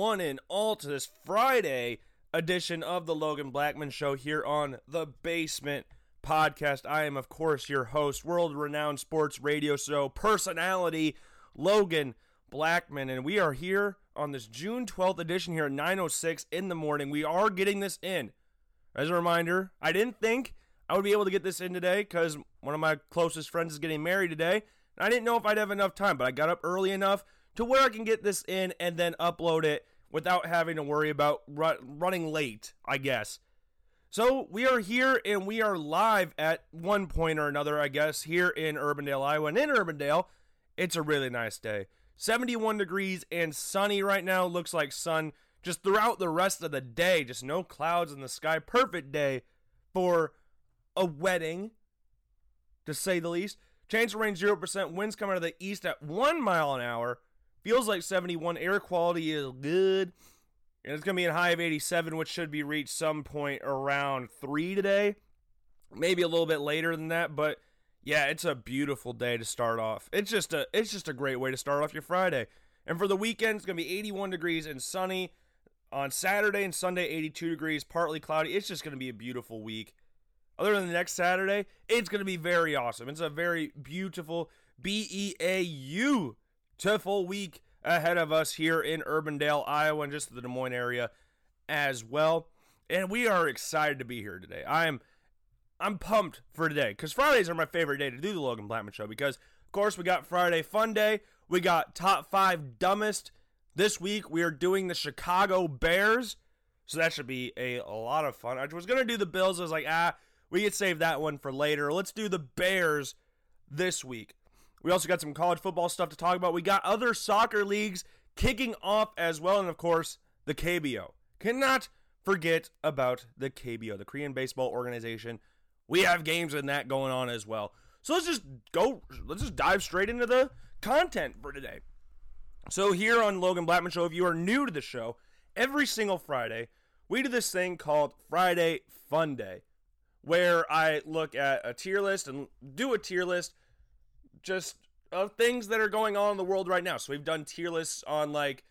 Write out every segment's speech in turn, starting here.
one and all, to this Friday edition of the Logan Blackman Show here on the Basement Podcast. I am, of course, your host, world renowned sports radio show personality, Logan Blackman, and we are here on this June 12th edition here at 9.06 in the morning. We are getting this in. As a reminder, I didn't think I would be able to get this in today because one of my closest friends is getting married today. And I didn't know if I'd have enough time, but I got up early enough to where I can get this in and then upload it without having to worry about running late, I guess. So we are here and we are live at one point or another, I guess, here in Urbandale, Iowa. And in Urbandale, it's a really nice day. 71 degrees and sunny right now. Looks like sun just throughout the rest of the day. Just no clouds in the sky. Perfect day for a wedding, to say the least. Chance of rain 0%. Winds coming out of the east at 1 mile an hour. Feels like 71. Air quality is good. And it's going to be a high of 87, which should be reached some point around 3 today. Maybe a little bit later than that, but yeah, it's a beautiful day to start off. It's just a it's just a great way to start off your Friday. And for the weekend, it's going to be 81 degrees and sunny. On Saturday and Sunday, 82 degrees, partly cloudy. It's just going to be a beautiful week. Other than the next Saturday, it's going to be very awesome. It's a very beautiful B E A U beautiful week ahead of us here in Urbandale, Iowa, and just the Des Moines area as well. And we are excited to be here today. I am I'm pumped for today because Fridays are my favorite day to do the Logan Blackman show because of course we got Friday Fun Day, we got top five dumbest. This week we are doing the Chicago Bears, so that should be a, a lot of fun. I was gonna do the Bills, I was like, ah, we could save that one for later. Let's do the Bears this week. We also got some college football stuff to talk about. We got other soccer leagues kicking off as well, and of course, the KBO. Cannot forget about the KBO, the Korean Baseball Organization. We have games in that going on as well. So let's just go, let's just dive straight into the content for today. So, here on Logan Blackman Show, if you are new to the show, every single Friday, we do this thing called Friday Fun Day, where I look at a tier list and do a tier list just of things that are going on in the world right now. So we've done tier lists on like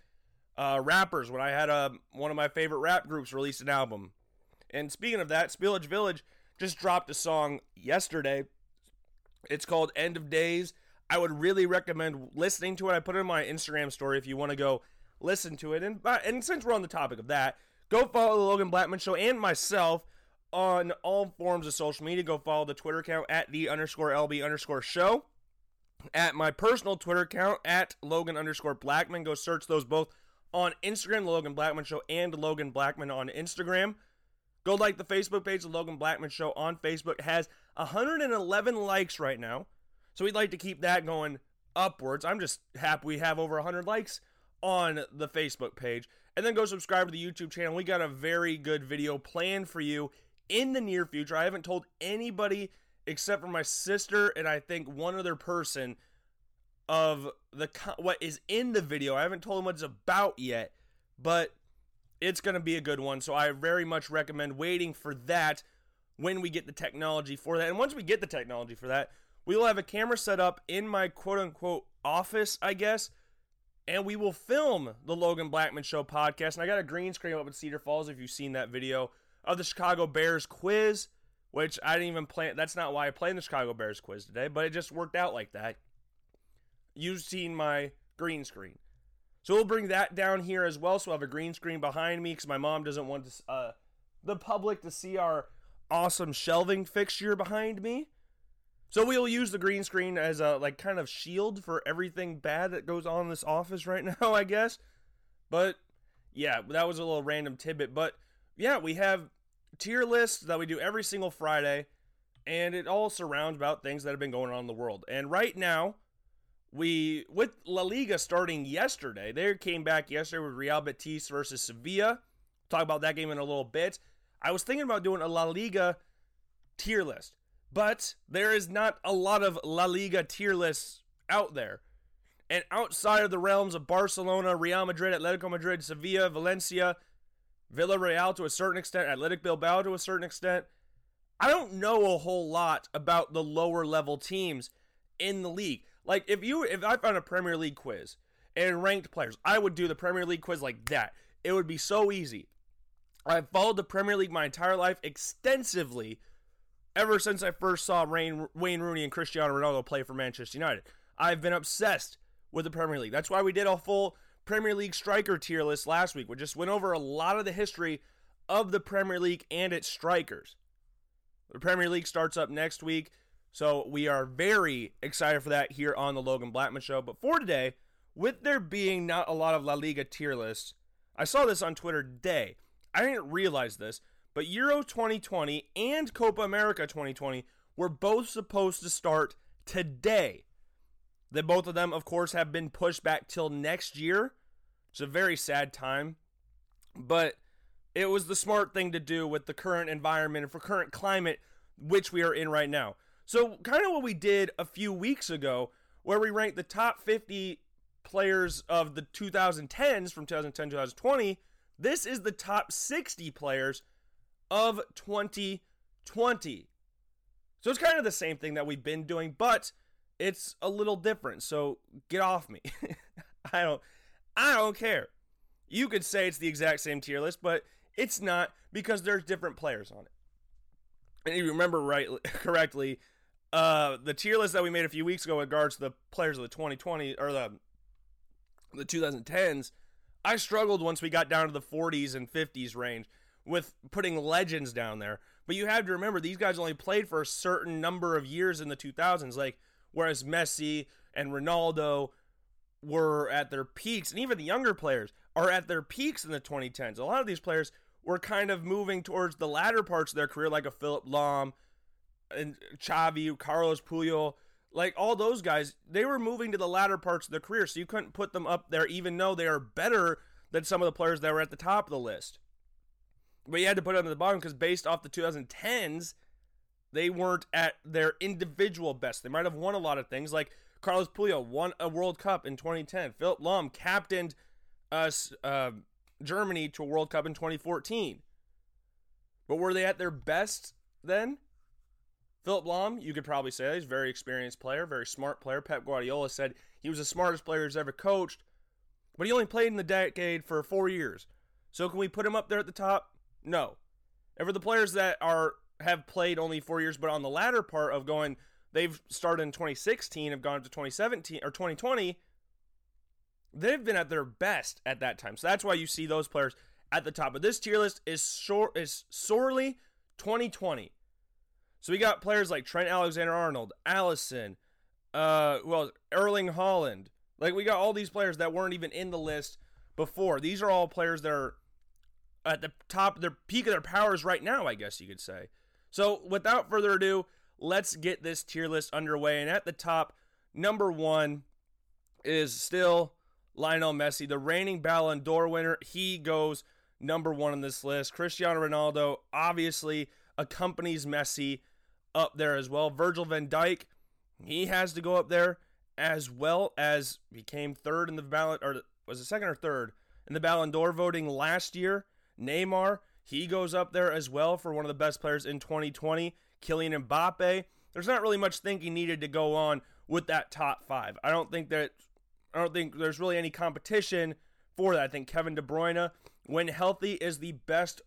uh, rappers. When I had a um, one of my favorite rap groups release an album, and speaking of that, Spillage Village just dropped a song yesterday. It's called End of Days. I would really recommend listening to it. I put it in my Instagram story if you want to go listen to it. And and since we're on the topic of that, go follow the Logan Blackman Show and myself on all forms of social media. Go follow the Twitter account at the underscore LB underscore show at my personal Twitter account at Logan underscore Blackman. Go search those both on Instagram, the Logan Blackman Show, and Logan Blackman on Instagram. Go like the Facebook page, the Logan Blackman Show on Facebook. It has 111 likes right now. So we'd like to keep that going upwards. I'm just happy we have over 100 likes on the Facebook page. And then go subscribe to the YouTube channel. We got a very good video planned for you in the near future. I haven't told anybody except for my sister and I think one other person of the what is in the video. I haven't told them what it's about yet, but it's going to be a good one. So I very much recommend waiting for that when we get the technology for that. And once we get the technology for that, we will have a camera set up in my quote unquote office, I guess, and we will film the Logan Blackman Show podcast. And I got a green screen up in Cedar Falls if you've seen that video of the Chicago Bears quiz which I didn't even plan. That's not why I played the Chicago Bears quiz today, but it just worked out like that. You've seen my green screen. So we'll bring that down here as well. So I have a green screen behind me because my mom doesn't want to, uh, the public to see our awesome shelving fixture behind me. So we'll use the green screen as a like kind of shield for everything bad that goes on in this office right now, I guess. But yeah, that was a little random tidbit. But yeah, we have tier list that we do every single Friday, and it all surrounds about things that have been going on in the world. And right now, we with La Liga starting yesterday, they came back yesterday with Real Betis versus Sevilla. Talk about that game in a little bit. I was thinking about doing a La Liga tier list, but there is not a lot of La Liga tier lists out there. And outside of the realms of Barcelona, Real Madrid, Atletico Madrid, Sevilla, Valencia, Villarreal to a certain extent, Athletic Bilbao to a certain extent. I don't know a whole lot about the lower level teams in the league. Like if you if I found a Premier League quiz and ranked players. I would do the Premier League quiz like that. It would be so easy. I've followed the Premier League my entire life extensively ever since I first saw Wayne, Wayne Rooney and Cristiano Ronaldo play for Manchester United. I've been obsessed with the Premier League. That's why we did a full Premier League striker tier list last week. We just went over a lot of the history of the Premier League and its strikers. The Premier League starts up next week, so we are very excited for that here on the Logan Blackman Show. But for today, with there being not a lot of La Liga tier lists, I saw this on Twitter today. I didn't realize this, but Euro 2020 and Copa America 2020 were both supposed to start today. That both of them, of course, have been pushed back till next year. It's a very sad time, but it was the smart thing to do with the current environment and for current climate which we are in right now. So, kind of what we did a few weeks ago, where we ranked the top 50 players of the 2010s from 2010 to 2020. This is the top 60 players of 2020. So it's kind of the same thing that we've been doing, but it's a little different. So get off me. I don't I don't care. You could say it's the exact same tier list, but it's not because there's different players on it. And if you remember right correctly, uh, the tier list that we made a few weeks ago regards to the players of the 2020 or the the 2010s, I struggled once we got down to the 40s and 50s range with putting legends down there. But you have to remember these guys only played for a certain number of years in the 2000s, like whereas Messi and Ronaldo were at their peaks, and even the younger players are at their peaks in the 2010s. A lot of these players were kind of moving towards the latter parts of their career, like a Philipp Lahm and Xavi, Carlos Puyol, like all those guys. They were moving to the latter parts of their career, so you couldn't put them up there, even though they are better than some of the players that were at the top of the list. But you had to put them at the bottom because based off the 2010s, they weren't at their individual best. They might have won a lot of things, like Carlos Puyol won a World Cup in 2010. Philipp Lahm captained us uh, Germany to a World Cup in 2014. But were they at their best then? Philipp Lahm, you could probably say he's a very experienced player, very smart player. Pep Guardiola said he was the smartest player he's ever coached, but he only played in the decade for four years. So can we put him up there at the top? No. And for the players that are have played only four years, but on the latter part of going, they've started in 2016, have gone up to 2017 or 2020. They've been at their best at that time, so that's why you see those players at the top. But this tier list is short is sorely 2020. So we got players like Trent Alexander-Arnold, Alisson, uh, well Erling Haaland. Like we got all these players that weren't even in the list before. These are all players that are at the top, their peak of their powers right now, I guess you could say. So, without further ado, let's get this tier list underway. And at the top, number one is still Lionel Messi, the reigning Ballon d'Or winner. He goes number one on this list. Cristiano Ronaldo obviously accompanies Messi up there as well. Virgil van Dijk, he has to go up there as well as he came third in the Ballon, or was it second or third in the Ballon d'Or voting last year. Neymar, he goes up there as well for one of the best players in 2020. Kylian Mbappe. There's not really much thinking needed to go on with that top five. I don't think that I don't think there's really any competition for that. I think Kevin De Bruyne, when healthy, is the best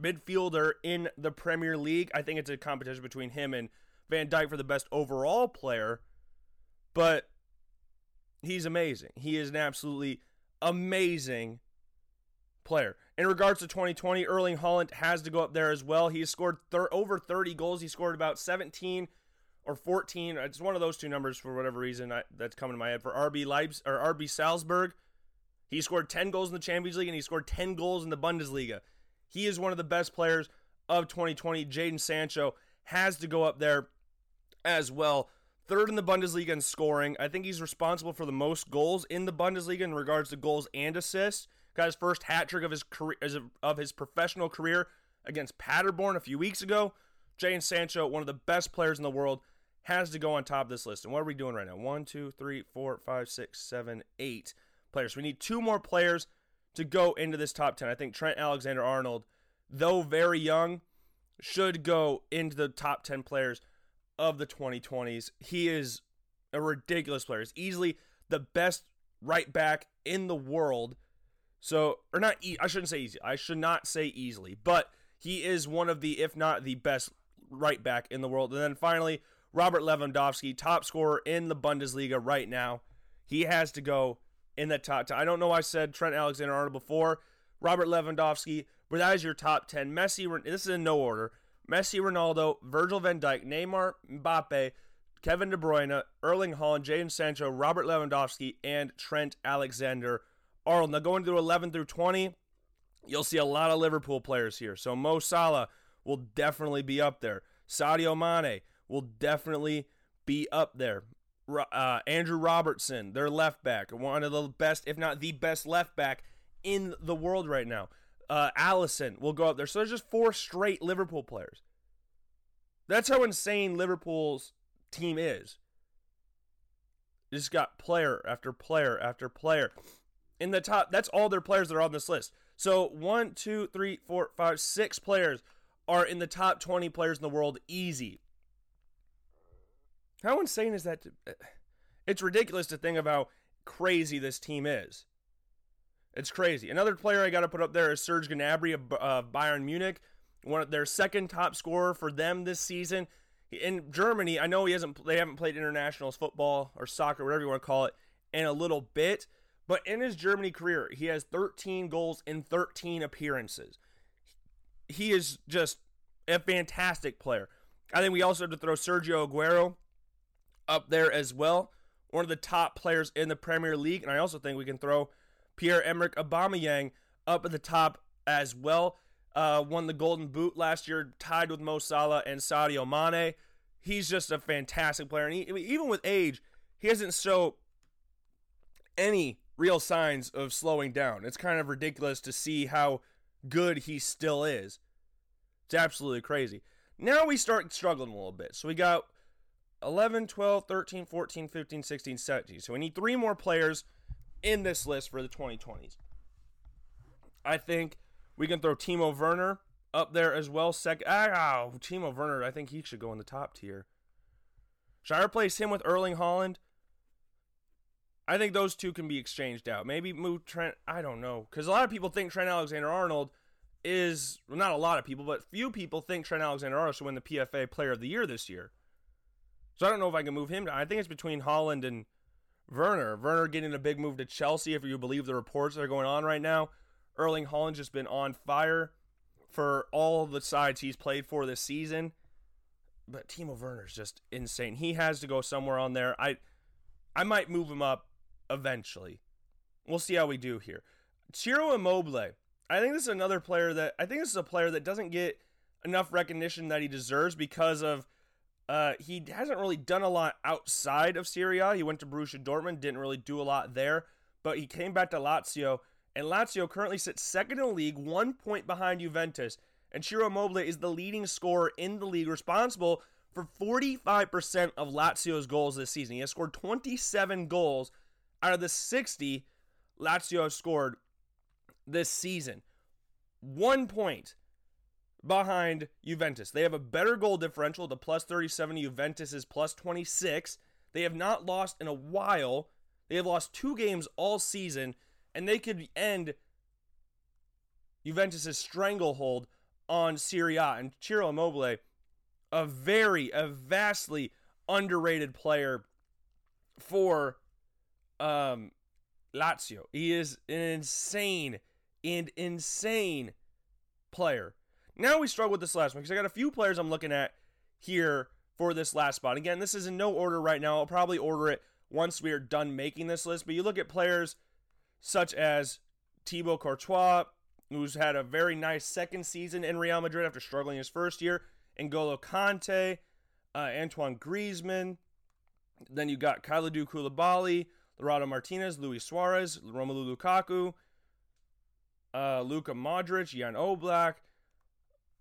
midfielder in the Premier League. I think it's a competition between him and Van Dijk for the best overall player, but he's amazing. He is an absolutely amazing player. In regards to 2020, Erling Haaland has to go up there as well. He scored thir- over 30 goals. He scored about 17 or 14. Uh, it's one of those two numbers for whatever reason I, that's coming to my head for RB Leipzig or RB Salzburg. He scored 10 goals in the Champions League and he scored 10 goals in the Bundesliga. He is one of the best players of 2020. Jadon Sancho has to go up there as well. Third in the Bundesliga in scoring. I think he's responsible for the most goals in the Bundesliga in regards to goals and assists. Got his first hat trick of his career of his professional career against Paderborn a few weeks ago. Jadon Sancho, one of the best players in the world, has to go on top of this list. And what are we doing right now? One, two, three, four, five, six, seven, eight players. We need two more players to go into this top 10. I think Trent Alexander Arnold, though very young, should go into the top 10 players of the 2020s. He is a ridiculous player. He's easily the best right back in the world. So, or not, e- I shouldn't say easy. I should not say easily, but he is one of the, if not the best right back in the world. And then finally, Robert Lewandowski, top scorer in the Bundesliga right now. He has to go in the top 10. I don't know I said Trent Alexander Arnold before. Robert Lewandowski, but that is your top 10. Messi, this is in no order. Messi, Ronaldo, Virgil van Dijk, Neymar, Mbappe, Kevin De Bruyne, Erling Haaland, Jadon Sancho, Robert Lewandowski, and Trent Alexander Arnold. Now going through 11 through 20, you'll see a lot of Liverpool players here. So Mo Salah will definitely be up there. Sadio Mane will definitely be up there. Uh, Andrew Robertson, their left back, one of the best, if not the best left back in the world right now. Uh, Alisson will go up there. So there's just four straight Liverpool players. That's how insane Liverpool's team is. Just got player after player after player in the top. That's all their players that are on this list. So one, two, three, four, five, six players are in the top 20 players in the world easy. How insane is that? To, it's ridiculous to think of how crazy this team is. It's crazy. Another player I got to put up there is Serge Gnabry of uh, Bayern Munich, one of their second top scorer for them this season. In Germany, I know he hasn't. They haven't played internationals football or soccer, whatever you want to call it, in a little bit. But in his Germany career, he has 13 goals in 13 appearances. He is just a fantastic player. I think we also have to throw Sergio Aguero up there as well, one of the top players in the Premier League, and I also think we can throw Pierre-Emerick Aubameyang up at the top as well. Uh, won the Golden Boot last year, tied with Mo Salah and Sadio Mane. He's just a fantastic player, and he, even with age, he hasn't shown any real signs of slowing down. It's kind of ridiculous to see how good he still is. It's absolutely crazy. Now we start struggling a little bit. So we got 11, 12, 13, 14, 15, 16, 17. So we need three more players in this list for the 2020s. I think we can throw Timo Werner up there as well. Second, ah, Timo Werner, I think he should go in the top tier. Should I replace him with Erling Haaland? I think those two can be exchanged out. Maybe move Trent. I don't know. Because a lot of people think Trent Alexander Arnold is, well, not a lot of people, but few people think Trent Alexander Arnold should win the PFA Player of the Year this year. So I don't know if I can move him. I think it's between Haaland and Werner. Werner getting a big move to Chelsea, if you believe the reports that are going on right now. Erling Haaland's just been on fire for all the sides he's played for this season. But Timo Werner's just insane. He has to go somewhere on there. I I might move him up eventually. We'll see how we do here. Ciro Immobile. I think this is another player that I think this is a player that doesn't get enough recognition that he deserves because of uh, he hasn't really done a lot outside of Serie A. He went to Borussia Dortmund, didn't really do a lot there, but he came back to Lazio, and Lazio currently sits second in the league, one point behind Juventus. And Ciro Immobile is the leading scorer in the league, responsible for 45% of Lazio's goals this season. He has scored 27 goals out of the 60 Lazio scored this season. One point behind Juventus. They have a better goal differential. The plus 37 Juventus is plus 26. They have not lost in a while. They have lost two games all season, and they could end Juventus's stranglehold on Serie A. And Ciro Immobile, a very, a vastly underrated player for um, Lazio. He is an insane and insane player. Now we struggle with this last one because I got a few players I'm looking at here for this last spot. Again, this is in no order right now. I'll probably order it once we are done making this list. But you look at players such as Thibaut Courtois, who's had a very nice second season in Real Madrid after struggling his first year, N'Golo Kante, uh, Antoine Griezmann. Then you got Kalidou Koulibaly, Lautaro Martinez, Luis Suarez, Romelu Lukaku, uh, Luka Modric, Jan Oblak,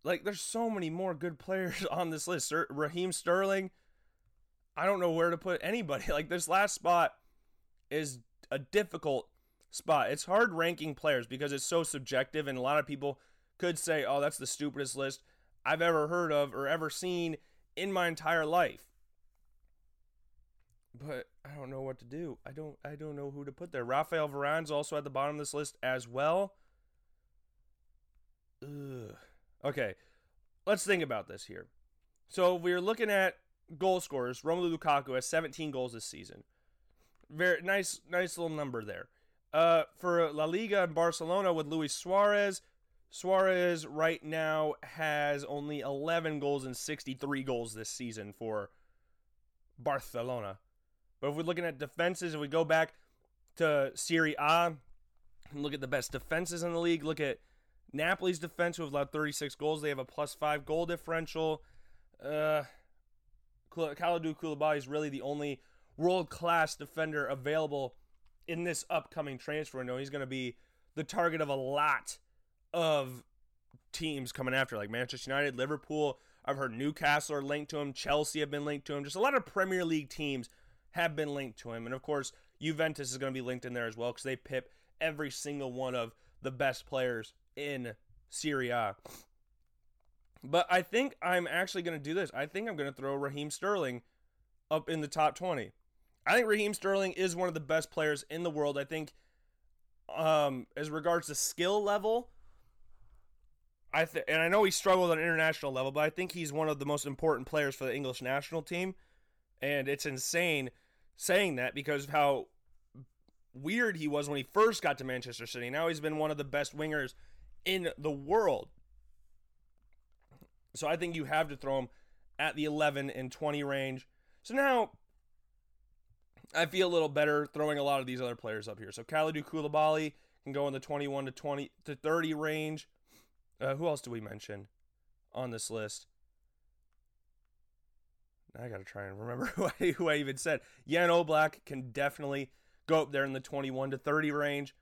like, there's so many more good players on this list. Sir, Raheem Sterling. I don't know where to put anybody. Like, this last spot is a difficult spot. It's hard ranking players because it's so subjective, and a lot of people could say, oh, that's the stupidest list I've ever heard of or ever seen in my entire life. But I don't know what to do. I don't I don't know who to put there. Rafael Varane's also at the bottom of this list as well. Ugh. Okay, let's think about this here. So we're looking at goal scorers. Romelu Lukaku has 17 goals this season. Very nice, nice little number there. Uh, for La Liga and Barcelona with Luis Suarez, Suarez right now has only 11 goals and 63 goals this season for Barcelona. But if we're looking at defenses, if we go back to Serie A and look at the best defenses in the league, look at Napoli's defense, who have allowed 36 goals. They have a plus five goal differential. Uh, Kalidou Koulibaly is really the only world class defender available in this upcoming transfer window. He's going to be the target of a lot of teams coming after, like Manchester United, Liverpool. I've heard Newcastle are linked to him. Chelsea have been linked to him. Just a lot of Premier League teams have been linked to him. And of course, Juventus is going to be linked in there as well because they pip every single one of the best players in Serie A. But I think I'm actually going to do this. I think I'm going to throw Raheem Sterling up in the top 20. I think Raheem Sterling is one of the best players in the world. I think, um, as regards to skill level, I th- and I know he struggled on international level, but I think he's one of the most important players for the English national team. And it's insane saying that because of how weird he was when he first got to Manchester City. Now he's been one of the best wingers in the world. So I think you have to throw him at the 11 and 20 range. So now I feel a little better throwing a lot of these other players up here. So Kalidou Koulibaly can go in the 21 to 20 to 30 range. Uh, who else do we mention on this list? I got to try and remember who I, who I even said. Jan Oblak can definitely go up there in the 21 to 30 range.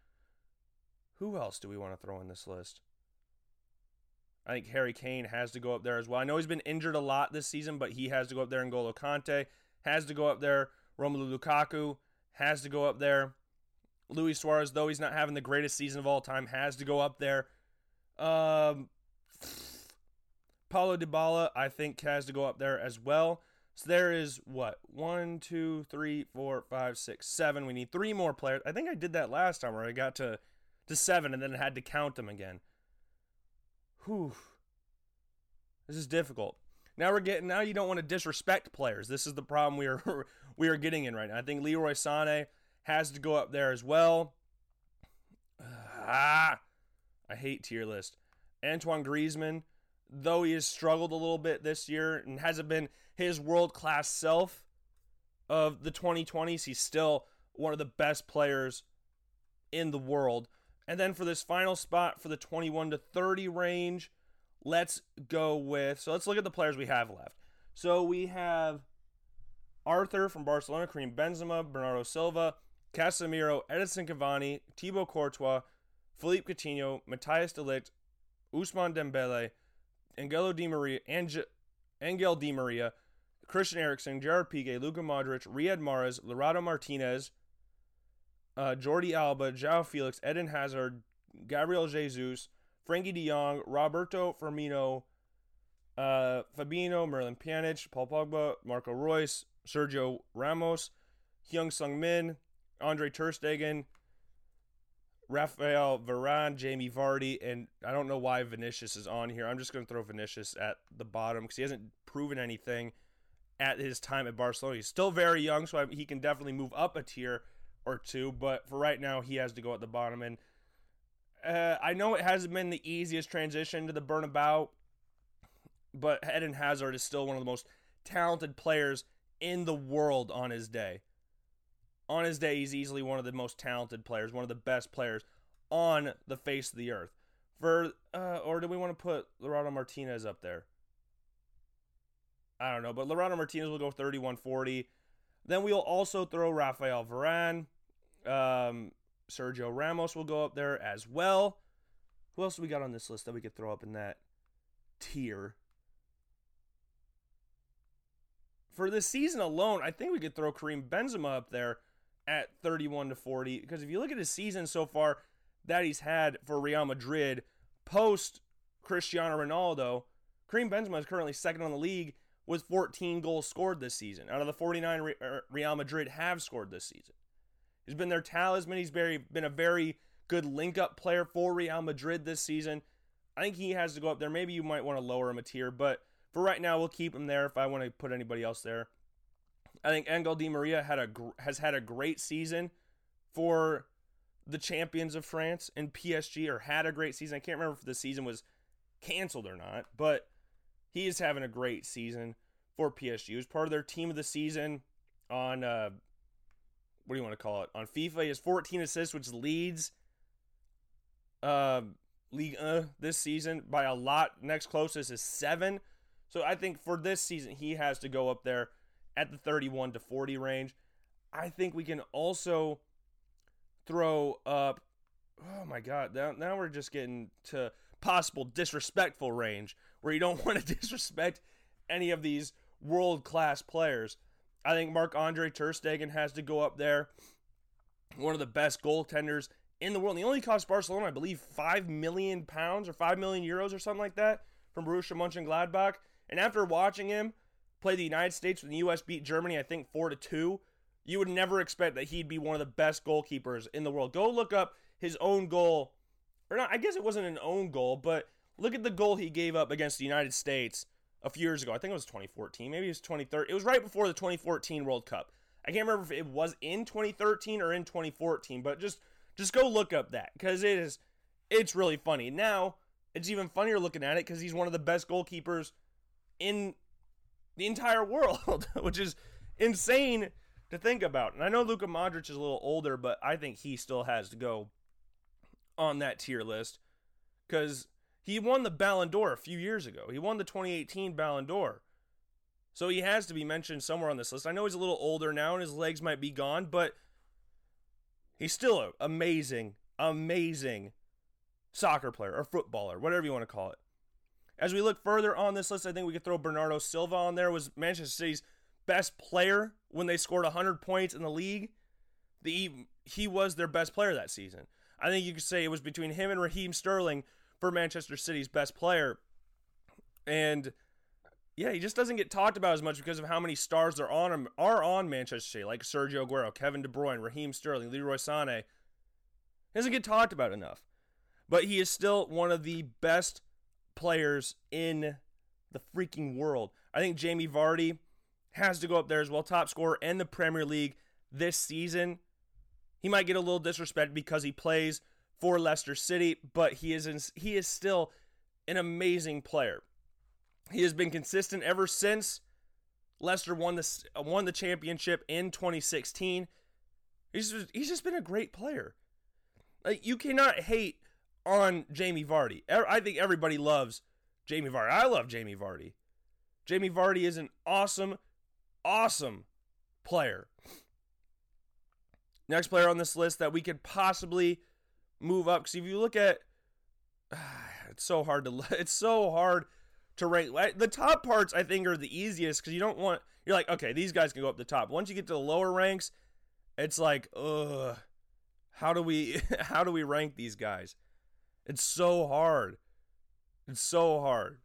Who else do we want to throw in this list? I think Harry Kane has to go up there as well. I know he's been injured a lot this season, but he has to go up there. N'Golo Kante has to go up there. Romelu Lukaku has to go up there. Luis Suarez, though he's not having the greatest season of all time, has to go up there. Um, Paulo Dybala, I think, has to go up there as well. So there is what one, two, three, four, five, six, seven. We need three more players. I think I did that last time where I got to to seven and then had to count them again. Whew. This is difficult. Now we're getting now you don't want to disrespect players. This is the problem we are we are getting in right now. I think Leroy Sané has to go up there as well. Ah, I hate tier list. Antoine Griezmann, though he has struggled a little bit this year and hasn't been his world class self of the 2020s, he's still one of the best players in the world. And then for this final spot for the 21 to 30 range, let's go with. So let's look at the players we have left. So we have Arthur from Barcelona, Karim Benzema, Bernardo Silva, Casemiro, Edinson Cavani, Thibaut Courtois, Philippe Coutinho, Matthias de Ligt, Ousmane Dembele, Angelo Di Maria, Ange- Angel Di Maria, Christian Eriksen, Gerard Piqué, Luka Modric, Riyad Mahrez, Lautaro Martinez, uh, Jordi Alba, João Felix, Eden Hazard, Gabriel Jesus, Frenkie de Jong, Roberto Firmino, uh, Fabinho, Miralem Pjanic, Paul Pogba, Marco Reus, Sergio Ramos, Hyung Sung Min, Andre Ter Stegen, Rafael Varane, Jamie Vardy, and I don't know why Vinicius is on here. I'm just going to throw Vinicius at the bottom because he hasn't proven anything at his time at Barcelona. He's still very young, so he can definitely move up a tier or two, but for right now, he has to go at the bottom. And uh, I know it hasn't been the easiest transition to the Bernabeu, but Eden Hazard is still one of the most talented players in the world on his day. On his day, he's easily one of the most talented players, one of the best players on the face of the earth. For uh, or do we want to put Lautaro Martinez up there? I don't know, but Lautaro Martinez will go 31-40. Then we'll also throw Rafael Varane. Um, Sergio Ramos will go up there as well. Who else we got on this list that we could throw up in that tier? For this season alone, I think we could throw Karim Benzema up there at 31 to 40 because if you look at his season so far that he's had for Real Madrid post Cristiano Ronaldo, Karim Benzema is currently second on the league with 14 goals scored this season. Out of the 49 er, Real Madrid have scored this season. He's been their talisman. He's very been a very good link up player for Real Madrid this season. I think he has to go up there. Maybe you might want to lower him a tier, but for right now, we'll keep him there if I want to put anybody else there. I think Angel Di Maria had a has had a great season for the champions of France and PSG, or had a great season. I can't remember if the season was canceled or not, but he is having a great season for PSG. He was part of their team of the season on uh, what do you want to call it on FIFA. He has 14 assists, which leads uh, League uh, this season by a lot. Next closest is seven. So I think for this season he has to go up there at the 31 to 40 range. I think we can also throw up. Oh my God! Now, now we're just getting to possible disrespectful range where you don't want to disrespect any of these world class players. I think Marc Andre Ter Stegen has to go up there. One of the best goaltenders in the world. And he only cost Barcelona, I believe, five million pounds or five million euros or something like that from Borussia Mönchengladbach. And after watching him play the United States when the U.S. beat Germany, I think four to two, you would never expect that he'd be one of the best goalkeepers in the world. Go look up his own goal, or not. I guess it wasn't an own goal, but look at the goal he gave up against the United States a few years ago. I think it was 2014, maybe it was 2013. It was right before the 2014 World Cup. I can't remember if it was in 2013 or in 2014, but just just go look up that because it is it's really funny. Now it's even funnier looking at it because he's one of the best goalkeepers in the entire world, which is insane to think about. And I know Luka Modric is a little older, but I think he still has to go on that tier list because he won the Ballon d'Or a few years ago. He won the 2018 Ballon d'Or. So he has to be mentioned somewhere on this list. I know he's a little older now and his legs might be gone, but he's still an amazing, amazing soccer player or footballer, whatever you want to call it. As we look further on this list, I think we could throw Bernardo Silva on there. Was Manchester City's best player when they scored 100 points in the league. The he was their best player that season. I think you could say it was between him and Raheem Sterling for Manchester City's best player. And yeah, he just doesn't get talked about as much because of how many stars there on him are on Manchester City, like Sergio Aguero, Kevin De Bruyne, Raheem Sterling, Leroy Sané. He doesn't get talked about enough. But he is still one of the best players in the freaking world. I think Jamie Vardy has to go up there as well, top scorer in the Premier League this season. He might get a little disrespect because he plays for Leicester City, but he is in, he is still an amazing player. He has been consistent ever since Leicester won the won the championship in 2016. He's just, he's just been a great player. Like you cannot hate on Jamie Vardy. I think everybody loves Jamie Vardy. I love Jamie Vardy. Jamie Vardy is an awesome, awesome player. Next player on this list that we could possibly move up because if you look at, it's so hard to it's so hard to rank. The top parts I think are the easiest because you don't want you're like okay these guys can go up the top. Once you get to the lower ranks, it's like ugh, how do we how do we rank these guys? It's so hard. It's so hard.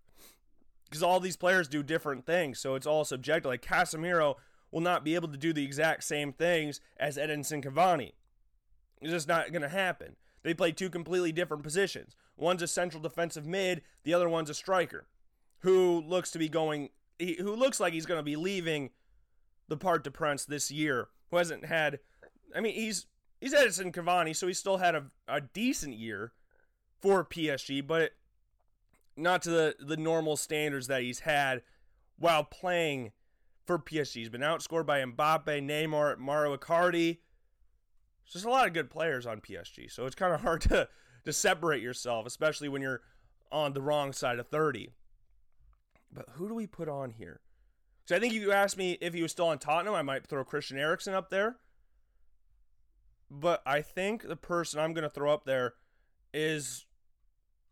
Because all these players do different things, so it's all subjective. Like Casemiro will not be able to do the exact same things as Edinson Cavani. It's just not going to happen. They play two completely different positions. One's a central defensive mid, the other one's a striker who looks to be going who looks like he's going to be leaving the Parc des Princes this year. Who hasn't had I mean, he's he's Edinson Cavani, so he still had a, a decent year, for PSG, but not to the, the normal standards that he's had while playing for PSG. He's been outscored by Mbappe, Neymar, Mario Icardi. There's just a lot of good players on PSG, so it's kind of hard to, to separate yourself, especially when you're on the wrong side of 30. But who do we put on here? So I think if you asked me if he was still on Tottenham, I might throw Christian Eriksen up there. But I think the person I'm going to throw up there is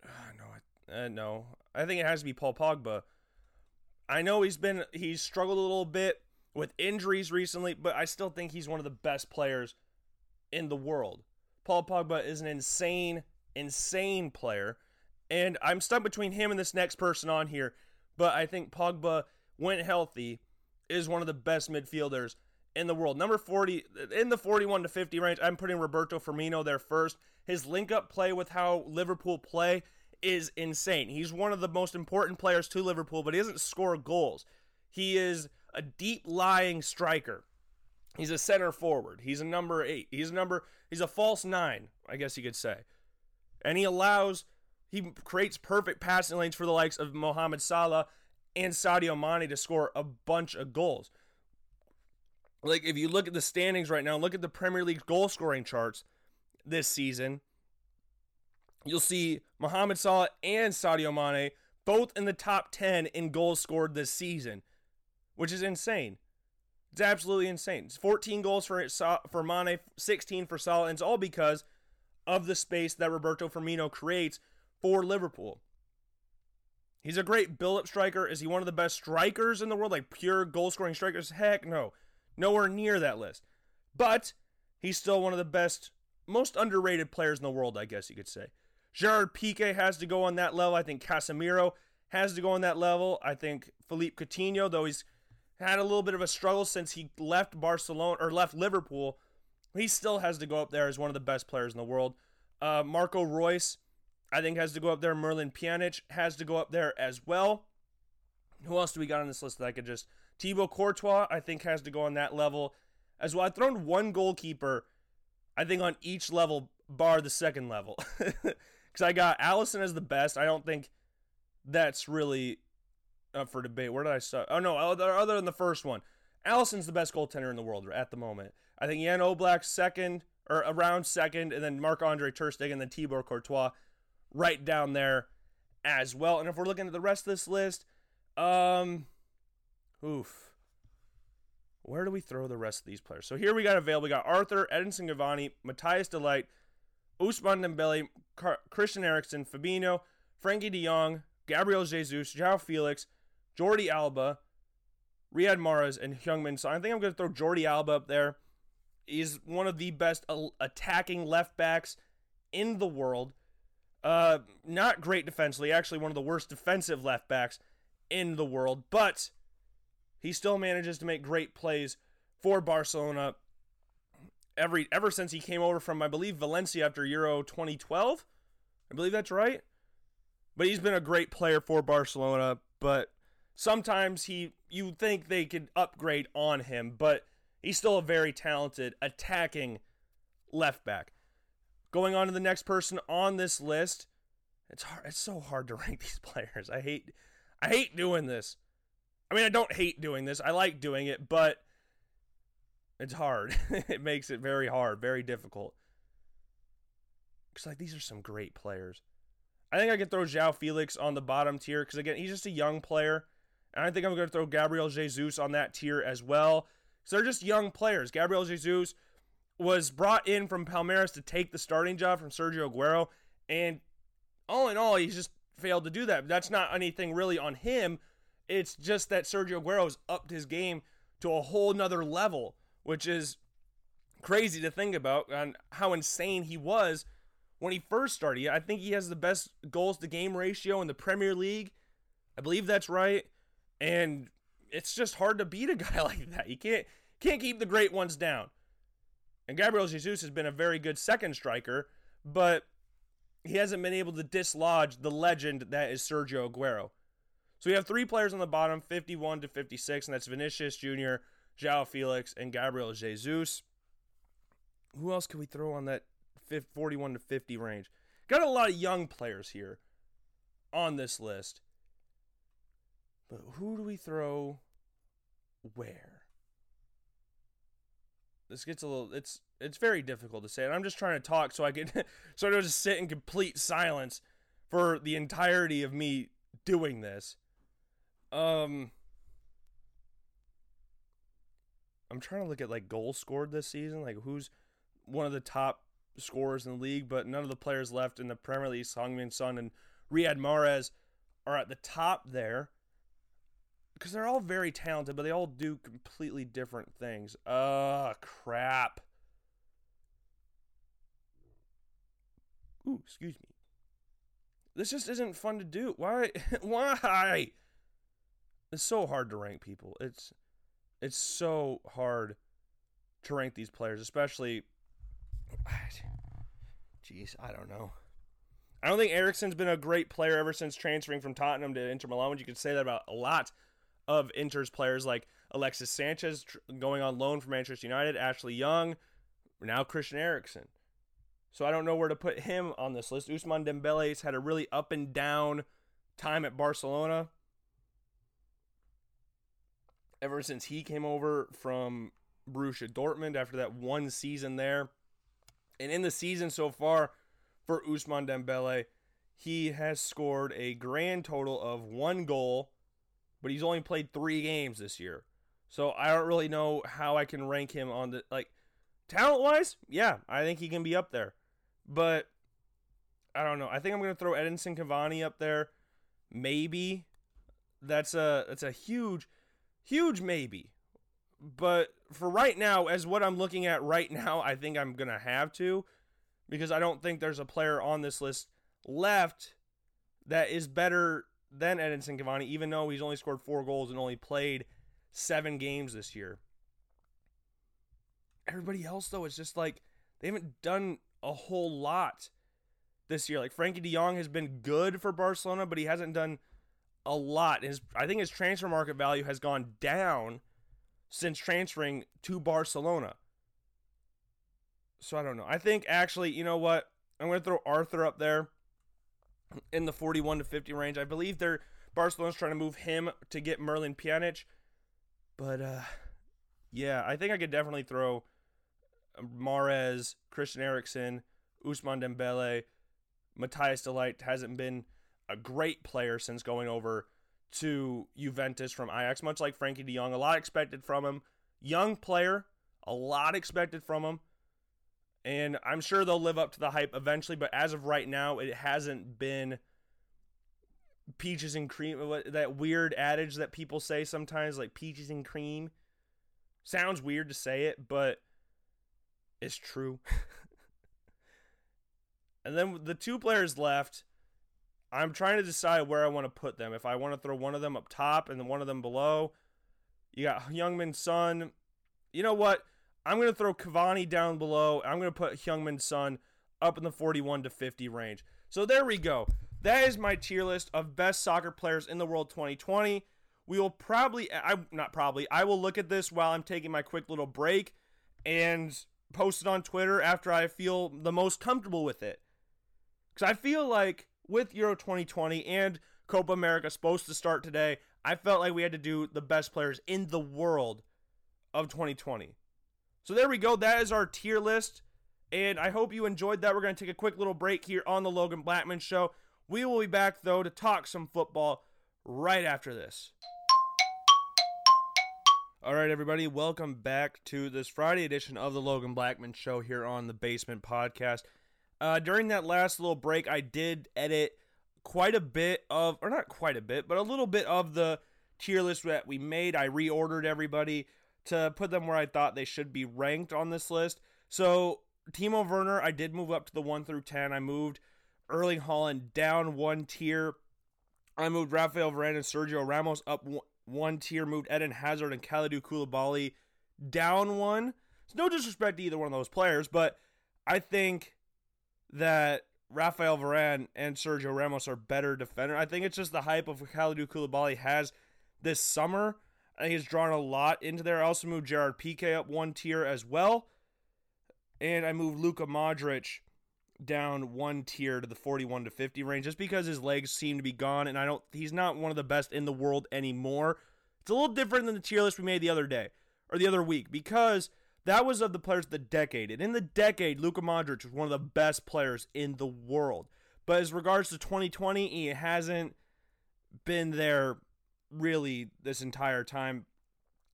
uh, no, I think it has to be Paul Pogba. I know he's been he's struggled a little bit with injuries recently, but I still think he's one of the best players in the world. Paul Pogba is an insane, insane player, and I'm stuck between him and this next person on here. But I think Pogba when healthy, is one of the best midfielders in the world. Number 40 in the 41 to 50 range, I'm putting Roberto Firmino there first. His link up play with how Liverpool play is insane. He's one of the most important players to Liverpool, but he doesn't score goals. He is a deep lying striker. He's a center forward. He's a number 8. He's a number he's a false 9, I guess you could say. And he allows he creates perfect passing lanes for the likes of Mohamed Salah and Sadio Mane to score a bunch of goals. Like if you look at the standings right now, look at the Premier League goal scoring charts this season, you'll see Mohamed Salah and Sadio Mane both in the top 10 in goals scored this season, which is insane. It's absolutely insane. It's 14 goals for for Mane, 16 for Salah, and it's all because of the space that Roberto Firmino creates for Liverpool. He's a great build-up striker. Is he one of the best strikers in the world, like pure goal-scoring strikers? Heck no. Nowhere near that list. But he's still one of the best, most underrated players in the world, I guess you could say. Gerard Piqué has to go on that level. I think Casemiro has to go on that level. I think Philippe Coutinho, though he's had a little bit of a struggle since he left Barcelona or left Liverpool, he still has to go up there as one of the best players in the world. Uh, Marco Reus, I think, has to go up there. Merlin Pjanic has to go up there as well. Who else do we got on this list that I could just Thibaut Courtois, I think, has to go on that level as well. I've thrown one goalkeeper, I think, on each level, bar the second level. Because I got Alisson as the best. I don't think that's really up for debate. Where did I start? Oh, no, other, than the first one. Alisson's the best goaltender in the world at the moment. I think Jan Oblak second, or around second, and then Marc Andre Ter Stegen, and then Thibaut Courtois right down there as well. And if we're looking at the rest of this list, um, Oof. Where do we throw the rest of these players? So here we got available. We got Arthur, Edinson Cavani, Matthias de Ousmane Dembele, Car- Christian Eriksen, Fabinho, Frenkie de Jong, Gabriel Jesus, João Felix, Jordi Alba, Riyad Mahrez, and Heung-min Son. I think I'm going to throw Jordi Alba up there. He's one of the best attacking left backs in the world. Uh, not great defensively, actually one of the worst defensive left backs in the world, but he still manages to make great plays for Barcelona every ever since he came over from I believe Valencia after Euro 2012. I believe that's right. But he's been a great player for Barcelona, but sometimes he you think they could upgrade on him, but he's still a very talented attacking left back. Going on to the next person on this list, it's hard it's so hard to rank these players. I hate I hate doing this. I mean, I don't hate doing this. I like doing it, but it's hard. it makes it very hard, very difficult. Because like these are some great players. I think I could throw João Felix on the bottom tier because again, he's just a young player, and I think I'm going to throw Gabriel Jesus on that tier as well. So they're just young players. Gabriel Jesus was brought in from Palmeiras to take the starting job from Sergio Aguero, and all in all, he's just failed to do that. That's not anything really on him it's just that Sergio Aguero's upped his game to a whole nother level, which is crazy to think about and how insane he was when he first started. I think he has the best goals to game ratio in the Premier League. I believe that's right. And it's just hard to beat a guy like that. You can't can't keep the great ones down. And Gabriel Jesus has been a very good second striker, but he hasn't been able to dislodge the legend that is Sergio Aguero. So we have three players on the bottom, 51 to 56, and that's Vinicius Jr., João Felix, and Gabriel Jesus. Who else can we throw on that 41 to 50 range? Got a lot of young players here on this list. But who do we throw where? This gets a little it's it's very difficult to say. And I'm just trying to talk so I can sort of just sit in complete silence for the entirety of me doing this. Um, I'm trying to look at like goals scored this season, like who's one of the top scorers in the league, but none of the players left in the Premier League, Heung-min Son and Riyad Mahrez, are at the top there because they're all very talented, but they all do completely different things. Uh crap. Ooh, excuse me. This just isn't fun to do. Why? Why? it's so hard to rank people. It's it's so hard to rank these players, especially. Jeez, I don't know. I don't think Eriksen's been a great player ever since transferring from Tottenham to Inter Milan. You could say that about a lot of Inter's players, like Alexis Sanchez going on loan from Manchester United, Ashley Young, now Christian Eriksen. So I don't know where to put him on this list. Ousmane Dembele's had a really up and down time at Barcelona. Ever since he came over from Borussia Dortmund after that one season there. And in the season so far for Ousmane Dembele, he has scored a grand total of one goal, but he's only played three games this year. So I don't really know how I can rank him on the like talent wise. Yeah, I think he can be up there, but I don't know. I think I'm gonna throw Edinson Cavani up there. Maybe that's a that's a huge, huge maybe. But for right now, as what I'm looking at right now, I think I'm gonna have to, because I don't think there's a player on this list left that is better than Edinson Cavani, even though he's only scored four goals and only played seven games this year. Everybody else, though, is just like they haven't done a whole lot this year. Like Frenkie de Jong has been good for Barcelona, but he hasn't done a lot. His I think his transfer market value has gone down since transferring to Barcelona. So I don't know. I think actually, you know what? I'm going to throw Arthur up there in the 41 to 50 range. I believe they're Barcelona's trying to move him to get Miralem Pjanic. But uh, yeah, I think I could definitely throw Mares, Christian Eriksen, Ousmane Dembele, Matthijs de Ligt hasn't been a great player since going over to Juventus from Ajax, much like Frenkie de Jong. A lot expected from him. Young player, a lot expected from him. And I'm sure they'll live up to the hype eventually, but as of right now, it hasn't been peaches and cream uh, that weird adage that people say sometimes like peaches and cream sounds weird to say it but it's true and then the two players left i'm trying to decide where i want to put them. If i want to throw one of them up top and one of them below you got Heung-min Son. You know what? I'm going to throw Cavani down below i'm going to put Heung-min Son up in the 41 to 50 range. So there we go. That is my tier list of best soccer players in the world 2020. We will probably, I'm not probably, I will look at this while I'm taking my quick little break and post it on Twitter after I feel the most comfortable with it. Because I feel like with Euro 2020 and Copa America supposed to start today, I felt like we had to do the best players in the world of 2020. So there we go. That is our tier list. And I hope you enjoyed that. We're going to take a quick little break here on the Logan Blackman Show. We will be back, though, to talk some football right after this. All right, everybody, welcome back to this Friday edition of the Logan Blackman Show here on the Basement Podcast. Uh, during that last little break, I did edit quite a bit of, or not quite a bit, but a little bit of the tier list that we made. I reordered everybody to put them where I thought they should be ranked on this list. So, Timo Werner, I did move up to the 1 through 10. I moved Erling Haaland down one tier. I moved Rafael Varane and Sergio Ramos up one tier. Moved Eden Hazard and Kalidou Koulibaly down one. It's no disrespect to either one of those players, but I think that Rafael Varane and Sergio Ramos are better defender. I think it's just the hype of Kalidou Koulibaly has this summer. I think he's drawn a lot into there. I also moved Gerard Piqué up one tier as well. And I moved Luka Modric down one tier to the 41 to 50 range just because his legs seem to be gone and I don't he's not one of the best in the world anymore. It's a little different than the tier list we made the other day or the other week because that was of the players of the decade. And in the decade, Luka Modric was one of the best players in the world. But as regards to 2020, he hasn't been there really this entire time.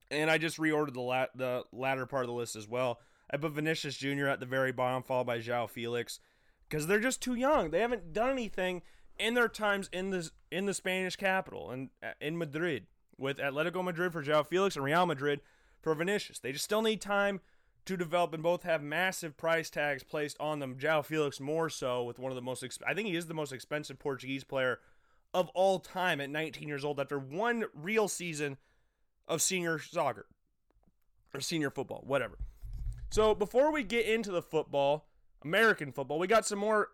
And I just reordered the la- the latter part of the list as well. I put Vinicius Jr. at the very bottom, followed by João Felix because they're just too young. They haven't done anything in their times in the in the Spanish capital and in Madrid with Atletico Madrid for João Felix and Real Madrid for Vinicius. They just still need time to develop and both have massive price tags placed on them. João Felix more so with one of the most exp- I think he is the most expensive Portuguese player of all time at 19 years old after one real season of senior soccer or senior football, whatever. So before we get into the football, American football, we got some more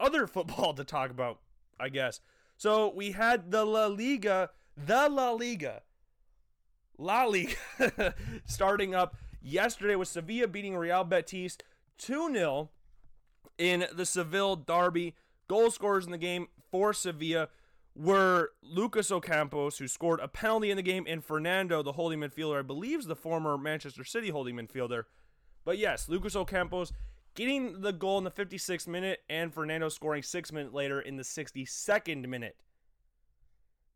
other football to talk about, I guess. So we had the La Liga, the La Liga, La Liga, starting up yesterday with Sevilla beating Real Betis 2 0 in the Seville Derby. Goal scorers in the game for Sevilla were Lucas Ocampos, who scored a penalty in the game, and Fernando, the holding midfielder. I believe is the former Manchester City holding midfielder. But yes, Lucas Ocampos getting the goal in the 56th minute, and Fernando scoring six minutes later in the 62nd minute.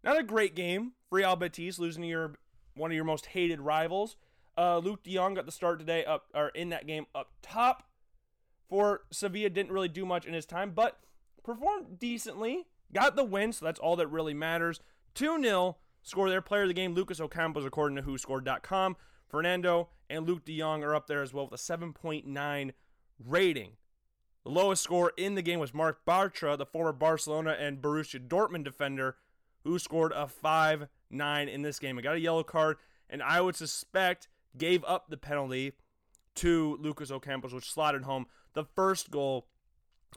Not a great game for Real Betis, losing to your one of your most hated rivals. Uh, Luuk De got the start today up or in that game up top. For Sevilla, didn't really do much in his time, but performed decently. Got the win, so that's all that really matters. 2 0 score their player of the game, Lucas Ocampos, according to WhoScored.com. Fernando and Luuk de Jong are up there as well with a 7.9 rating. The lowest score in the game was Marc Bartra, the former Barcelona and Borussia Dortmund defender, who scored a 5 9 in this game. I got a yellow card, and I would suspect gave up the penalty to Lucas Ocampos, which slotted home the first goal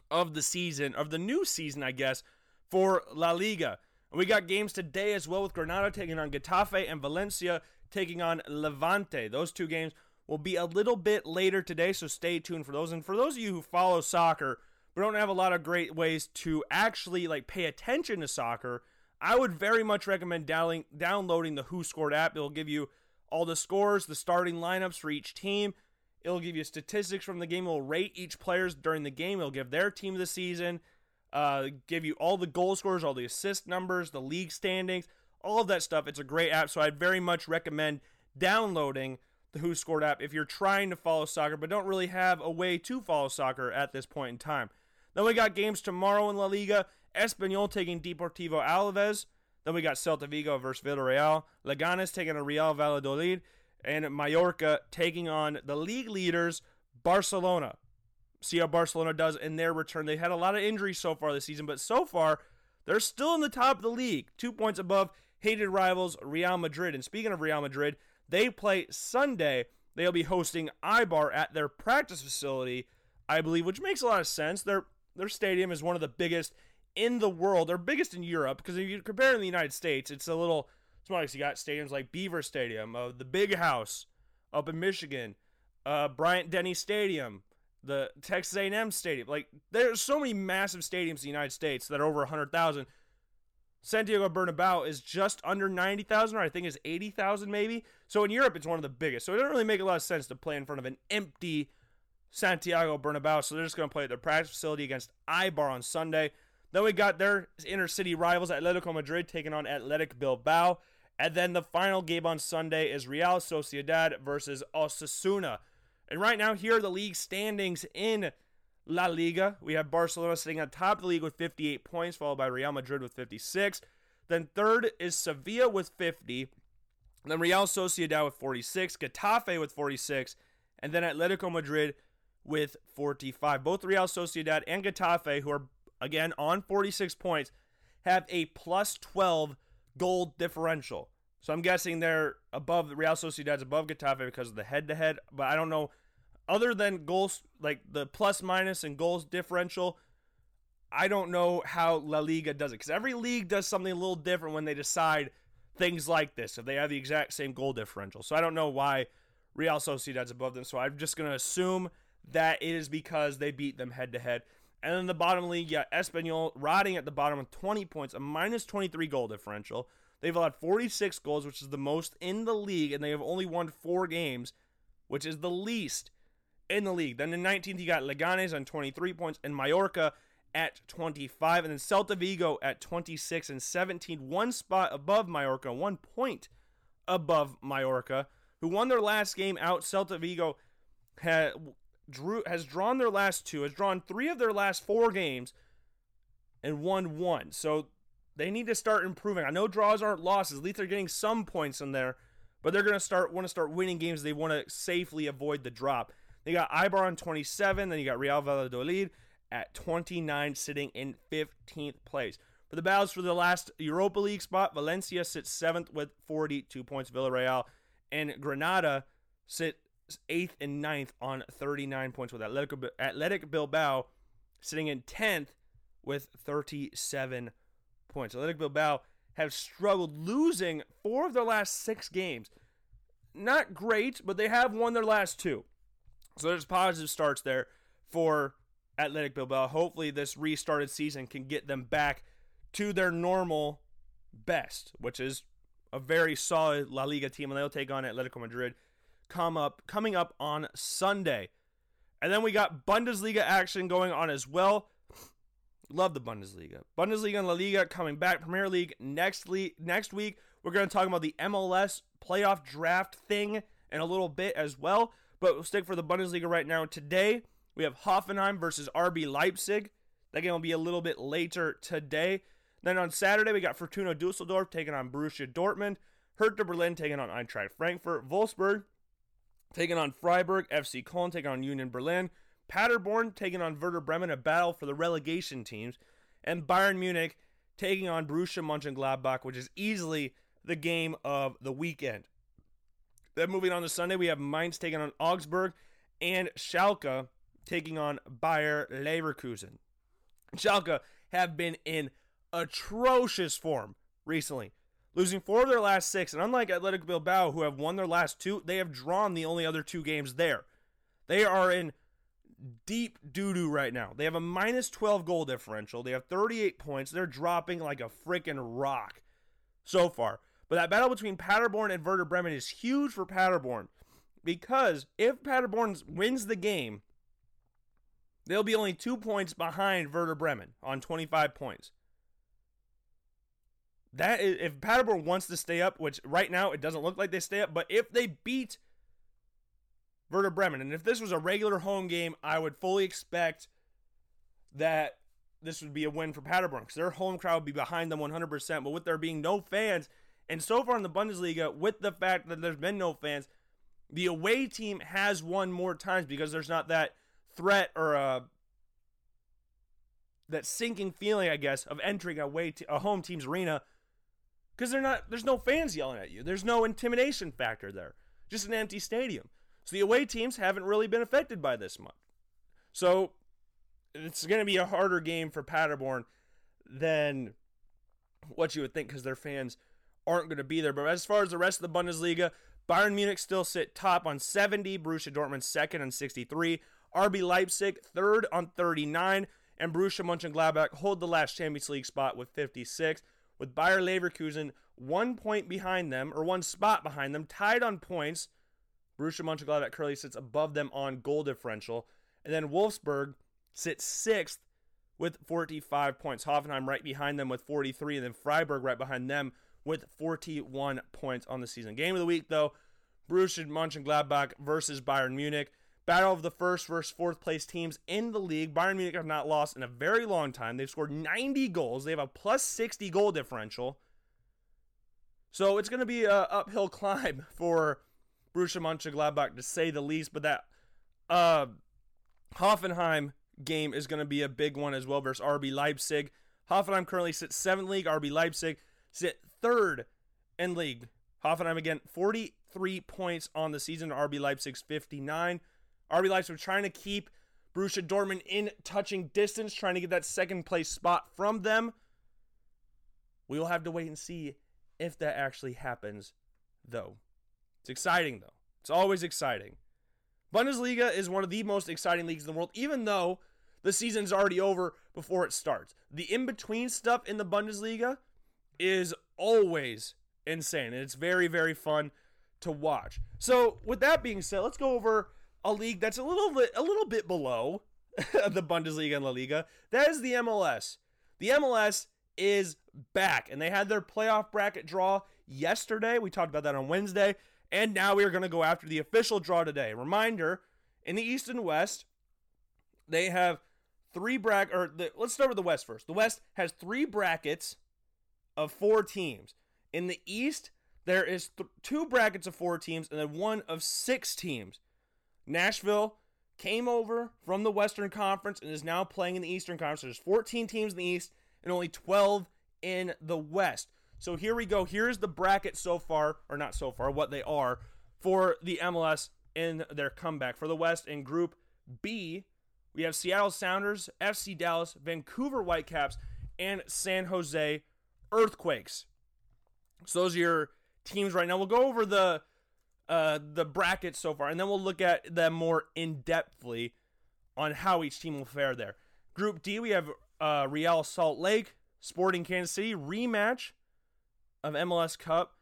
of the season, of the new season, I guess, for La Liga. And we got games today as well with Granada taking on Getafe and Valencia taking on Levante. Those two games will be a little bit later today, so stay tuned for those. And for those of you who follow soccer we don't have a lot of great ways to actually like pay attention to soccer, I would very much recommend downloading the Who Scored app. It'll give you all the scores, the starting lineups for each team. It'll give you statistics from the game. It'll rate each players during the game. It'll give their team of the season, uh, give you all the goal scores, all the assist numbers, the league standings, all of that stuff. It's a great app, so I'd very much recommend downloading the Who Scored app if you're trying to follow soccer but don't really have a way to follow soccer at this point in time. Then we got games tomorrow in La Liga. Espanyol taking Deportivo Alaves. Then we got Celta Vigo versus Villarreal. Leganes taking a Real Valladolid. And Mallorca taking on the league leaders, Barcelona. See how Barcelona does in their return. They had a lot of injuries so far this season, but so far, they're still in the top of the league. Two points above hated rivals Real Madrid. And speaking of Real Madrid, they play Sunday. They'll be hosting Eibar at their practice facility, I believe, which makes a lot of sense. Their their stadium is one of the biggest in the world. They're biggest in Europe because if you compare in the United States, it's a little smaller. Because you got stadiums like Beaver Stadium, uh, the Big House up in Michigan, uh, Bryant Denny Stadium, the Texas A&M Stadium. Like there's so many massive stadiums in the United States that are over 100,000. Santiago Bernabeu is just under 90,000, or I think is 80,000 maybe. So in Europe, it's one of the biggest. So it doesn't really make a lot of sense to play in front of an empty Santiago Bernabeu. So they're just going to play at their practice facility against Eibar on Sunday. Then we got their inner city rivals, Atletico Madrid, taking on Athletic Bilbao. And then the final game on Sunday is Real Sociedad versus Osasuna. And right now, here are the league standings in La Liga. We have Barcelona sitting on top of the league with 58 points, followed by Real Madrid with 56. Then third is Sevilla with 50. Then Real Sociedad with 46. Getafe with 46. And then Atletico Madrid with 45. Both Real Sociedad and Getafe, who are again on 46 points, have a plus 12 goal differential. So I'm guessing they're above Real Sociedad's above Getafe because of the head to head, but I don't know other than goals like the plus minus and goals differential. I don't know how La Liga does it because every league does something a little different when they decide things like this if they have the exact same goal differential. So I don't know why Real Sociedad's above them. So I'm just going to assume that it is because they beat them head to head. And then the bottom league, yeah, Espanyol riding at the bottom with 20 points, a minus 23 goal differential. They've allowed 46 goals, which is the most in the league, and they have only won four games, which is the least in the league. Then in 19th, you got Leganes on 23 points, and Mallorca at 25, and then Celta Vigo at 26 and 17, one spot above Mallorca, one point above Mallorca, who won their last game out. Celta Vigo had drew has drawn their last two, has drawn three of their last four games, and won one. So they need to start improving. I know draws aren't losses. At least they're getting some points in there, but they're gonna start want to start winning games. They want to safely avoid the drop. They got Eibar on 27, then you got Real Valladolid at 29, sitting in 15th place. For the battles for the last Europa League spot, Valencia sits seventh with 42 points. Villarreal and Granada sit eighth and ninth on 39 points with Atletico, Athletic Bilbao sitting in 10th with 37 points. Athletic Bilbao have struggled losing four of their last six games. Not great, but they have won their last two. So there's positive starts there for Athletic Bilbao. Hopefully, this restarted season can get them back to their normal best, which is a very solid La Liga team, and they'll take on Atletico Madrid come up coming up on Sunday. And then we got Bundesliga action going on as well. Love the Bundesliga. Bundesliga and La Liga coming back. Premier League next le- next week. We're going to talk about the MLS playoff draft thing in a little bit as well. But we'll stick for the Bundesliga right now. Today, we have Hoffenheim versus RB Leipzig. That game will be a little bit later today. Then on Saturday, we got Fortuna Dusseldorf taking on Borussia Dortmund. Hertha Berlin taking on Eintracht Frankfurt. Wolfsburg taking on Freiburg. FC Köln taking on Union Berlin. Paderborn taking on Werder Bremen, a battle for the relegation teams. And Bayern Munich taking on Borussia Mönchengladbach, which is easily the game of the weekend. Then moving on to Sunday, we have Mainz taking on Augsburg and Schalke taking on Bayer Leverkusen. Schalke have been in atrocious form recently, losing four of their last six. And unlike Athletic Bilbao, who have won their last two, they have drawn the only other two games there. They are in deep doo doo right now. They have a minus 12 goal differential. They have 38 points. They're dropping like a freaking rock so far. But that battle between Paderborn and Werder Bremen is huge for Paderborn because if Paderborn wins the game, they'll be only two points behind Werder Bremen on 25 points. That is, if Paderborn wants to stay up, which right now it doesn't look like they stay up, but if they beat Werder Bremen, and if this was a regular home game, I would fully expect that this would be a win for Paderborn because their home crowd would be behind them 100%. But with there being no fans, and so far in the Bundesliga, with the fact that there's been no fans, the away team has won more times because there's not that threat or a uh, that sinking feeling, I guess, of entering a way to a home team's arena because they're not there's no fans yelling at you. There's no intimidation factor there. Just an empty stadium. So the away teams haven't really been affected by this much. So it's going to be a harder game for Paderborn than what you would think because their fans aren't going to be there. But as far as the rest of the Bundesliga, Bayern Munich still sit top on 70, Borussia Dortmund second on 63, RB Leipzig third on 39, and Borussia Mönchengladbach hold the last Champions League spot with 56, with Bayer Leverkusen one point behind them, or one spot behind them, tied on points. Borussia Mönchengladbach currently sits above them on goal differential, and then Wolfsburg sits sixth with 45 points. Hoffenheim right behind them with 43, and then Freiburg right behind them with 41 points on the season. Game of the week, though, Borussia Mönchengladbach versus Bayern Munich. Battle of the first versus fourth place teams in the league. Bayern Munich have not lost in a very long time. They've scored 90 goals. They have a plus 60 goal differential. So it's going to be an uphill climb for Borussia Mönchengladbach to say the least. But that uh, Hoffenheim game is going to be a big one as well versus RB Leipzig. Hoffenheim currently sits seventh league. RB Leipzig sit third in league. Hoffenheim again, 43 points on the season. RB Leipzig's 59. RB Leipzig trying to keep Borussia Dortmund in touching distance, trying to get that second place spot from them. We will have to wait and see if that actually happens, though. It's exciting, though. It's always exciting. Bundesliga is one of the most exciting leagues in the world, even though the season's already over before it starts. The in between stuff in the Bundesliga is always insane. And it's very, very fun to watch. So, with that being said, let's go over a league that's a little bit, a little bit below the Bundesliga and La Liga. That is the MLS. The MLS is back, and they had their playoff bracket draw yesterday. We talked about that on Wednesday, and now we are going to go after the official draw today. Reminder: in the East and West, they have three bracket. Or the, let's start with the West first. The West has three brackets of four teams. In the East, there is th- two brackets of four teams and then one of six teams. Nashville came over from the Western Conference and is now playing in the Eastern Conference. There's 14 teams in the East and only 12 in the West. So here we go. Here's the bracket so far, or not so far, what they are for the MLS in their comeback. For the West in Group B, we have Seattle Sounders, FC Dallas, Vancouver Whitecaps, and San Jose Earthquakes. So those are your teams right now. We'll go over the uh, the brackets so far, and then we'll look at them more in depthly on how each team will fare there. Group D, we have uh, Real Salt Lake, Sporting Kansas City rematch of MLS Cup,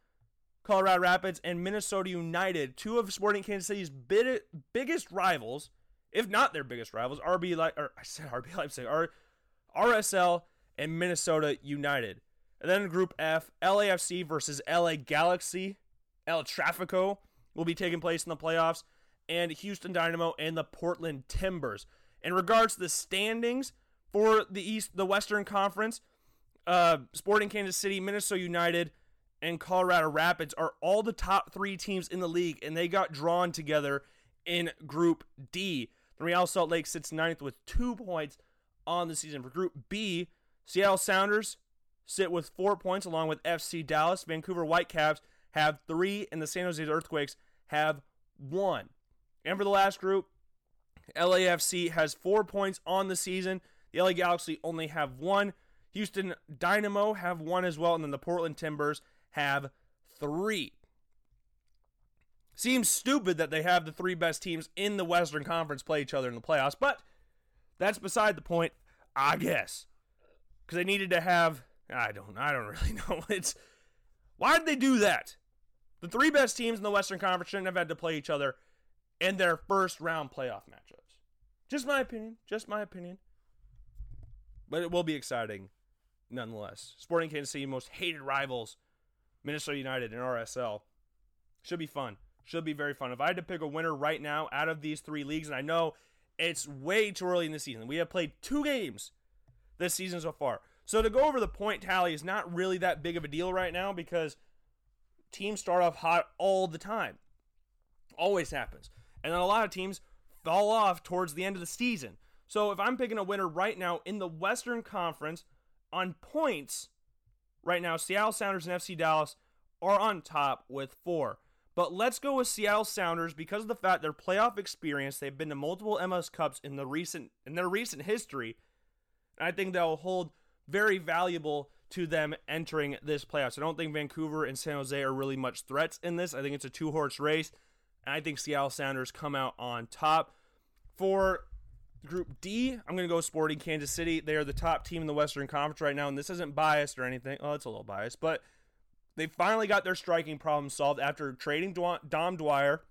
Colorado Rapids, and Minnesota United, two of Sporting Kansas City's bid- biggest rivals, if not their biggest rivals. RB like or I said RB Leipzig, R- RSL and Minnesota United. And then Group F, LAFC versus LA Galaxy, El Trafico will be taking place in the playoffs, and Houston Dynamo and the Portland Timbers. In regards to the standings for the East, the Western Conference, uh, Sporting Kansas City, Minnesota United, and Colorado Rapids are all the top three teams in the league, and they got drawn together in Group D. The Real Salt Lake sits ninth with two points on the season. For Group B, Seattle Sounders sit with four points, along with FC Dallas. Vancouver Whitecaps have three, and the San Jose Earthquakes have one. And for the last group, LAFC has four points on the season. The LA Galaxy only have one. Houston Dynamo have one as well, and then the Portland Timbers have three. Seems stupid that they have the three best teams in the Western Conference play each other in the playoffs, but that's beside the point, I guess. Because they needed to have I don't I don't really know. It's why did they do that? The three best teams in the Western Conference shouldn't have had to play each other in their first round playoff matchups. Just my opinion. Just my opinion. But it will be exciting nonetheless. Sporting Kansas City, most hated rivals, Minnesota United and RSL. Should be fun. Should be very fun. If I had to pick a winner right now out of these three leagues, and I know it's way too early in the season, we have played two games this season so far. So to go over the point tally is not really that big of a deal right now because teams start off hot all the time. Always happens. And then a lot of teams fall off towards the end of the season. So if I'm picking a winner right now in the Western Conference on points, right now Seattle Sounders and FC Dallas are on top with four. But let's go with Seattle Sounders because of the fact their playoff experience. They've been to multiple MLS Cups in the recent in their recent history. And I think they'll hold very valuable to them entering this playoffs. I don't think Vancouver and San Jose are really much threats in this. I think it's a two horse race. And I think Seattle Sounders come out on top. For Group D, I'm going to go Sporting Kansas City. They are the top team in the Western Conference right now. And this isn't biased or anything. Oh, it's a little biased. But they finally got their striking problem solved after trading Dom Dwyer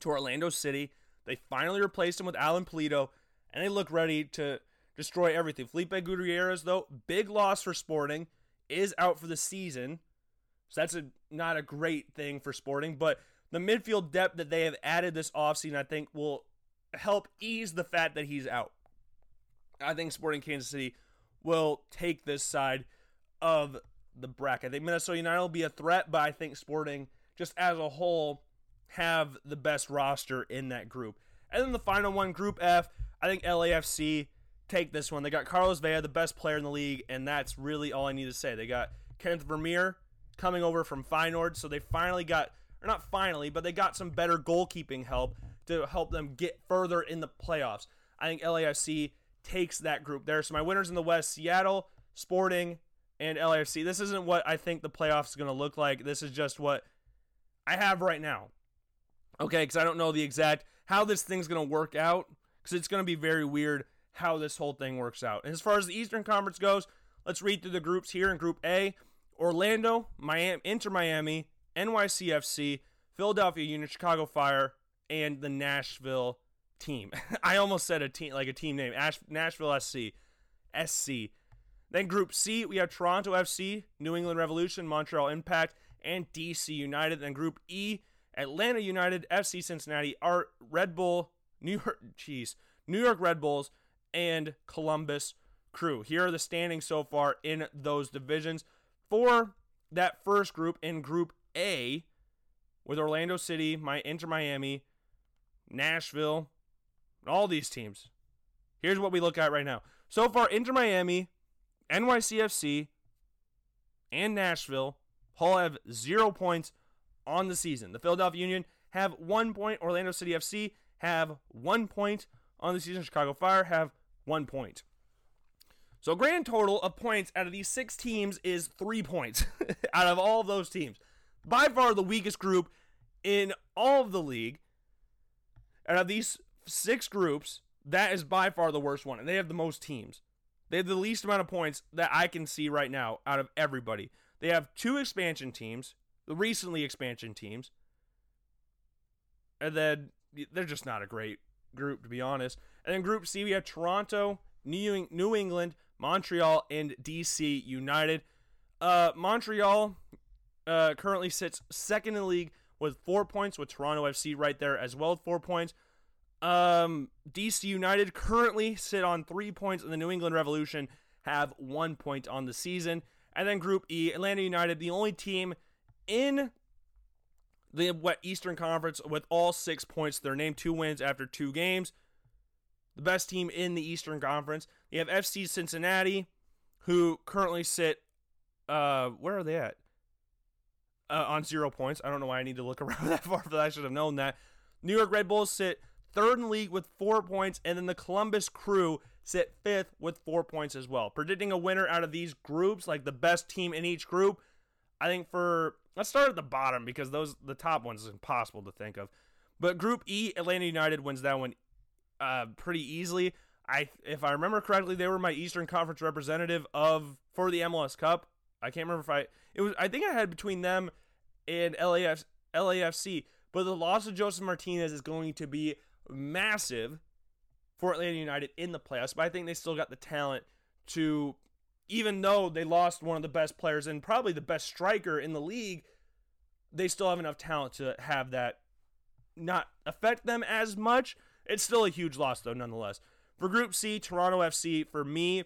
to Orlando City. They finally replaced him with Alan Pulido. And they look ready to destroy everything. Felipe Gutierrez, though, big loss for Sporting, is out for the season. So that's a not a great thing for Sporting, but the midfield depth that they have added this offseason, I think, will help ease the fact that he's out. I think Sporting Kansas City will take this side of the bracket. I think Minnesota United will be a threat, but I think Sporting, just as a whole, have the best roster in that group. And then the final one, Group F, I think LAFC take this one. They got Carlos Vela, the best player in the league, and that's really all I need to say. They got Kenneth Vermeer coming over from Feyenoord, so they finally got, or not finally, but they got some better goalkeeping help to help them get further in the playoffs. I think LAFC takes that group there. So my winners in the West, Seattle, Sporting, and LAFC. This isn't what I think the playoffs is going to look like. This is just what I have right now. Okay, because I don't know the exact how this thing's going to work out because it's going to be very weird how this whole thing works out. And as far as the Eastern Conference goes, let's read through the groups here in Group A Orlando, Miami, Inter Miami, NYCFC, Philadelphia Union, Chicago Fire, and the Nashville team. I almost said a team like a team name. Ash, Nashville SC. SC. Then Group C, we have Toronto FC, New England Revolution, Montreal Impact, and DC United. Then Group E, Atlanta United, FC Cincinnati, Art Red Bull, New York, jeez, New York Red Bulls, and Columbus Crew. Here are the standings so far in those divisions. For that first group in Group A, with Orlando City, my Inter Miami, Nashville, all these teams. Here's what we look at right now. So far, Inter Miami, NYCFC, and Nashville all have zero points on the season. The Philadelphia Union have one point. Orlando City FC have one point on the season. Chicago Fire have one point. So grand total of points out of these six teams is three points out of all of those teams. By far the weakest group in all of the league. Out of these six groups, that is by far the worst one. And they have the most teams. They have the least amount of points that I can see right now out of everybody. They have two expansion teams, the recently expansion teams. And then they're just not a great group, to be honest. And then Group C, we have Toronto, New, New England, Montreal, and DC United. Uh, Montreal uh, currently sits second in the league with four points, with Toronto FC right there as well with four points. Um, DC United currently sit on three points, and the New England Revolution have one point on the season. And then Group E, Atlanta United, the only team in the Eastern Conference with all six points. They're named two wins after two games. The best team in the Eastern Conference. You have FC Cincinnati, who currently sit. Uh, where are they at? Uh, on zero points. I don't know why I need to look around that far, but I should have known that. New York Red Bulls sit third in league with four points, and then the Columbus Crew sit fifth with four points as well. Predicting a winner out of these groups, like the best team in each group, I think for let's start at the bottom because those the top ones is impossible to think of. But Group E, Atlanta United wins that one uh, pretty easily. I if I remember correctly, they were my Eastern Conference representative of for the MLS Cup. I can't remember if I it was I think I had between them and LAF, LAFC, but the loss of Josef Martinez is going to be massive for Atlanta United in the playoffs. But I think they still got the talent to even though they lost one of the best players and probably the best striker in the league, they still have enough talent to have that not affect them as much. It's still a huge loss, though, nonetheless. For Group C, Toronto FC, for me,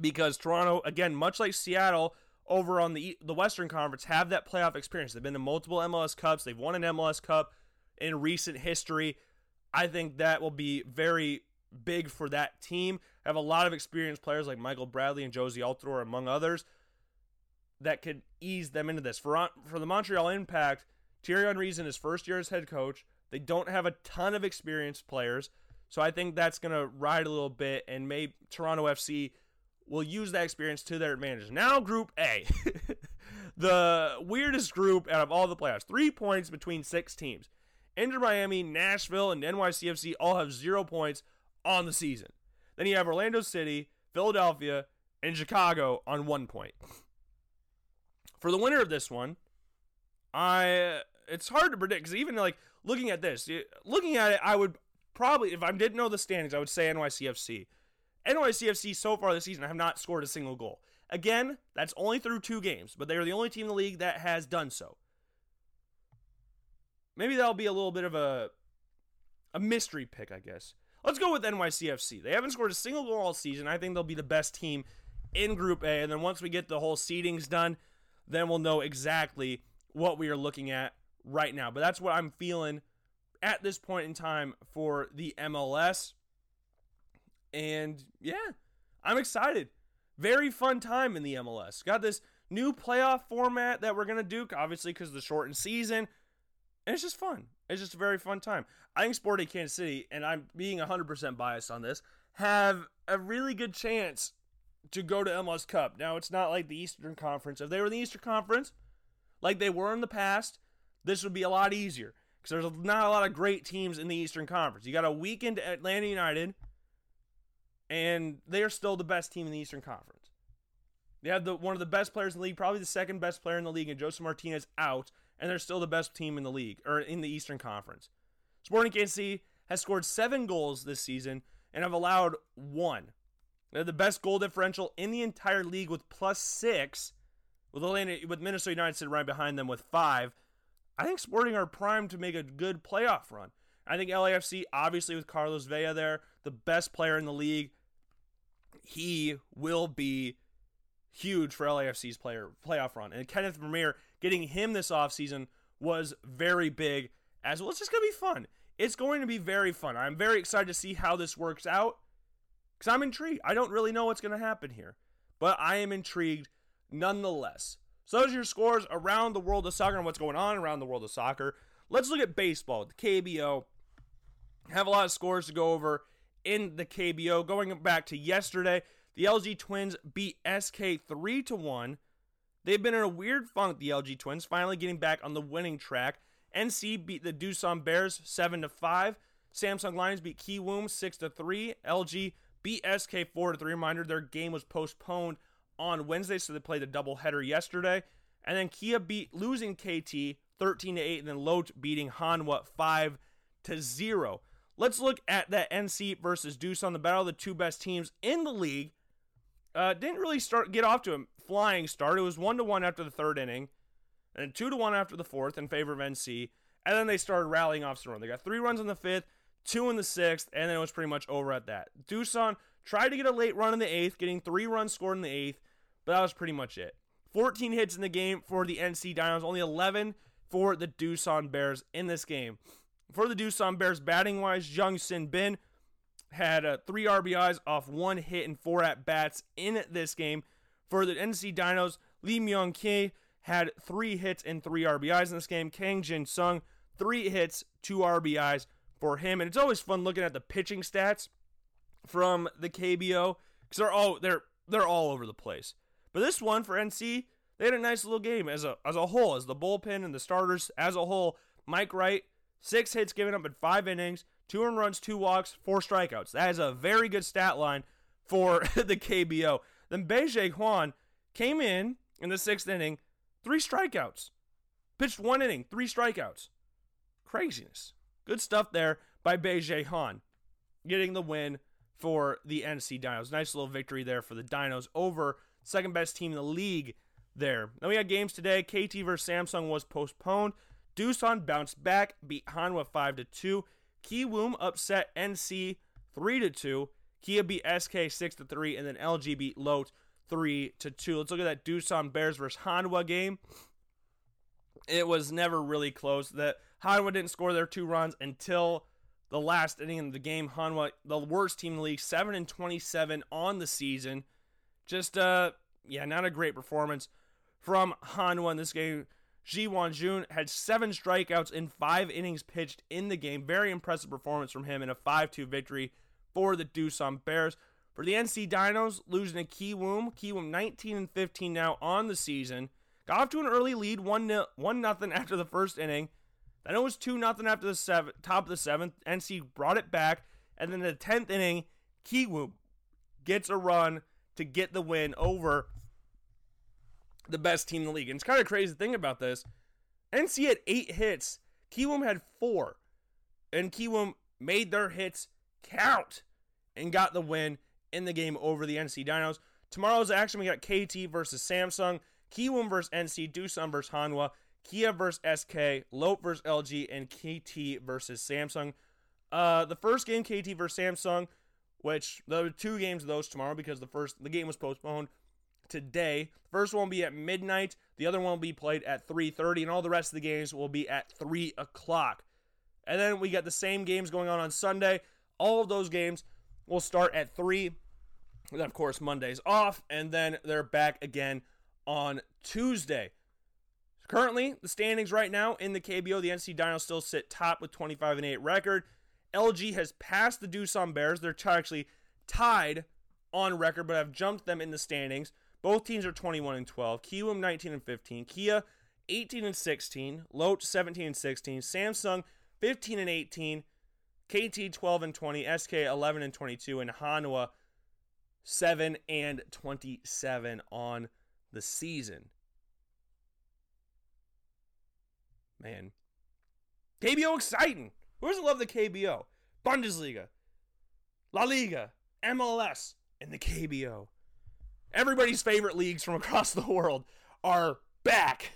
because Toronto, again, much like Seattle over on the the Western Conference, have that playoff experience. They've been to multiple MLS Cups. They've won an MLS Cup in recent history. I think that will be very big for that team. Have a lot of experienced players like Michael Bradley and Jozy Altidore, among others, that could ease them into this. For for the Montreal Impact, Thierry Henry's in his first year as head coach. They don't have a ton of experienced players, so I think that's going to ride a little bit, and maybe Toronto FC will use that experience to their advantage. Now, Group A, the weirdest group out of all the playoffs. Three points between six teams. Inter Miami, Nashville, and NYCFC all have zero points on the season. Then you have Orlando City, Philadelphia, and Chicago on one point. For the winner of this one, I it's hard to predict because even like looking at this, looking at it, I would probably if I didn't know the standings, I would say NYCFC. NYCFC so far this season have not scored a single goal. Again, that's only through two games, but they are the only team in the league that has done so. Maybe that'll be a little bit of a a mystery pick, I guess. Let's go with NYCFC. They haven't scored a single goal all season. I think they'll be the best team in Group A. And then once we get the whole seedings done, then we'll know exactly what we are looking at right now. But that's what I'm feeling at this point in time for the MLS. And yeah, I'm excited. Very fun time in the MLS. Got this new playoff format that we're going to do, obviously, because the shortened season. And it's just fun. It's just a very fun time. I think Sporting Kansas City, and I'm being 100% biased on this, have a really good chance to go to MLS Cup. Now, it's not like the Eastern Conference. If they were in the Eastern Conference, like they were in the past, this would be a lot easier because there's not a lot of great teams in the Eastern Conference. You got a weekend Atlanta United, and they are still the best team in the Eastern Conference. They have the one of the best players in the league, probably the second best player in the league, and Josef Martinez out, and they're still the best team in the league or in the Eastern Conference. Sporting Kansas City has scored seven goals this season and have allowed one. They're the best goal differential in the entire league with plus six, with Atlanta, with Minnesota United sitting right behind them with five. I think Sporting are primed to make a good playoff run. I think LAFC, obviously with Carlos Vela there, the best player in the league, he will be huge for LAFC's player playoff run. And Kenneth Vermeer getting him this offseason was very big as well. It's just going to be fun. It's going to be very fun. I'm very excited to see how this works out because I'm intrigued. I don't really know what's going to happen here, but I am intrigued nonetheless. So those are your scores around the world of soccer and what's going on around the world of soccer. Let's look at baseball. The KBO have a lot of scores to go over in the KBO. Going back to yesterday, the LG Twins beat SK 3 to 1. They've been in a weird funk, the LG Twins, finally getting back on the winning track. NC beat the Doosan Bears 7 to 5. Samsung Lions beat Kiwoom 6 to 3. LG beat SK 4 to 3. Reminder their game was postponed on Wednesday, so they played a doubleheader yesterday. And then Kia beat losing KT 13 to 8, and then Lotte beating Hanwha 5 to 0. Let's look at that NC versus Doosan, the battle of the two best teams in the league. Uh, didn't really start get off to flying start. It was one to one after the third inning, and two to one after the fourth in favor of NC. And then they started rallying off some run. They got three runs in the fifth, two in the sixth, and then it was pretty much over at that. Doosan tried to get a late run in the eighth, getting three runs scored in the eighth, but that was pretty much it. 14 hits in the game for the NC Dinos, only 11 for the Doosan Bears in this game. For the Doosan Bears, batting wise, Jung Sin Bin had uh, three RBIs off one hit and four at bats in this game. For the NC Dinos, Lee Myung Ki had three hits and three RBIs in this game. Kang Jin Sung, three hits, two RBIs for him. And it's always fun looking at the pitching stats from the KBO because they're all they're they're all over the place. But this one for NC, they had a nice little game as a as a whole, as the bullpen and the starters as a whole. Mike Wright, six hits given up in five innings, two earned runs, two walks, four strikeouts. That is a very good stat line for the KBO. Then Beijing Huan came in in the sixth inning, three strikeouts. Pitched one inning, three strikeouts. Craziness. Good stuff there by Beijing Han, getting the win for the NC Dinos. Nice little victory there for the Dinos over second best team in the league there. Then we had games today. KT versus Samsung was postponed. Doosan bounced back, beat Hanwha 5 to 2. Kiwoom upset NC 3 to 2. Kia beat SK 6 to 3 and then LG beat Lotte 3 to 2. Let's look at that Doosan Bears versus Hanwha game. It was never really close. That Hanwha didn't score their two runs until the last inning of the game. Hanwha, the worst team in the league, 7 and 27 on the season. Just uh yeah, not a great performance from Hanwha in this game. Ji Wan Jun had seven strikeouts in five innings pitched in the game. Very impressive performance from him in a 5 2 victory for the Doosan Bears. For the NC Dinos, losing to Kiwoom. Kiwoom 19 and 15 now on the season. Got off to an early lead, 1 0 after the first inning. Then it was 2 0 after the seven, top of the seventh. NC brought it back. And then the 10th inning, Kiwoom gets a run to get the win over the best team in the league. And it's kind of crazy to think about this. NC had eight hits, Kiwoom had four. And Kiwoom made their hits count and got the win in the game over the NC Dinos. Tomorrow's action, we got KT versus Samsung, Kiwoom versus NC, Doosan versus Hanwha, Kia versus SK, Lotte versus LG, and KT versus Samsung. Uh, the first game, KT versus Samsung, which there two games of those tomorrow because the first the game was postponed today. The first one will be at midnight. The other one will be played at 3:30, and all the rest of the games will be at 3 o'clock. And then we got the same games going on on Sunday. All of those games will start at 3. And then, of course, Monday's off, and then they're back again on Tuesday. Currently, the standings right now in the KBO, the NC Dinos still sit top with 25 and 8 record. LG has passed the Doosan Bears. They're actually tied on record, but have jumped them in the standings. Both teams are 21 and 12. Kiwoom 19 and 15. Kia 18 and 16. Lotte 17 and 16. Samsung 15 and 18. KT 12 and 20. SK 11 and 22. And Hanwha 7 and 27 on the season. Man. KBO exciting. Who doesn't love the KBO? Bundesliga, La Liga, MLS, and the KBO. Everybody's favorite leagues from across the world are back.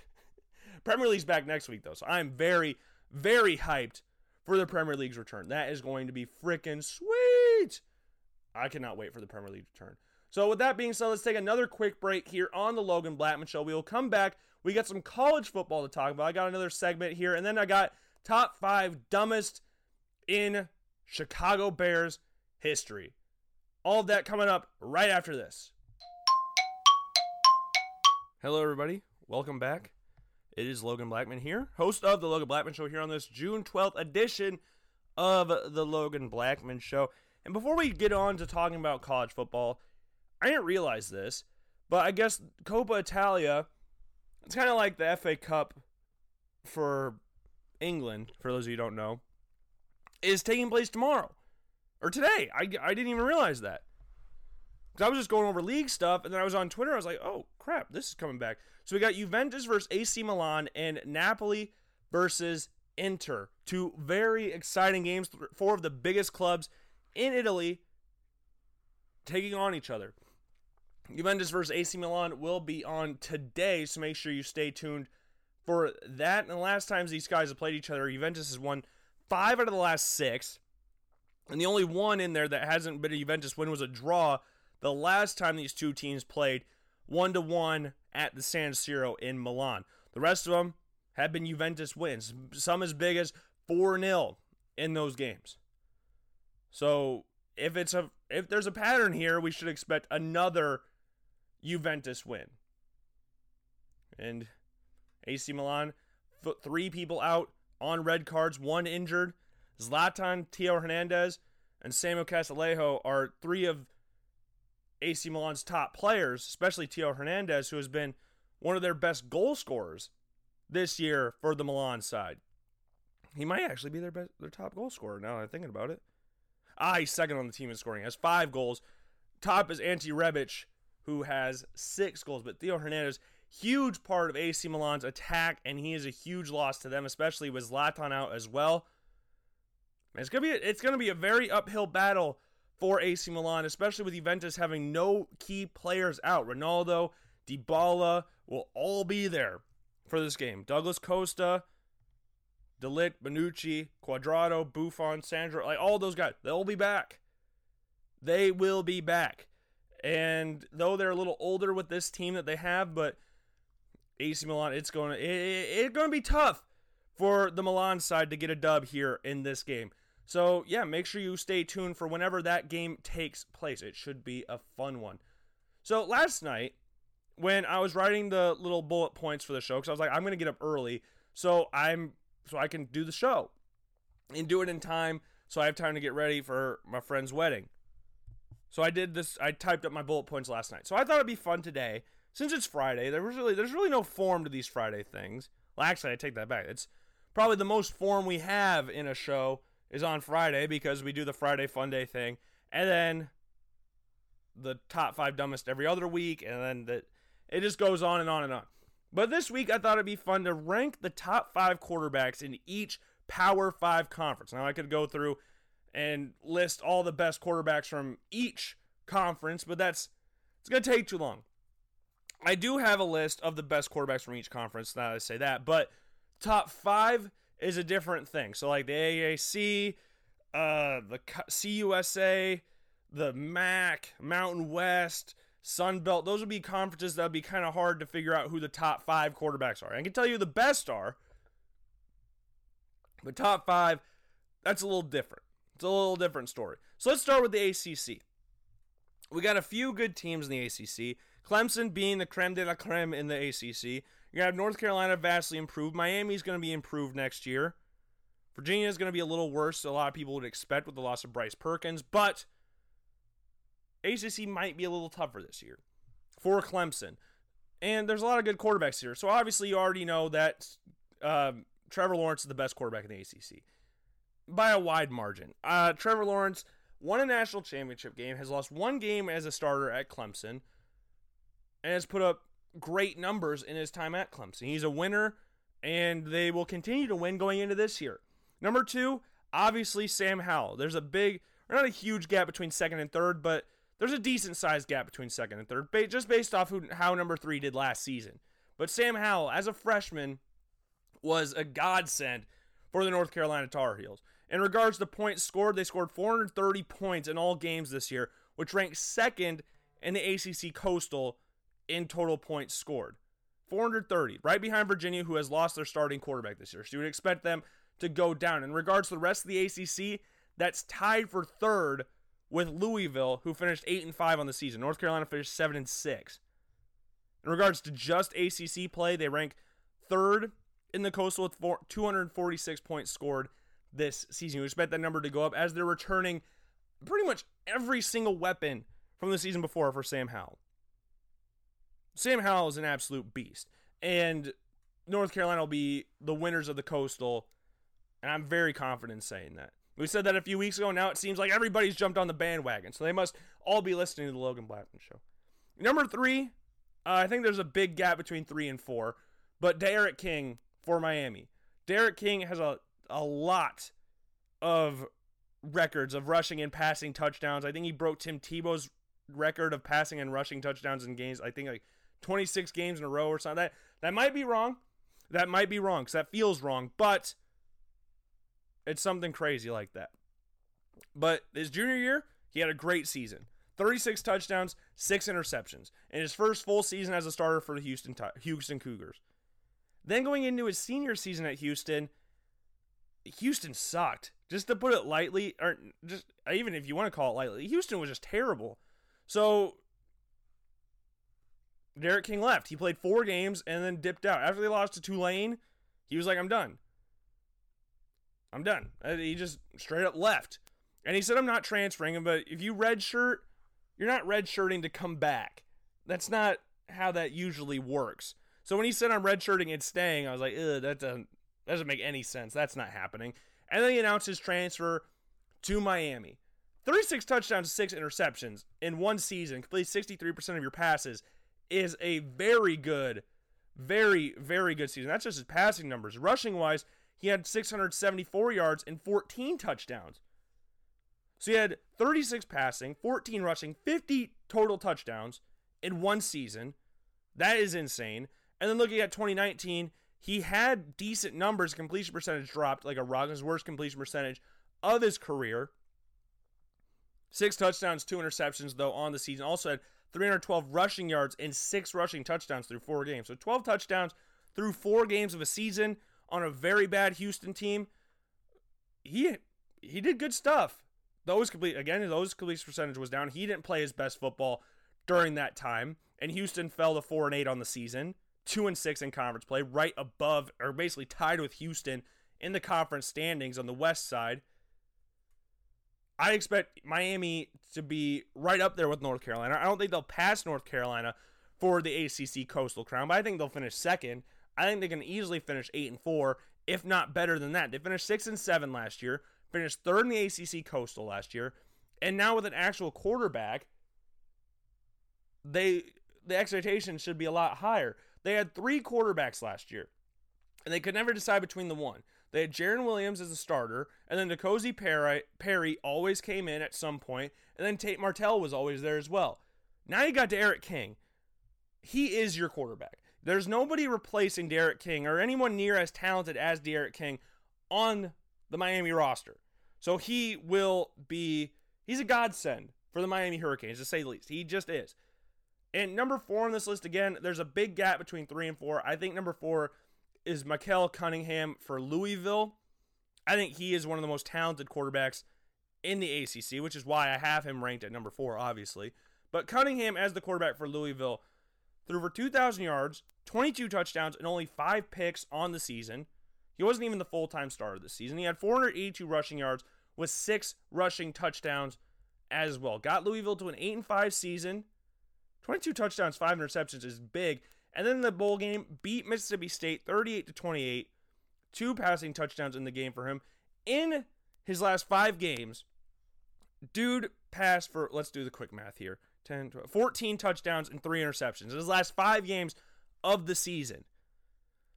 Premier League's back next week, though, so I'm very, very hyped for the Premier League's return. That is going to be freaking sweet. I cannot wait for the Premier League return. So, with that being said, let's take another quick break here on the Logan Blackman Show. We will come back. We got some college football to talk about. I got another segment here, and then I got top five dumbest in Chicago Bears history. All of that coming up right after this. Hello, everybody. Welcome back. It is Logan Blackman here, host of the Logan Blackman Show here on this June 12th edition of the Logan Blackman Show. And before we get on to talking about college football, I didn't realize this, but I guess Coppa Italia, it's kind of like the FA Cup for England, for those of you who don't know, is taking place tomorrow or today. I, I didn't even realize that. Because I was just going over league stuff, and then I was on Twitter. I was like, oh, crap, this is coming back. So we got Juventus versus AC Milan and Napoli versus Inter. Two very exciting games. Four of the biggest clubs in Italy taking on each other. Juventus versus AC Milan will be on today, so make sure you stay tuned for that. And the last times these guys have played each other, Juventus has won five out of the last six. And the only one in there that hasn't been a Juventus win was a draw the last time these two teams played one to one at the San Siro in Milan. The rest of them have been Juventus wins, some as big as 4 0 in those games. So if it's a if there's a pattern here, we should expect another Juventus win. And AC Milan, three people out on red cards, one injured. Zlatan, Theo Hernandez, and Samuel Castillejo are three of AC Milan's top players, especially Theo Hernandez, who has been one of their best goal scorers this year for the Milan side. He might actually be their best, their top goal scorer now I'm thinking about it. Ah, he's second on the team in scoring. Has five goals. Top is Ante Rebic, who has six goals. But Theo Hernandez, huge part of AC Milan's attack, and he is a huge loss to them, especially with Zlatan out as well. It's gonna be it's gonna be a very uphill battle for AC Milan, especially with Juventus having no key players out. Ronaldo, Dybala will all be there for this game. Douglas Costa, De Ligt, Bonucci, Cuadrado, Buffon, Sandro, like all those guys, they'll be back. They will be back. And though they're a little older with this team that they have, but AC Milan, it's going to it, it, it's going to be tough for the Milan side to get a dub here in this game. So, yeah, make sure you stay tuned for whenever that game takes place. It should be a fun one. So, last night, when I was writing the little bullet points for the show, because I was like, I'm going to get up early so I'm so I can do the show and do it in time so I have time to get ready for my friend's wedding. So I did this. I typed up my bullet points last night. So I thought it'd be fun today, since it's Friday. There was really there's really no form to these Friday things. Well, actually, I take that back. It's probably the most form we have in a show is on Friday because we do the Friday Fun Day thing, and then the top five dumbest every other week, and then that it just goes on and on and on. But this week, I thought it'd be fun to rank the top five quarterbacks in each Power Five conference. Now, I could go through and list all the best quarterbacks from each conference, but that's it's gonna take too long. I do have a list of the best quarterbacks from each conference. Now I say that, but top five is a different thing. So like the AAC, uh, the CUSA, the MAC, Mountain West, Sun Belt, those would be conferences that would be kind of hard to figure out who the top five quarterbacks are. I can tell you the best are, but top five, that's a little different. It's a little different story. So let's start with the ACC. We got a few good teams in the ACC. Clemson being the creme de la creme in the ACC. You're going to have North Carolina vastly improved. Miami's going to be improved next year. Virginia is going to be a little worse, a lot of people would expect with the loss of Bryce Perkins, but ACC might be a little tougher this year for Clemson. And there's a lot of good quarterbacks here. So obviously, you already know that um, Trevor Lawrence is the best quarterback in the ACC by a wide margin. Uh, Trevor Lawrence won a national championship game, has lost one game as a starter at Clemson, and has put up great numbers in his time at Clemson. He's a winner, and they will continue to win going into this year. Number two, obviously Sam Howell. There's a big, or not a huge gap between second and third, but there's a decent sized gap between second and third, just based off who, how number three did last season. But Sam Howell, as a freshman, was a godsend for the North Carolina Tar Heels. In regards to points scored, they scored 430 points in all games this year, which ranks second in the ACC Coastal in total points scored. 430, right behind Virginia, who has lost their starting quarterback this year. So you would expect them to go down. In regards to the rest of the ACC, that's tied for third with Louisville, who finished eight and five on the season. North Carolina finished seven and six. In regards to just ACC play, they rank third in the Coastal with four, 246 points scored this season. We expect that number to go up as they're returning pretty much every single weapon from the season before for Sam Howell. Sam Howell is an absolute beast. And North Carolina will be the winners of the Coastal. And I'm very confident in saying that. We said that a few weeks ago. Now it seems like everybody's jumped on the bandwagon. So they must all be listening to the Logan Blackman show. Number three, uh, I think there's a big gap between three and four. But D'Eriq King for Miami. D'Eriq King has a, a lot of records of rushing and passing touchdowns. I think he broke Tim Tebow's record of passing and rushing touchdowns in games. I think like 26 games in a row or something. That that might be wrong. That might be wrong because that feels wrong, but it's something crazy like that. But his junior year, he had a great season. 36 touchdowns, six interceptions in his first full season as a starter for the Houston Houston Cougars. Then going into his senior season at Houston, Houston sucked. Just to put it lightly, or just even if you want to call it lightly, Houston was just terrible. So D'Eriq King left. He played four games and then dipped out. After they lost to Tulane, he was like, I'm done. I'm done. Uh, he just straight up left. And he said, I'm not transferring him, but if you redshirt, you're not redshirting to come back. That's not how that usually works. So when he said I'm redshirting and staying, I was like, that doesn't, doesn't make any sense. That's not happening. And then he announced his transfer to Miami. 36 touchdowns, six interceptions in one season, complete 63% of your passes is a very good, very, very good season. That's just his passing numbers. Rushing wise, he had 674 yards and 14 touchdowns. So he had 36 passing, 14 rushing, 50 total touchdowns in one season. That is insane. And then looking at 2019, he had decent numbers. Completion percentage dropped like a. His worst completion percentage of his career. Six touchdowns, two interceptions, though, on the season. Also had 312 rushing yards and six rushing touchdowns through four games. So 12 touchdowns through four games of a season on a very bad Houston team. He he did good stuff. Those complete again, those completion percentage was down. He didn't play his best football during that time, and Houston fell to four and eight on the season two and six in conference play, right above or basically tied with Houston in the conference standings on the west side. I expect Miami to be right up there with North Carolina. I don't think they'll pass North Carolina for the ACC Coastal Crown, but I think they'll finish second. I think they can easily finish eight and four, if not better than that. They finished six and seven last year, finished third in the ACC Coastal last year, and now with an actual quarterback, they the expectation should be a lot higher. They had three quarterbacks last year, and they could never decide between the one. They had Jarren Williams as a starter, and then N'Kosi Perry, Perry always came in at some point, and then Tate Martell was always there as well. Now you got D'Eriq King. He is your quarterback. There's nobody replacing D'Eriq King or anyone near as talented as D'Eriq King on the Miami roster. So he will be, he's a godsend for the Miami Hurricanes, to say the least. He just is. And number four on this list, again, there's a big gap between three and four. I think number four is Malik Cunningham for Louisville. I think he is one of the most talented quarterbacks in the ACC, which is why I have him ranked at number four, obviously. But Cunningham, as the quarterback for Louisville, threw for 2,000 yards, 22 touchdowns, and only five picks on the season. He wasn't even the full time starter this season. He had 482 rushing yards with six rushing touchdowns as well. Got Louisville to an 8 and 5 season 22 touchdowns, 5 interceptions is big. And then the bowl game beat Mississippi State 38 to 28. Two passing touchdowns in the game for him. In his last 5 games, dude passed for let's do the quick math here. 10 12, 14 touchdowns and 3 interceptions. In his last 5 games of the season.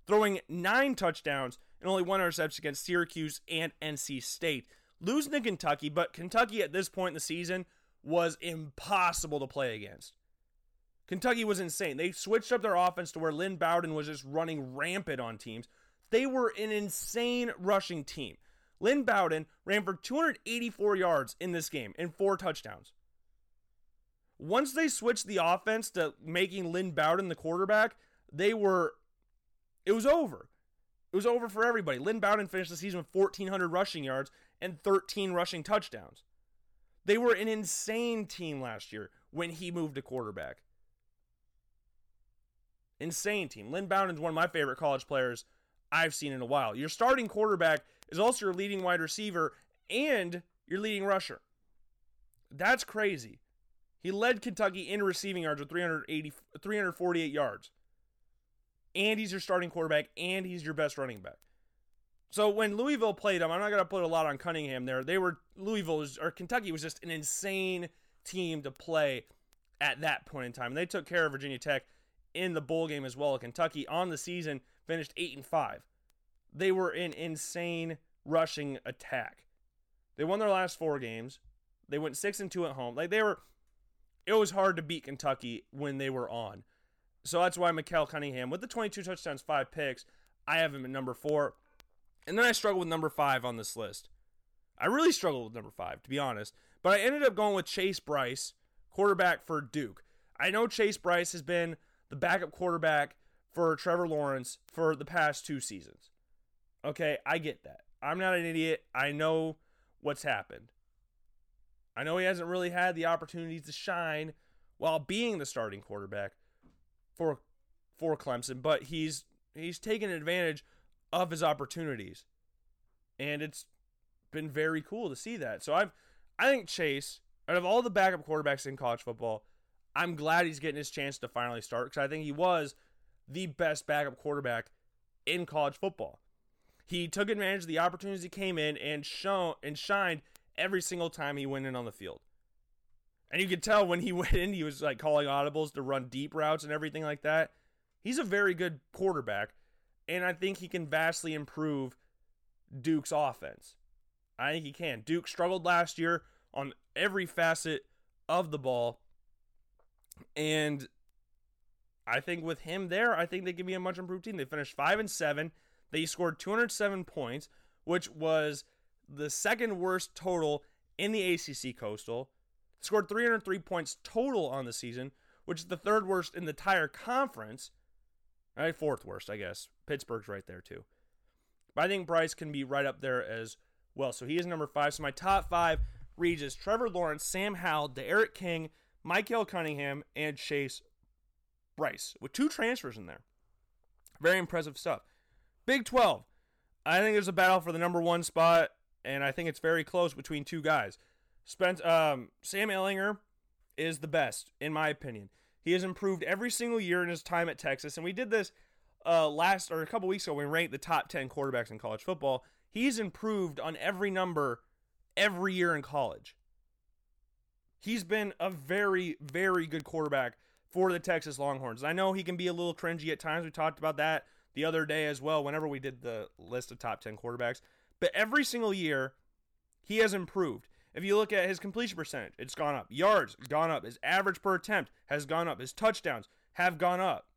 Throwing 9 touchdowns and only one interception against Syracuse and NC State. Losing to Kentucky, but Kentucky at this point in the season was impossible to play against. Kentucky was insane. They switched up their offense to where Lynn Bowden was just running rampant on teams. They were an insane rushing team. Lynn Bowden ran for 284 yards in this game and four touchdowns. Once they switched the offense to making Lynn Bowden the quarterback, they were, it was over. It was over for everybody. Lynn Bowden finished the season with 1,400 rushing yards and 13 rushing touchdowns. They were an insane team last year when he moved to quarterback. Insane team. Lynn Bowden's one of my favorite college players I've seen in a while. Your starting quarterback is also your leading wide receiver and your leading rusher. That's crazy. He led Kentucky in receiving yards with 380, 348 yards. And he's your starting quarterback, and he's your best running back. So when Louisville played him, I'm not going to put a lot on Cunningham there. They were Louisville was, or Kentucky was just an insane team to play at that point in time. They took care of Virginia Tech in the bowl game as well. Kentucky on the season finished 8 and 5. They were an insane rushing attack. They won their last 4 games. They went 6 and 2 at home. Like they were it was hard to beat Kentucky when they were on. So that's why Malik Cunningham with the 22 touchdowns, 5 picks, I have him at number 4. And then I struggled with number 5 on this list. I really struggled with number 5 to be honest, but I ended up going with Chase Brice, quarterback for Duke. I know Chase Brice has been the backup quarterback for Trevor Lawrence for the past two seasons. Okay, I get that. I'm not an idiot. I know what's happened. I know he hasn't really had the opportunities to shine while being the starting quarterback for for Clemson, but he's he's taken advantage of his opportunities. And it's been very cool to see that. So I've I think Chase, out of all the backup quarterbacks in college football, I'm glad he's getting his chance to finally start because I think he was the best backup quarterback in college football. He took advantage of the opportunities he came in and shown and shined every single time he went in on the field. And you could tell when he went in, he was like calling audibles to run deep routes and everything like that. He's a very good quarterback, and I think he can vastly improve Duke's offense. I think he can. Duke struggled last year on every facet of the ball, and I think with him there, I think they can be a much improved team. They finished five and seven. They scored 207 points, which was the second worst total in the ACC Coastal. Scored 303 points total on the season, which is the third worst in the entire conference. Right, fourth worst, I guess. Pittsburgh's right there too. But I think Brice can be right up there as well. So he is number five. So my top five as Trevor Lawrence, Sam Howell, D'Eriq King, Malik Cunningham, and Chase Brice with two transfers in there. Very impressive stuff. Big 12. I think there's a battle for the number one spot, and I think it's very close between two guys. Spent um, Sam Ehlinger is the best, in my opinion. He has improved every single year in his time at Texas, and we did this uh, last or a couple weeks ago when we ranked the top 10 quarterbacks in college football. He's improved on every number every year in college. He's been a very, very good quarterback for the Texas Longhorns. I know he can be a little cringy at times. We talked about that the other day as well, whenever we did the list of top 10 quarterbacks. But every single year, he has improved. If you look at his completion percentage, it's gone up. Yards, gone up. His average per attempt has gone up. His touchdowns have gone up.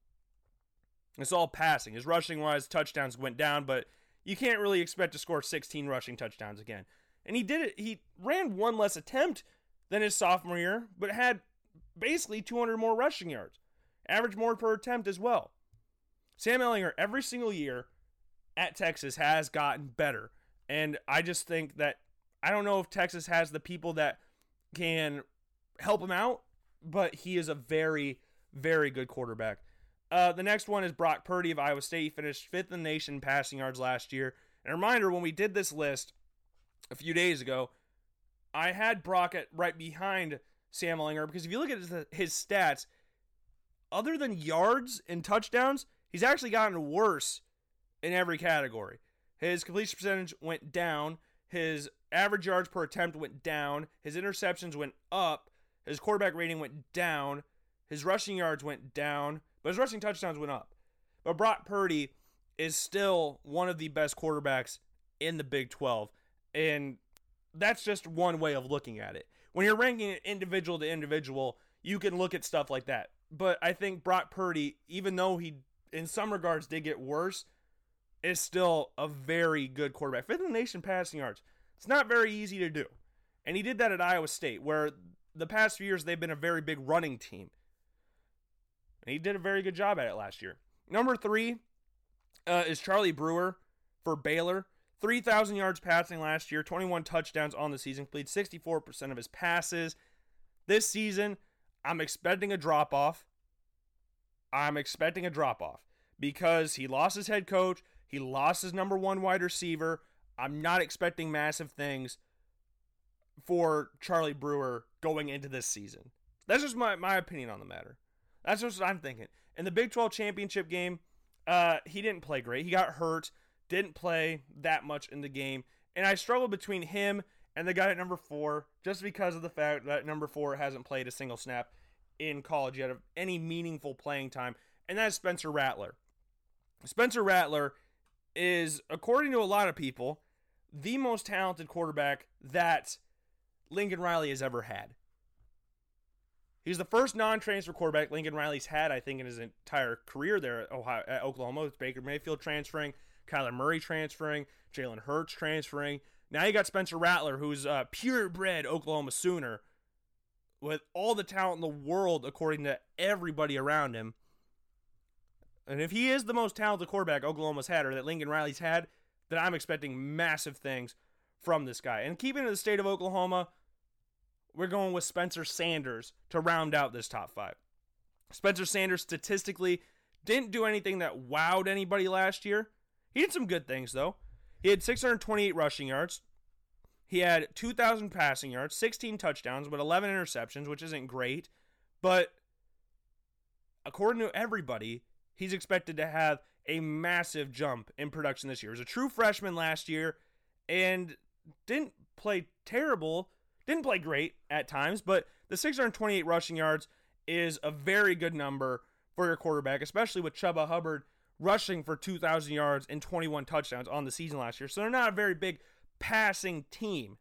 It's all passing. His rushing wise, touchdowns went down, but you can't really expect to score 16 rushing touchdowns again. And he did it. He ran one less attempt than his sophomore year, but had basically 200 more rushing yards, average more per attempt as well. Sam Ehlinger, every single year at Texas, has gotten better. And I just think that I don't know if Texas has the people that can help him out, but he is a very, very good quarterback. Uh, the next one is Brock Purdy of Iowa State. He finished fifth in the nation passing yards last year. And a reminder when we did this list a few days ago, I had Brock at right behind Sam Ehlinger because if you look at his, his stats, other than yards and touchdowns, he's actually gotten worse in every category. His completion percentage went down. His average yards per attempt went down. His interceptions went up. His quarterback rating went down. His rushing yards went down, but his rushing touchdowns went up. But Brock Purdy is still one of the best quarterbacks in the Big 12. And that's just one way of looking at it when you're ranking it individual to individual, you can look at stuff like that. But I think Brock Purdy, even though he in some regards did get worse, is still a very good quarterback. Fifth in the nation passing yards. It's not very easy to do. And he did that at Iowa State, where the past few years they've been a very big running team. And he did a very good job at it last year. Number three uh, is Charlie Brewer for Baylor. 3,000 yards passing last year, 21 touchdowns on the season, played 64% of his passes. This season, I'm expecting a drop off. I'm expecting a drop off because he lost his head coach, he lost his number one wide receiver. I'm not expecting massive things for Charlie Brewer going into this season. That's just my, my opinion on the matter. That's just what I'm thinking. In the Big 12 championship game, uh, he didn't play great. He got hurt, didn't play that much in the game. And I struggle between him and the guy at number four just because of the fact that number four hasn't played a single snap in college yet of any meaningful playing time, and that's Spencer Rattler. Spencer Rattler is, according to a lot of people, the most talented quarterback that Lincoln Riley has ever had. He's the first non-transfer quarterback Lincoln Riley's had, I think, in his entire career there at, Ohio, at Oklahoma. With Baker Mayfield transferring, Kyler Murray transferring, Jalen Hurts transferring. Now you got Spencer Rattler, who's a purebred Oklahoma Sooner, with all the talent in the world, according to everybody around him. And if he is the most talented quarterback Oklahoma's had, or that Lincoln Riley's had, then I'm expecting massive things from this guy. And keeping in the state of Oklahoma, we're going with Spencer Sanders to round out this top five. Spencer Sanders statistically didn't do anything that wowed anybody last year. He did some good things, though. He had 628 rushing yards. He had 2,000 passing yards, 16 touchdowns, but 11 interceptions, which isn't great. But according to everybody, he's expected to have a massive jump in production this year. He was a true freshman last year and didn't play terrible didn't play great at times, but the 628 rushing yards is a very good number for your quarterback, especially with Chuba Hubbard rushing for 2,000 yards and 21 touchdowns on the season last year. So they're not a very big passing team,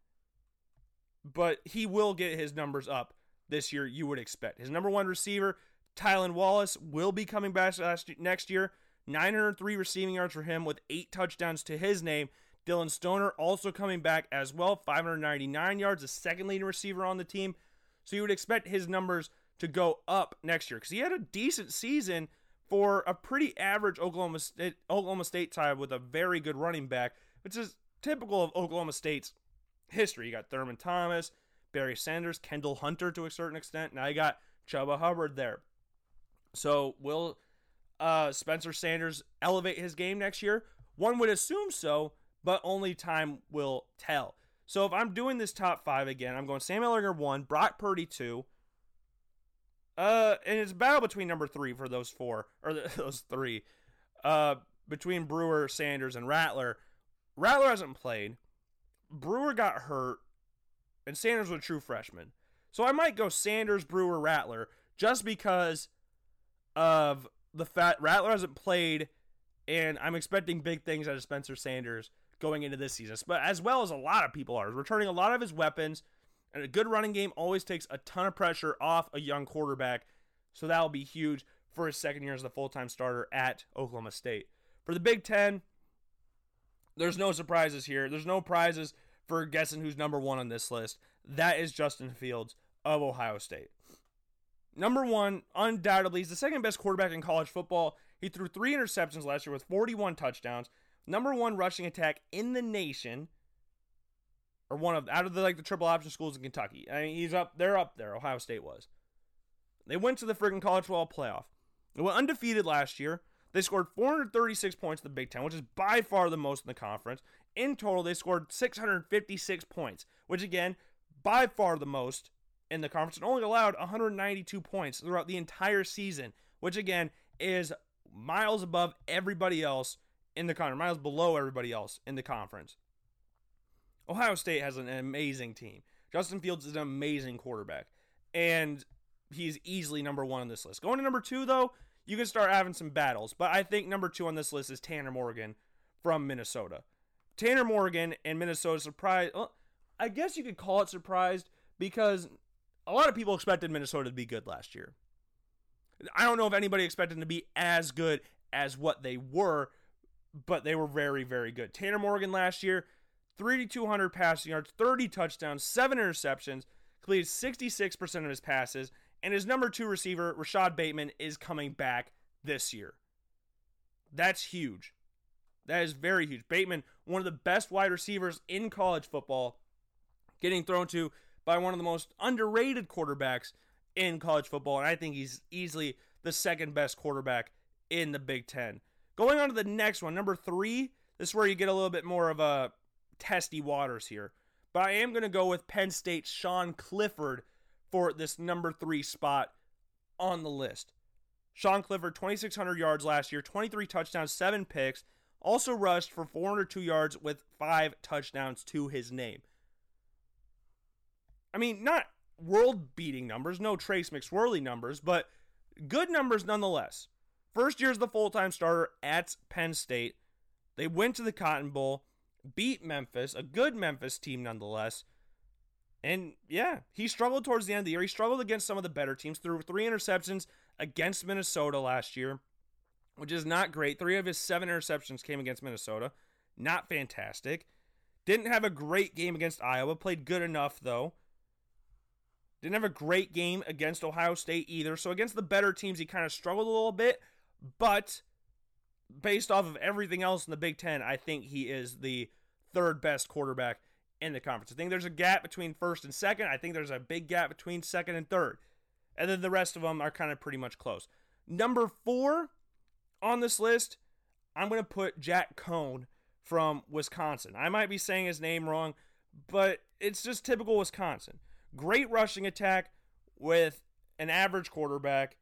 but he will get his numbers up this year, you would expect. His number one receiver, Tylan Wallace, will be coming back next year. 903 receiving yards for him with eight touchdowns to his name. Dillon Stoner also coming back as well, 599 yards, the second leading receiver on the team. So you would expect his numbers to go up next year because he had a decent season for a pretty average Oklahoma State, Oklahoma State side with a very good running back, which is typical of Oklahoma State's history. You got Thurman Thomas, Barry Sanders, Kendall Hunter to a certain extent. Now you got Chuba Hubbard there. So will uh, Spencer Sanders elevate his game next year? One would assume so, but only time will tell. So if I'm doing this top five again, I'm going Sam Ehlinger one, Brock Purdy two. Uh, and it's a battle between number three for those four or the, those three. Uh, between Brewer, Sanders, and Rattler. Rattler hasn't played. Brewer got hurt, and Sanders was a true freshman. So I might go Sanders, Brewer, Rattler, just because of the fact Rattler hasn't played, and I'm expecting big things out of Spencer Sanders going into this season, but as well as a lot of people are. returning a lot of his weapons, and a good running game always takes a ton of pressure off a young quarterback. So that'll be huge for his second year as the full time starter at Oklahoma State. For the Big Ten, there's no surprises here. There's no prizes for guessing who's number one on this list. That is Justin Fields of Ohio State. Number one, undoubtedly, he's the second best quarterback in college football. He threw three interceptions last year with 41 touchdowns number one rushing attack in the nation, or one of out of the like the triple option schools in Kentucky. I mean, he's up. They're up there. Ohio State was. They went to the friggin' college football playoff. They went undefeated last year. They scored 436 points in the Big Ten, which is by far the most in the conference. In total, they scored 656 points, which again, by far the most in the conference, and only allowed 192 points throughout the entire season, which again is miles above everybody else in the conference, miles below everybody else in the conference. Ohio State has an amazing team. Justin Fields is an amazing quarterback, and he's easily number one on this list. Going to number two, though, you can start having some battles, but I think number two on this list is Tanner Morgan from Minnesota. Tanner Morgan and Minnesota surprised. Well, I guess you could call it surprised because a lot of people expected Minnesota to be good last year. I don't know if anybody expected them to be as good as what they were, but they were very, very good. Tanner Morgan last year, 3,200 passing yards, 30 touchdowns, 7 interceptions, completed 66% of his passes, and his number two receiver, Rashod Bateman, is coming back this year. That's huge. That is very huge. Bateman, one of the best wide receivers in college football, getting thrown to by one of the most underrated quarterbacks in college football, and I think he's easily the second best quarterback in the Big Ten. Going on to the next one, number three. This is where you get a little bit more of a testy waters here. But I am going to go with Penn State's Sean Clifford for this number three spot on the list. Sean Clifford, 2,600 yards last year, 23 touchdowns, seven picks, also rushed for 402 yards with five touchdowns to his name. I mean, not world beating numbers, no Trace McSorley numbers, but good numbers nonetheless. First year as the full time starter at Penn State. They went to the Cotton Bowl, beat Memphis, a good Memphis team nonetheless. And yeah, he struggled towards the end of the year. He struggled against some of the better teams, threw three interceptions against Minnesota last year, which is not great. Three of his seven interceptions came against Minnesota. Not fantastic. Didn't have a great game against Iowa, played good enough though. Didn't have a great game against Ohio State either. So against the better teams, he kind of struggled a little bit. But based off of everything else in the Big Ten, I think he is the third best quarterback in the conference. I think there's a gap between first and second. I think there's a big gap between second and third. And then the rest of them are kind of pretty much close. Number four on this list, I'm going to put Jack Coan from Wisconsin. I might be saying his name wrong, but it's just typical Wisconsin. Great rushing attack with an average quarterback,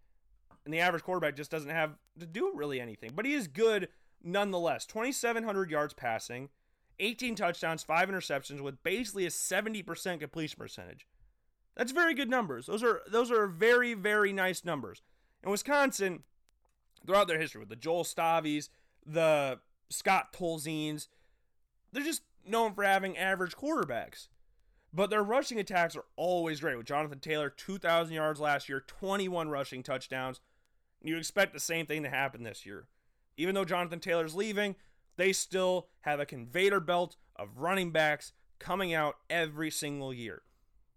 and the average quarterback just doesn't have to do really anything. But he is good nonetheless. 2,700 yards passing, 18 touchdowns, 5 interceptions with basically a 70% completion percentage. That's very good numbers. Those are those are very very nice numbers. And Wisconsin, throughout their history with the Joel Staves, the Scott Tolziens, they're just known for having average quarterbacks. But their rushing attacks are always great. With Jonathan Taylor, 2,000 yards last year, 21 rushing touchdowns. You expect the same thing to happen this year. Even though Jonathan Taylor's leaving, they still have a conveyor belt of running backs coming out every single year.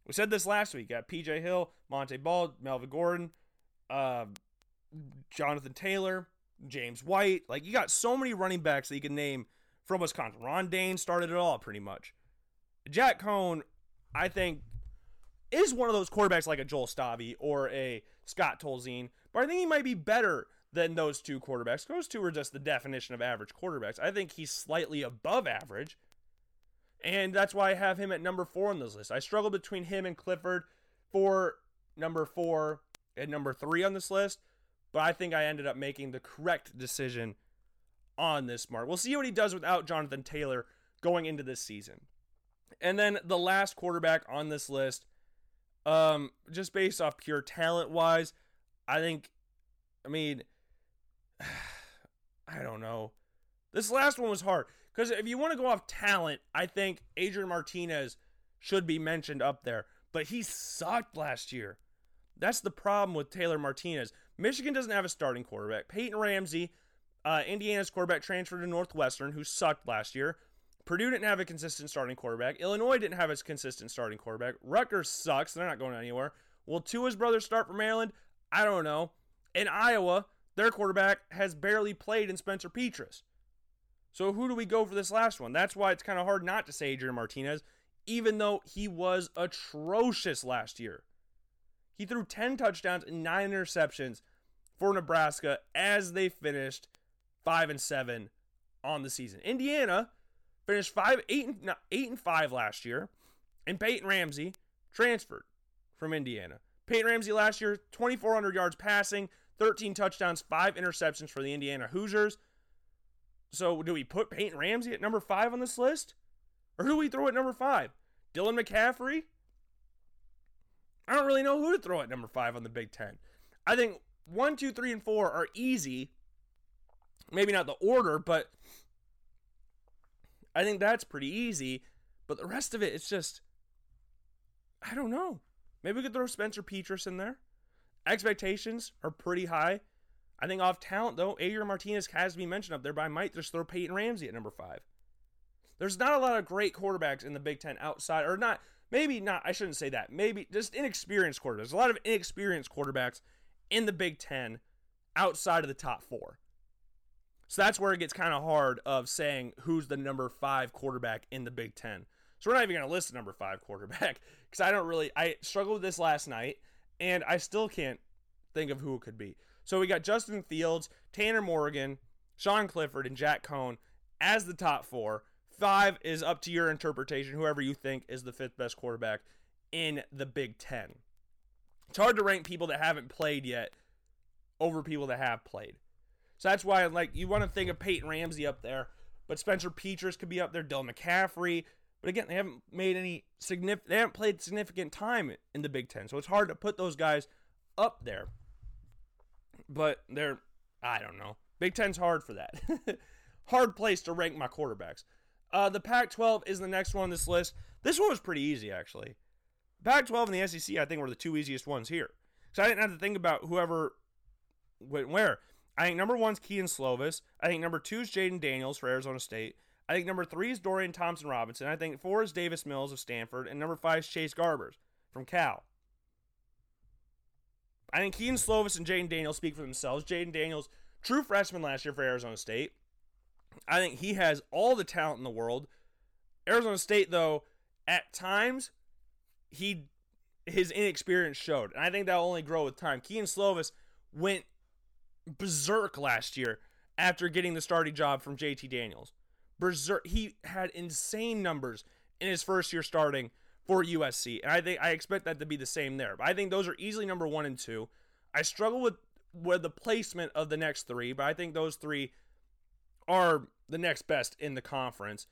We said this last week. Got PJ Hill, Monte Ball, Melvin Gordon, uh, Jonathan Taylor, James White. Like, you got so many running backs that you can name from Wisconsin. Ron Dayne started it all, pretty much. Jack Coan I think is one of those quarterbacks like a Joel Stave or a Scott Tolzien, but I think he might be better than those two quarterbacks. Those two are just the definition of average quarterbacks. I think he's slightly above average, and that's why I have him at number four on this list. I struggle between him and Clifford for number four and number three on this list, but I think I ended up making the correct decision on this mark. We'll see what he does without Jonathan Taylor going into this season. And then the last quarterback on this list, um, just based off pure talent wise, I think, I mean, I don't know. This last one was hard because if you want to go off talent, I think Adrian Martinez should be mentioned up there, but he sucked last year. That's the problem with Taylor Martinez. Michigan doesn't have a starting quarterback. Peyton Ramsey, uh, Indiana's quarterback, transferred to Northwestern, who sucked last year. Purdue didn't have a consistent starting quarterback. Illinois didn't have a consistent starting quarterback. Rutgers sucks. They're not going anywhere. Will Tua's brothers start for Maryland? I don't know. In Iowa, their quarterback has barely played in Spencer Petras. So who do we go for this last one? That's why it's kind of hard not to say Adrian Martinez, even though he was atrocious last year. He threw 10 touchdowns and 9 interceptions for Nebraska as they finished 5 and 7 on the season. Indiana finished five, eight, and, no, eight and five last year, and Peyton Ramsey transferred from Indiana. Peyton Ramsey last year, 2,400 yards passing, 13 touchdowns, five interceptions for the Indiana Hoosiers. So, do we put Peyton Ramsey at number five on this list, or who do we throw at number five? Dylan McCaffrey. I don't really know who to throw at number five on the Big Ten. I think one, two, three, and four are easy. Maybe not the order, but I think that's pretty easy. But the rest of it, it's just, I don't know. Maybe we could throw Spencer Petras in there. Expectations are pretty high. I think off talent, though, Adrian Martinez has to be mentioned up there, but I might just throw Peyton Ramsey at number five. There's not a lot of great quarterbacks in the Big Ten outside, or not, maybe not, I shouldn't say that. Maybe just inexperienced quarterbacks. There's a lot of inexperienced quarterbacks in the Big Ten outside of the top four. So that's where it gets kind of hard of saying who's the number five quarterback in the Big Ten. So we're not even going to list the number five quarterback because I don't really. I struggled with this last night, and I still can't think of who it could be. So we got Justin Fields, Tanner Morgan, Sean Clifford, and Jack Coan as the top four. Five is up to your interpretation, whoever you think is the fifth best quarterback in the Big Ten. It's hard to rank people that haven't played yet over people that have played. So that's why, like, you want to think of Peyton Ramsey up there, but Spencer Petras could be up there, Dylan McCaffrey. But again, they haven't made any significant, they haven't played significant time in the Big Ten. So it's hard to put those guys up there. But they're, I don't know. Big Ten's hard for that. hard place to rank my quarterbacks. Uh, the Pac 12 is the next one on this list. This one was pretty easy, actually. Pac 12 and the SEC, I think, were the two easiest ones here. So I didn't have to think about whoever went where. I think number one's Kedon Slovis. I think number two is Jayden Daniels for Arizona State. I think number three is Dorian Thompson Robinson. I think four is Davis Mills of Stanford. And number five is Chase Garbers from Cal. I think Kedon Slovis and Jayden Daniels speak for themselves. Jayden Daniels, true freshman last year for Arizona State. I think he has all the talent in the world. Arizona State, though, at times, he his inexperience showed. And I think that'll only grow with time. Kedon Slovis went berserk last year after getting the starting job from JT Daniels. Berserk. He had insane numbers in his first year starting for USC, and I think I expect that to be the same there. But I think those are easily number one and two. I struggle with with the placement of the next three, but I think those three are the next best in the conference.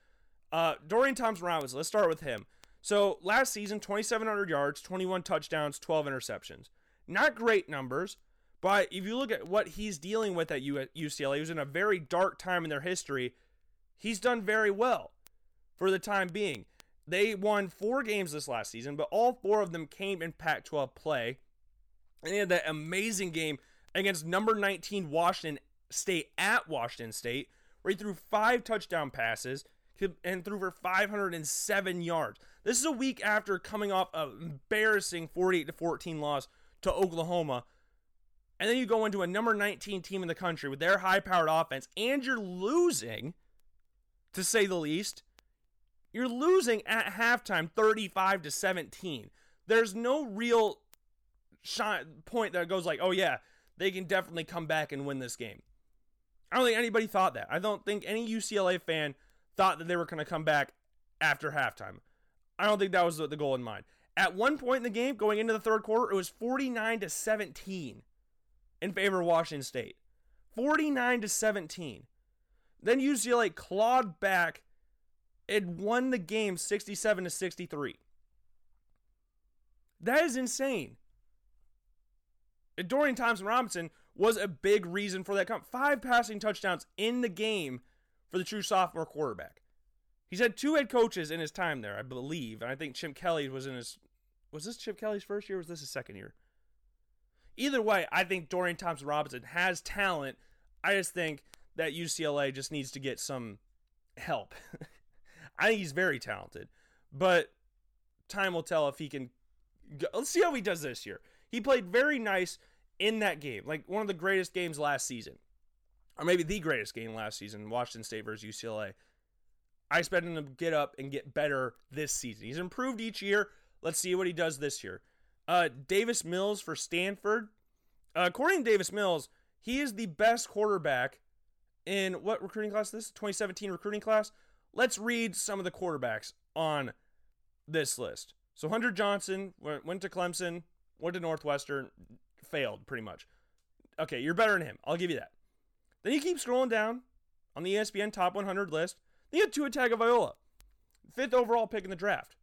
Uh, Dorian Thompson Robinson. Let's start with him. So last season, 2,700 yards, 21 touchdowns, 12 interceptions. Not great numbers, but if you look at what he's dealing with at UCLA, he was in a very dark time in their history. He's done very well for the time being. They won four games this last season, but all four of them came in Pac 12 play. And they had that amazing game against number 19 Washington State at Washington State, where he threw five touchdown passes and threw for 507 yards. This is a week after coming off an embarrassing 48 to 14 loss to Oklahoma. And then you go into a number 19 team in the country with their high powered offense, and you're losing, to say the least. You're losing at halftime 35 to 17. There's no real shine, point that goes like, oh, yeah, they can definitely come back and win this game. I don't think anybody thought that. I don't think any UCLA fan thought that they were going to come back after halftime. I don't think that was the goal in mind. At one point in the game, going into the third quarter, it was 49 to 17 in favor of Washington State. 49 to 17. Then UCLA clawed back and won the game 67 to 63. That is insane. Dorian Thompson Robinson was a big reason for that come. Five passing touchdowns in the game for the true sophomore quarterback. He's had two head coaches in his time there, I believe, and I think Chip Kelly was in his. Was this Chip Kelly's first year? Was this his second year? Either way, I think Dorian Thompson Robinson has talent. I just think that UCLA just needs to get some help. I think he's very talented, but time will tell if he can. Go. Let's see how he does this year. He played very nice in that game, like one of the greatest games last season, or maybe the greatest game last season, Washington State versus UCLA. I expect him to get up and get better this season. He's improved each year. Let's see what he does this year. Uh, Davis Mills for Stanford. Uh, according to Davis Mills, he is the best quarterback in what recruiting class this? 2017 recruiting class. Let's read some of the quarterbacks on this list. So Hunter Johnson went to Clemson, went to Northwestern, failed pretty much. Okay, you're better than him. I'll give you that. Then you keep scrolling down on the ESPN top 100 list. Then you have Tua Tagovailoa, fifth overall pick in the draft,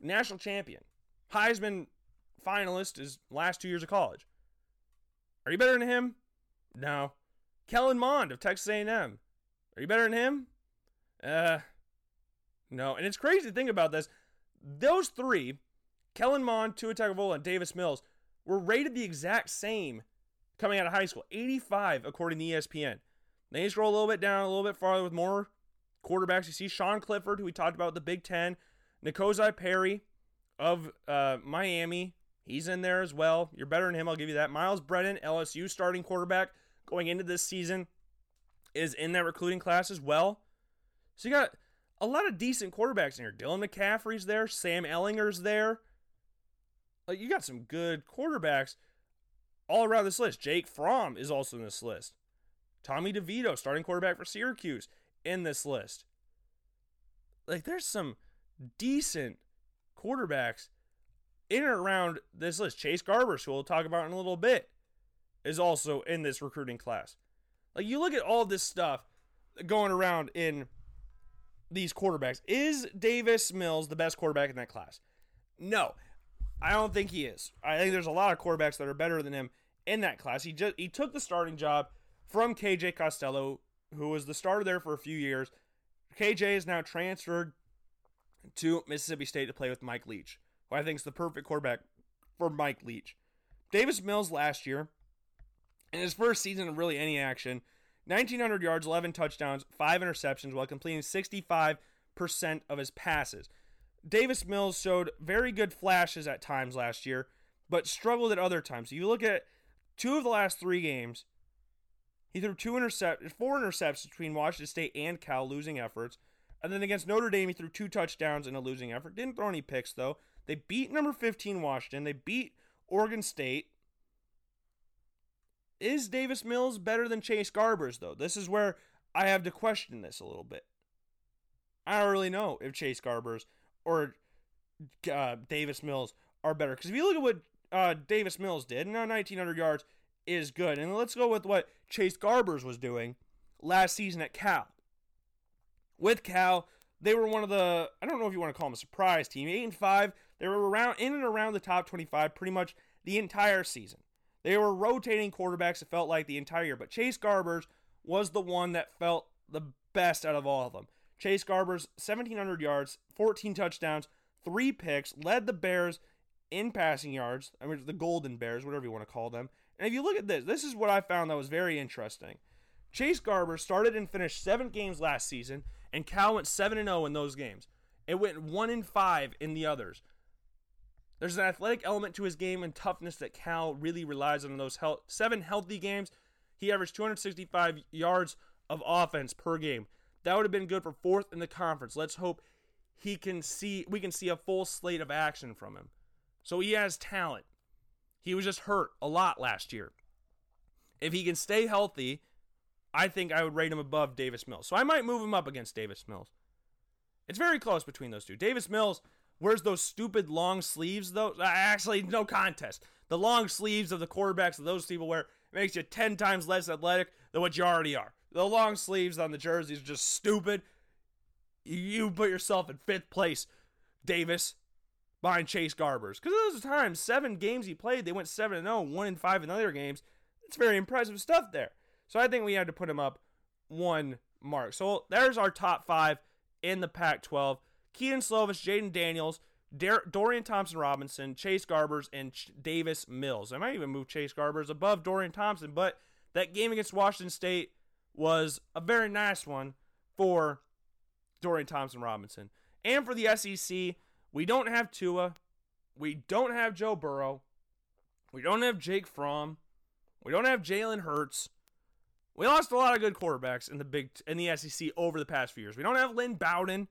national champion, Heisman finalist his last two years of college. Are you better than him? No. Kellen Mond of Texas A&M. Are you better than him? Uh, no. And it's crazy to think about this. Those three, Kellen Mond, Tua Tagovailoa, and Davis Mills, were rated the exact same coming out of high school. 85 according to ESPN. Then you scroll a little bit down, a little bit farther with more quarterbacks. You see Sean Clifford, who we talked about the Big Ten, N'Kosi Perry of uh, Miami. He's in there as well. You're better than him, I'll give you that. Myles Brennan, LSU starting quarterback going into this season, is in that recruiting class as well. So you got a lot of decent quarterbacks in here. Dylan McCaffrey's there, Sam Ehlinger's there. Like you got some good quarterbacks. all around this list. Jake Fromm is also in this list. Tommy DeVito, starting quarterback for Syracuse, in this list. Like, there's some decent quarterbacks in and around this list. Chase Garbers, who we'll talk about in a little bit, is also in this recruiting class. Like, you look at all this stuff going around in these quarterbacks. Is Davis Mills the best quarterback in that class? No, I don't think he is. I think there's a lot of quarterbacks that are better than him in that class. He just he took the starting job from KJ Costello, who was the starter there for a few years. KJ is now transferred to Mississippi State to play with Mike Leach, who I think is the perfect quarterback for Mike Leach. Davis Mills last year, in his first season of really any action, 1,900 yards, 11 touchdowns, 5 interceptions while completing 65% of his passes. Davis Mills showed very good flashes at times last year, but struggled at other times. So you look at two of the last three games, he threw two intercept, four interceptions between Washington State and Cal, losing efforts. And then against Notre Dame, he threw two touchdowns in a losing effort. Didn't throw any picks though. They beat number 15 Washington. They beat Oregon State. Is Davis Mills better than Chase Garbers, though? This is where I have to question this a little bit. I don't really know if Chase Garbers or uh, Davis Mills are better. Because if you look at what uh, Davis Mills did, now 1,900 yards is good. And let's go with what Chase Garbers was doing last season at Cal. With Cal, they were one of the, I don't know if you want to call them a surprise team, 8 and 5. They were around in and around the top 25 pretty much the entire season. They were rotating quarterbacks, it felt like the entire year, but Chase Garbers was the one that felt the best out of all of them. Chase Garbers, 1,700 yards, 14 touchdowns, three picks, led the Bears in passing yards. I mean, the Golden Bears, whatever you want to call them. And if you look at this, this is what I found that was very interesting. Chase Garber started and finished seven games last season, and Cal went 7 0 in those games. It went 1 5 in the others. There's an athletic element to his game and toughness that Cal really relies on in those health, seven healthy games. He averaged 265 yards of offense per game. That would have been good for fourth in the conference. Let's hope he can see we can see a full slate of action from him. So he has talent. He was just hurt a lot last year. If he can stay healthy, I think I would rate him above Davis Mills. So I might move him up against Davis Mills. It's very close between those two. Davis Mills wears those stupid long sleeves, though. Uh, actually, no contest. The long sleeves of the quarterbacks that those people wear makes you 10 times less athletic than what you already are. The long sleeves on the jerseys are just stupid. You put yourself in fifth place, Davis, behind Chase Garbers. Because those times, seven games he played, they went 7 0, 1 and 5 in other games. It's very impressive stuff there. So I think we had to put him up one mark. So there's our top five in the Pac 12. Kedon Slovis, Jayden Daniels, Dar- Dorian Thompson Robinson, Chase Garbers, and Ch- Davis Mills. I might even move Chase Garbers above Dorian Thompson, but that game against Washington State was a very nice one for Dorian Thompson Robinson. And for the SEC, we don't have Tua. We don't have Joe Burrow. We don't have Jake Fromm. We don't have Jalen Hurts. We lost a lot of good quarterbacks in the big in the SEC over the past few years. We don't have Lynn Bowden.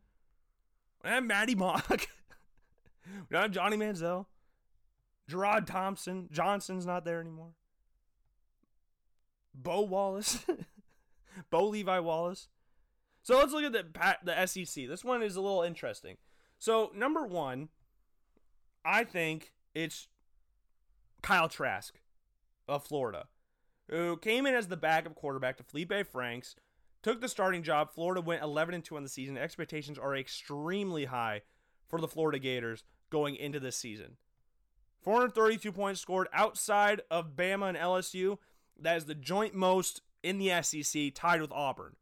We have Maty Mauk. we don't have Johnny Manziel. Gerard Thompson. Johnson's not there anymore. Bo Wallace. Bo Levi Wallace. So let's look at the the SEC. This one is a little interesting. So number one, I think it's Kyle Trask of Florida, who came in as the backup quarterback to Felipe Franks took the starting job. Florida went 11 and 2 on the season. Expectations are extremely high for the Florida Gators going into this season. 432 points scored outside of Bama and LSU. That is the joint most in the SEC, tied with Auburn.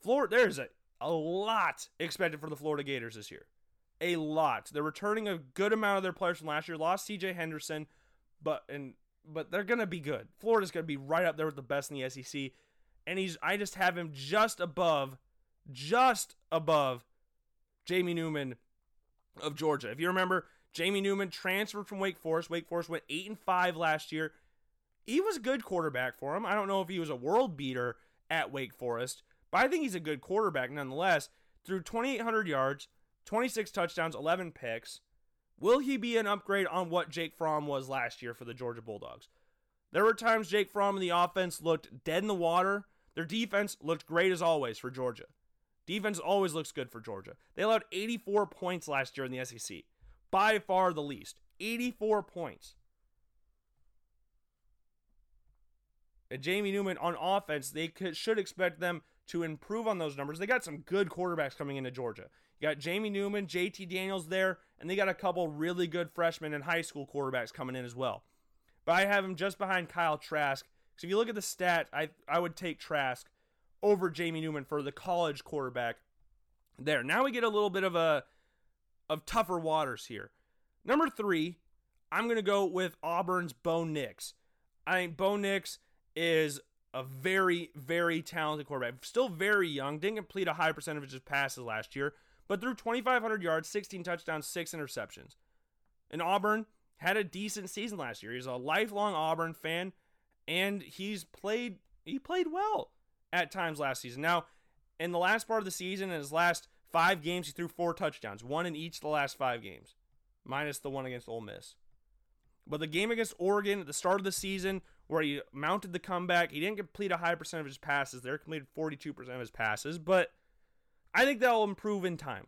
Florida, there's a, a lot expected for the Florida Gators this year. A lot. They're returning a good amount of their players from last year. Lost CJ Henderson, but and but they're gonna be good. Florida's gonna be right up there with the best in the SEC and he's I just have him just above, just above Jamie Newman of Georgia. If you remember, Jamie Newman transferred from Wake Forest. Wake Forest went eight and five last year. He was a good quarterback for him. I don't know if he was a world beater at Wake Forest, but I think he's a good quarterback nonetheless. Threw 2,800 yards, 26 touchdowns, 11 picks. Will he be an upgrade on what Jake Fromm was last year for the Georgia Bulldogs? There were times Jake Fromm and the offense looked dead in the water. Their defense looked great as always for Georgia. Defense always looks good for Georgia. They allowed 84 points last year in the SEC, by far the least. 84 points. And Jamie Newman on offense, they could, should expect them to improve on those numbers. They got some good quarterbacks coming into Georgia. You got Jamie Newman, JT Daniels there, and they got a couple really good freshmen and high school quarterbacks coming in as well. But I have him just behind Kyle Trask. Because if you look at the stat, I, I would take Trask over Jamie Newman for the college quarterback there. Now we get a little bit of a of tougher waters here. Number three, I'm gonna go with Auburn's Bo Nix. I think Bo Nix is a very, very talented quarterback. Still very young. Didn't complete a high percentage of his passes last year, but threw 2,500 yards, 16 touchdowns, six interceptions. And Auburn had a decent season last year. He's a lifelong Auburn fan, and he's played. He played well at times last season. Now, in the last part of the season, in his last five games, he threw four touchdowns, one in each of the last five games, minus the one against Ole Miss. But the game against Oregon at the start of the season, where he mounted the comeback, he didn't complete a high percent of his passes. There completed 42% of his passes, but I think that'll improve in time.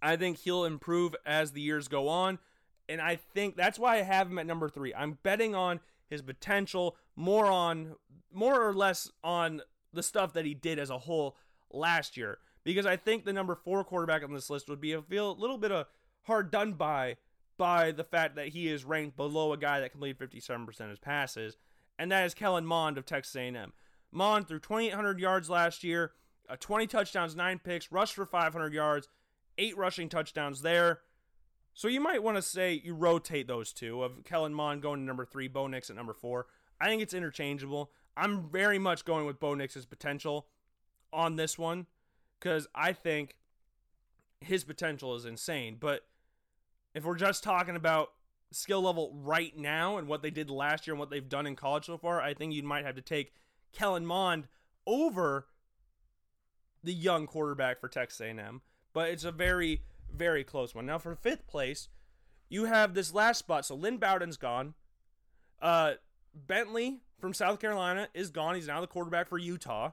I think he'll improve as the years go on. And I think that's why I have him at number three. I'm betting on his potential, more on more or less on the stuff that he did as a whole last year. Because I think the number four quarterback on this list would be a feel a little bit of hard done by by the fact that he is ranked below a guy that completed 57% of his passes, and that is Kellen Mond of Texas A&M. Mond threw 2,800 yards last year, uh, 20 touchdowns, nine picks, rushed for 500 yards, eight rushing touchdowns there. So you might want to say you rotate those two of Kellen Mond going to number three, Bo Nix at number four. I think it's interchangeable. I'm very much going with Bo Nix's potential on this one because I think his potential is insane. But if we're just talking about skill level right now and what they did last year and what they've done in college so far, I think you might have to take Kellen Mond over the young quarterback for Texas A&M. But it's a very, very close one. Now for fifth place, you have this last spot. So Lynn Bowden's gone. Uh, Bentley from South Carolina is gone. He's now the quarterback for Utah.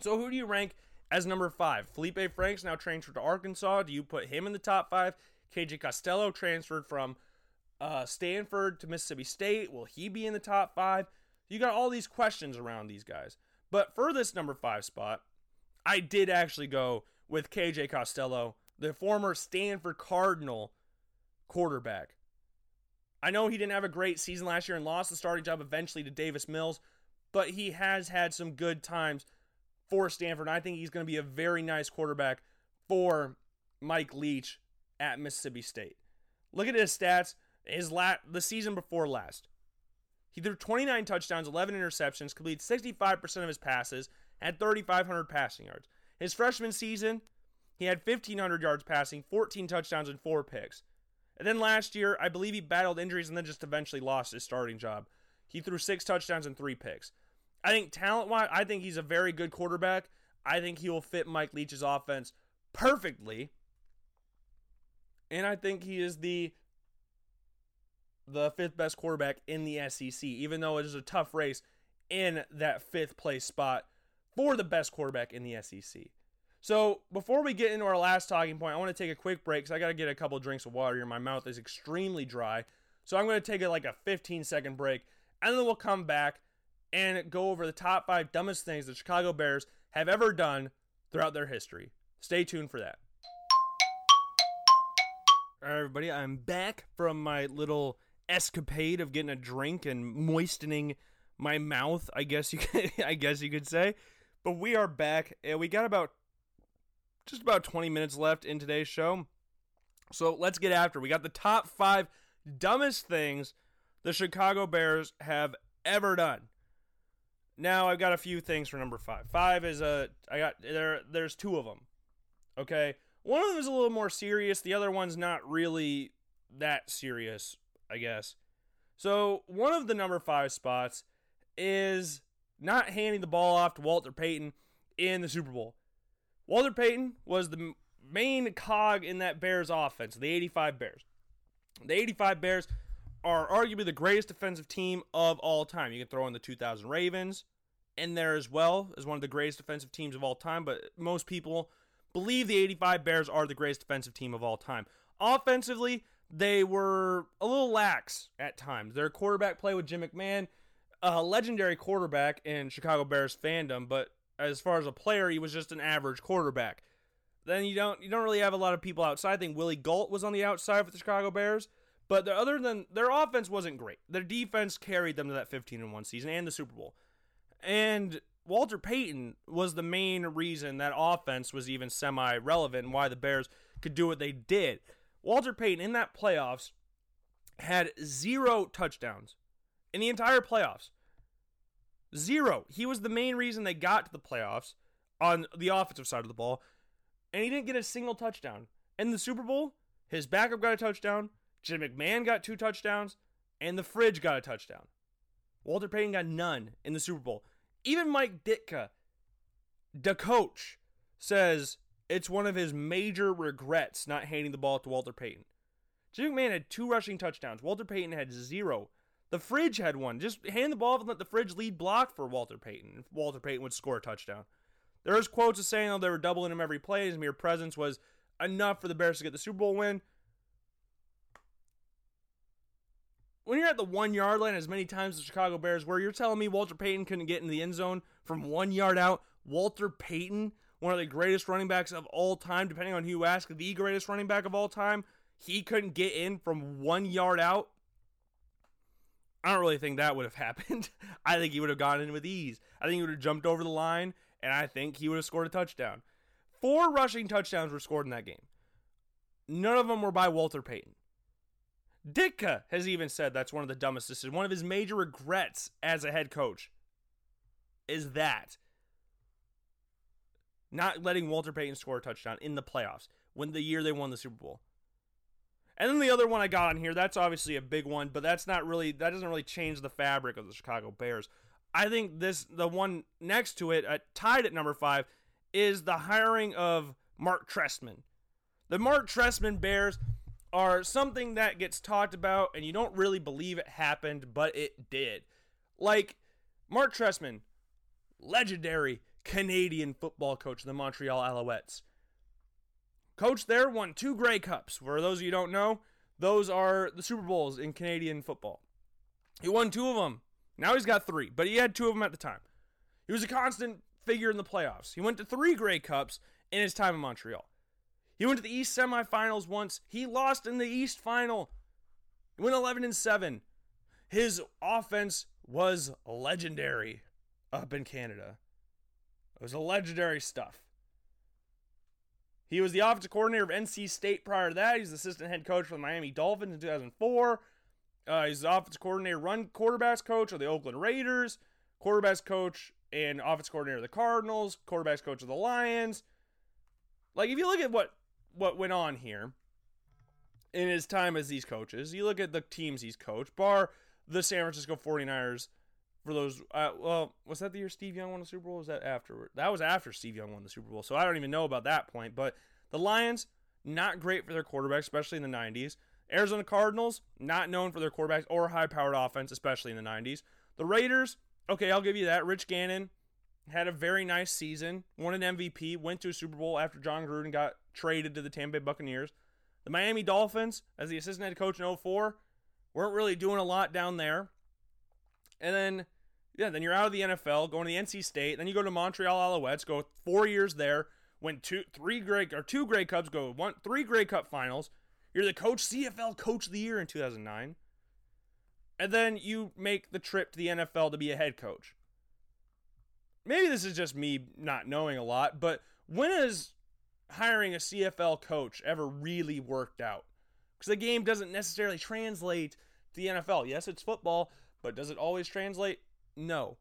So who do you rank as number five? Felipe Franks now transferred to Arkansas. Do you put him in the top five? KJ Costello transferred from uh, Stanford to Mississippi State. Will he be in the top five? You got all these questions around these guys. But for this number five spot, I did actually go with KJ Costello, the former Stanford Cardinal quarterback. I know he didn't have a great season last year and lost the starting job eventually to Davis Mills, but he has had some good times for Stanford. I think he's going to be a very nice quarterback for Mike Leach at Mississippi State. Look at his stats. His la- the season before last, he threw 29 touchdowns, 11 interceptions, completed 65% of his passes, had 3,500 passing yards. His freshman season, he had 1,500 yards passing, 14 touchdowns, and four picks. And then last year, I believe he battled injuries and then just eventually lost his starting job. He threw six touchdowns and three picks. I think talent wise, I think he's a very good quarterback. I think he will fit Mike Leach's offense perfectly. And I think he is the the fifth best quarterback in the SEC, even though it is a tough race in that fifth place spot for the best quarterback in the SEC. So before we get into our last talking point, I want to take a quick break because I got to get a couple drinks of water here. My mouth is extremely dry. So I'm going to take a, like a 15 second break, and then we'll come back and go over the top five dumbest things the Chicago Bears have ever done throughout their history. Stay tuned for that. All right, everybody, I'm back from my little escapade of getting a drink and moistening my mouth. I guess you, could, I guess you could say. But we are back, and we got about just about 20 minutes left in today's show. So let's get after. We got the top five dumbest things the Chicago Bears have ever done. Now I've got a few things for number five. Five is a I got there. There's two of them. Okay, one of them is a little more serious. The other one's not really that serious, I guess. So, one of the number five spots is not handing the ball off to Walter Payton in the Super Bowl. Walter Payton was the main cog in that Bears offense, the 85 Bears. The 85 Bears are arguably the greatest defensive team of all time. You can throw in the 2000 Ravens in there as well as one of the greatest defensive teams of all time, but most people believe the 85 Bears are the greatest defensive team of all time. Offensively, they were a little lax at times. Their quarterback play with Jim McMahon, a legendary quarterback in Chicago Bears fandom, but as far as a player, he was just an average quarterback. Then you don't you don't really have a lot of people outside. I think Willie Gault was on the outside for the Chicago Bears, but the, other than their offense wasn't great. Their defense carried them to that 15 and 1 season and the Super Bowl. And Walter Payton was the main reason that offense was even semi relevant and why the Bears could do what they did. Walter Payton in that playoffs had zero touchdowns in the entire playoffs. Zero. He was the main reason they got to the playoffs on the offensive side of the ball, and he didn't get a single touchdown. In the Super Bowl, his backup got a touchdown, Jim McMahon got two touchdowns, and the fridge got a touchdown. Walter Payton got none in the Super Bowl. Even Mike Ditka, the coach, says it's one of his major regrets not handing the ball to Walter Payton. Jim McMahon had two rushing touchdowns. Walter Payton had zero. The fridge had one. Just hand the ball and let the fridge lead block for Walter Payton. Walter Payton would score a touchdown. There was quotes of saying oh, they were doubling him every play. His mere presence was enough for the Bears to get the Super Bowl win. When you're at the one yard line as many times as the Chicago Bears were, you're telling me Walter Payton couldn't get in the end zone from one yard out. Walter Payton one of the greatest running backs of all time, depending on who you ask, the greatest running back of all time, he couldn't get in from one yard out. I don't really think that would have happened. I think he would have gone in with ease. I think he would have jumped over the line, and I think he would have scored a touchdown. Four rushing touchdowns were scored in that game. None of them were by Walter Payton. Ditka has even said that's one of the dumbest decisions. One of his major regrets as a head coach is that not letting Walter Payton score a touchdown in the playoffs when the year they won the Super Bowl. And then the other one I got on here, that's obviously a big one, but that's not really that doesn't really change the fabric of the Chicago Bears. I think this the one next to it, uh, tied at number five, is the hiring of Mark Trestman. The Mark Trestman Bears are something that gets talked about, and you don't really believe it happened, but it did. Like Mark Trestman, legendary Canadian football coach, of the Montreal Alouettes. Coach there won two Grey Cups. For those of you don't know, those are the Super Bowls in Canadian football. He won two of them. Now he's got three, but he had two of them at the time. He was a constant figure in the playoffs. He went to three Grey Cups in his time in Montreal. He went to the East semifinals once. He lost in the East final. He went 11 and 7. His offense was legendary up in Canada. It was a legendary stuff. He was the offensive coordinator of NC State prior to that. He's assistant head coach for the Miami Dolphins in 2004. Uh, he's the offensive coordinator, run quarterbacks coach of the Oakland Raiders, quarterbacks coach and offensive coordinator of the Cardinals, quarterbacks coach of the Lions. Like if you look at what what went on here in his time as these coaches, you look at the teams he's coached, bar the San Francisco 49ers for those. Uh, well, was that the year Steve Young won the Super Bowl? was that after? That was after Steve Young won the Super Bowl. So I don't even know about that point. But the Lions, not great for their quarterback, especially in the 90s. Arizona Cardinals, not known for their quarterbacks or high powered offense, especially in the 90s. The Raiders, okay, I'll give you that. Rich Gannon had a very nice season, won an MVP, went to a Super Bowl after Jon Gruden got traded to the Tampa Bay Buccaneers. The Miami Dolphins, as the assistant head coach in 04, weren't really doing a lot down there. And then yeah, then you're out of the NFL, going to the NC State, then you go to Montreal Alouettes, go four years there, win two, three Grey or two Grey Cups, go one, three Grey Cup finals. You're the coach, CFL Coach of the Year in 2009, and then you make the trip to the NFL to be a head coach. Maybe this is just me not knowing a lot, but when has hiring a CFL coach ever really worked out? Because the game doesn't necessarily translate to the NFL. Yes, it's football, but does it always translate? No.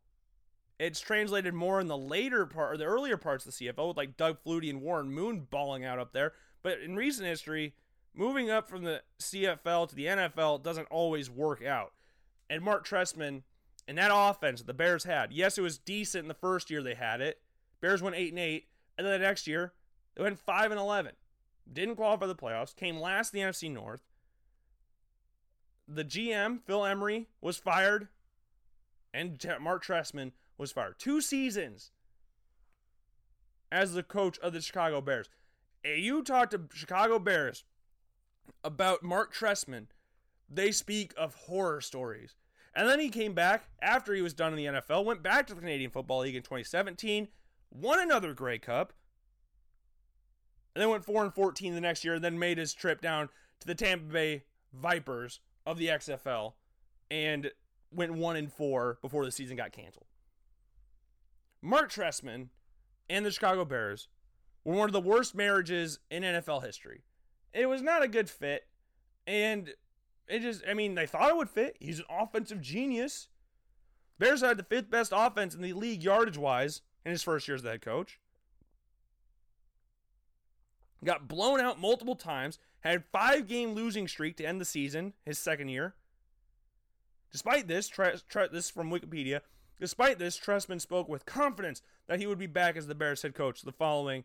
It's translated more in the later part or the earlier parts of the CFL with like Doug Flutie and Warren Moon balling out up there. But in recent history, moving up from the CFL to the NFL doesn't always work out. And Mark Trestman and that offense that the Bears had, yes, it was decent in the first year they had it. Bears went eight and eight, and then the next year they went five and eleven. Didn't qualify the playoffs. Came last in the NFC North. The GM, Phil Emery, was fired, and Mark Trestman was fired. Two seasons as the coach of the Chicago Bears. You talk to Chicago Bears about Mark Trestman, they speak of horror stories. And then he came back after he was done in the NFL, went back to the Canadian Football League in 2017, won another Grey Cup, and then went 4 and 14 the next year, and then made his trip down to the Tampa Bay Vipers of the XFL and went 1 and 4 before the season got canceled. Mark Trestman and the Chicago Bears were one of the worst marriages in NFL history. It was not a good fit, and it just, I mean, they thought it would fit. He's an offensive genius. Bears had the fifth best offense in the league yardage wise in his first year as the head coach. Got blown out multiple times, had five game losing streak to end the season, his second year. Despite this, this is from Wikipedia. Despite this, Trestman spoke with confidence that he would be back as the Bears head coach the following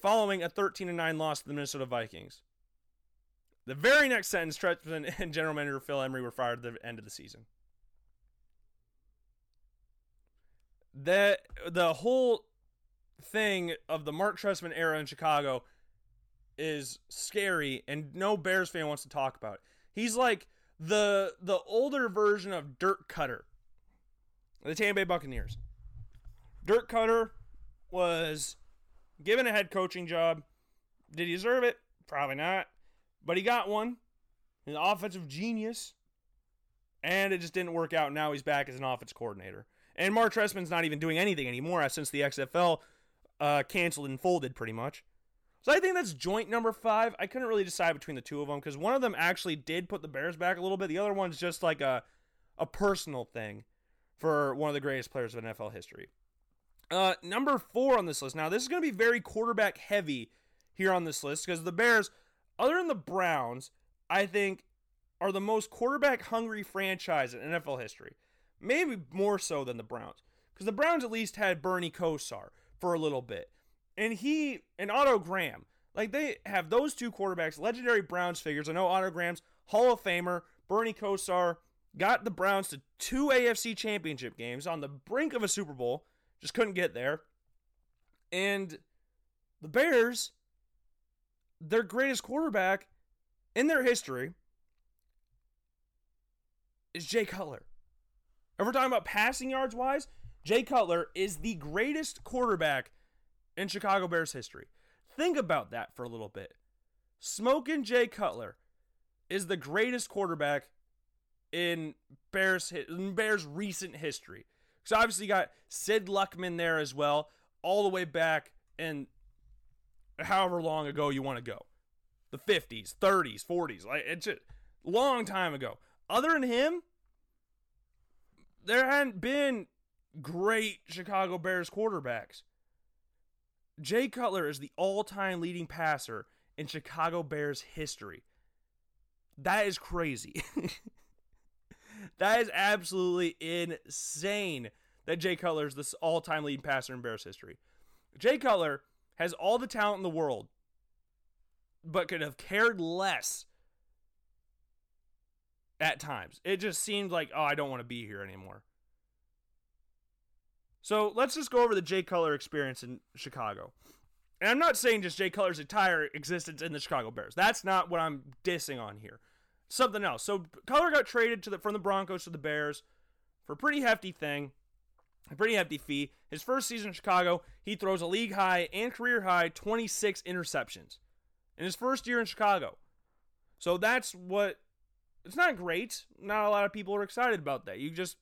following a 13 9 loss to the Minnesota Vikings. The very next sentence, Trestman and general manager Phil Emery were fired at the end of the season. The the whole thing of the Mark Trestman era in Chicago is scary, and no Bears fan wants to talk about it. He's like the the older version of Dirk Koetter. the Tampa Bay Buccaneers. Dirk Koetter was given a head coaching job. Did he deserve it? Probably not. But he got one. An offensive genius. And it just didn't work out. Now he's back as an offense coordinator. And Mark Trestman's not even doing anything anymore since the XFL uh, canceled and folded pretty much. So I think that's joint number five. I couldn't really decide between the two of them because one of them actually did put the Bears back a little bit. The other one's just like a a personal thing for one of the greatest players of NFL history. Uh, number four on this list. Now, this is going to be very quarterback heavy here on this list because the Bears, other than the Browns, I think are the most quarterback hungry franchise in NFL history. Maybe more so than the Browns because the Browns at least had Bernie Kosar for a little bit. And he and Otto Graham, like they have those two quarterbacks, legendary Browns figures. I know Otto Graham's Hall of Famer, Bernie Kosar got the Browns to two AFC championship games on the brink of a Super Bowl just couldn't get there. And the Bears, their greatest quarterback in their history is Jay Cutler. If we're talking about passing yards wise, Jay Cutler is the greatest quarterback in Chicago Bears history. Think about that for a little bit. Smoking Jay Cutler is the greatest quarterback in Bears in Bears recent history. So obviously you got Sid Luckman there as well, all the way back and however long ago you want to go. The 50s, 30s, 40s. Like it's a long time ago. Other than him, there hadn't been great Chicago Bears quarterbacks. Jay Cutler is the all-time leading passer in Chicago Bears history. That is crazy. That is absolutely insane that Jay Cutler is the all time leading passer in Bears history. Jay Cutler has all the talent in the world, but could have cared less at times. It just seemed like, oh, I don't want to be here anymore. So let's just go over the Jay Cutler experience in Chicago. And I'm not saying just Jay Cutler's entire existence in the Chicago Bears. That's not what I'm dissing on here something else. So Cutler got traded to the from the Broncos to the Bears for a pretty hefty thing, a pretty hefty fee. His first season in Chicago, he throws a league high and career high 26 interceptions in his first year in Chicago. So that's what it's not great. Not a lot of people are excited about that. You just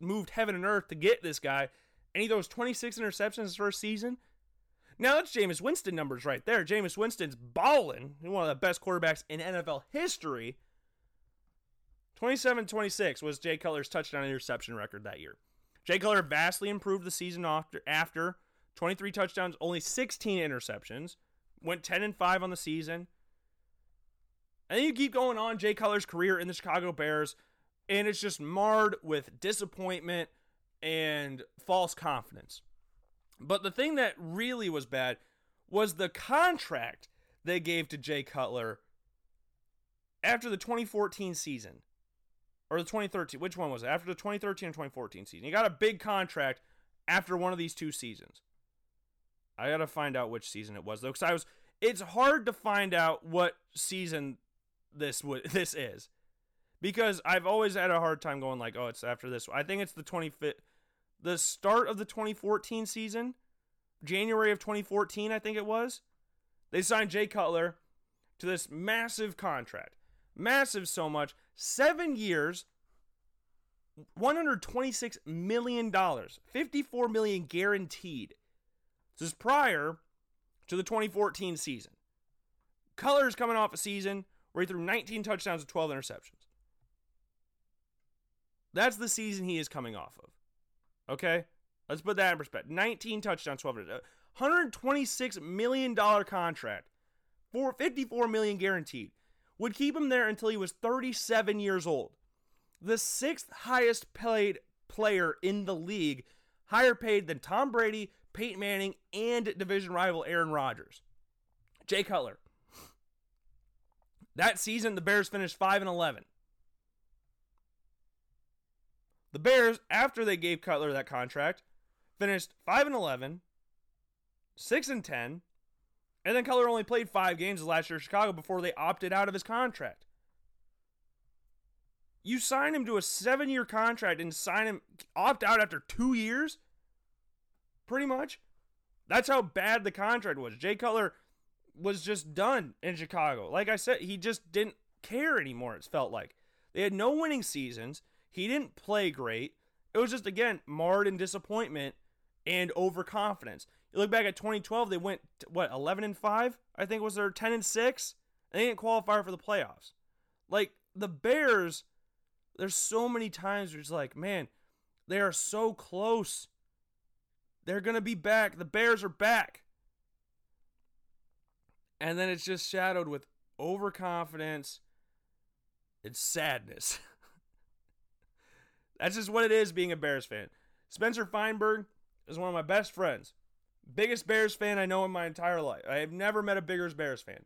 moved heaven and earth to get this guy, and he throws 26 interceptions his first season. Now that's Jameis Winston numbers right there. Jameis Winston's balling. He's One of the best quarterbacks in NFL history. 27-26 was Jay Cutler's touchdown interception record that year. Jay Cutler vastly improved the season after, after 23 touchdowns, only 16 interceptions, went 10 and 5 on the season. And then you keep going on Jay Cutler's career in the Chicago Bears, and it's just marred with disappointment and false confidence. But the thing that really was bad was the contract they gave to Jay Cutler after the 2014 season or the 2013, which one was it? After the 2013 and 2014 season. He got a big contract after one of these two seasons. I got to find out which season it was though cuz I was it's hard to find out what season this would this is because I've always had a hard time going like, oh, it's after this. I think it's the 25th, the start of the 2014 season, January of 2014, I think it was. They signed Jay Cutler to this massive contract, massive so much, seven years, 126 million dollars, 54 million guaranteed. This is prior to the 2014 season. Cutler is coming off a season where he threw 19 touchdowns and 12 interceptions. That's the season he is coming off of. Okay? Let's put that in perspective. 19 touchdowns, 12 126 million dollar contract. For 54 million guaranteed. Would keep him there until he was 37 years old. The sixth highest paid player in the league, higher paid than Tom Brady, Peyton Manning, and division rival Aaron Rodgers. Jay Cutler. That season, the Bears finished 5 and 11. The Bears, after they gave Cutler that contract, finished 5 and 11, 6 and 10, and then Cutler only played 5 games last year in Chicago before they opted out of his contract. You sign him to a 7-year contract and sign him opt out after 2 years? Pretty much. That's how bad the contract was. Jay Cutler was just done in Chicago. Like I said, he just didn't care anymore, it felt like. They had no winning seasons. He didn't play great. It was just again marred in disappointment and overconfidence. You look back at 2012, they went what 11 and five, I think was their 10 and six. And They didn't qualify for the playoffs. Like the Bears, there's so many times where it's like, man, they are so close. They're gonna be back. The Bears are back. And then it's just shadowed with overconfidence and sadness. That's just what it is being a Bears fan. Spencer Feinberg is one of my best friends. Biggest Bears fan I know in my entire life. I have never met a bigger Bears fan.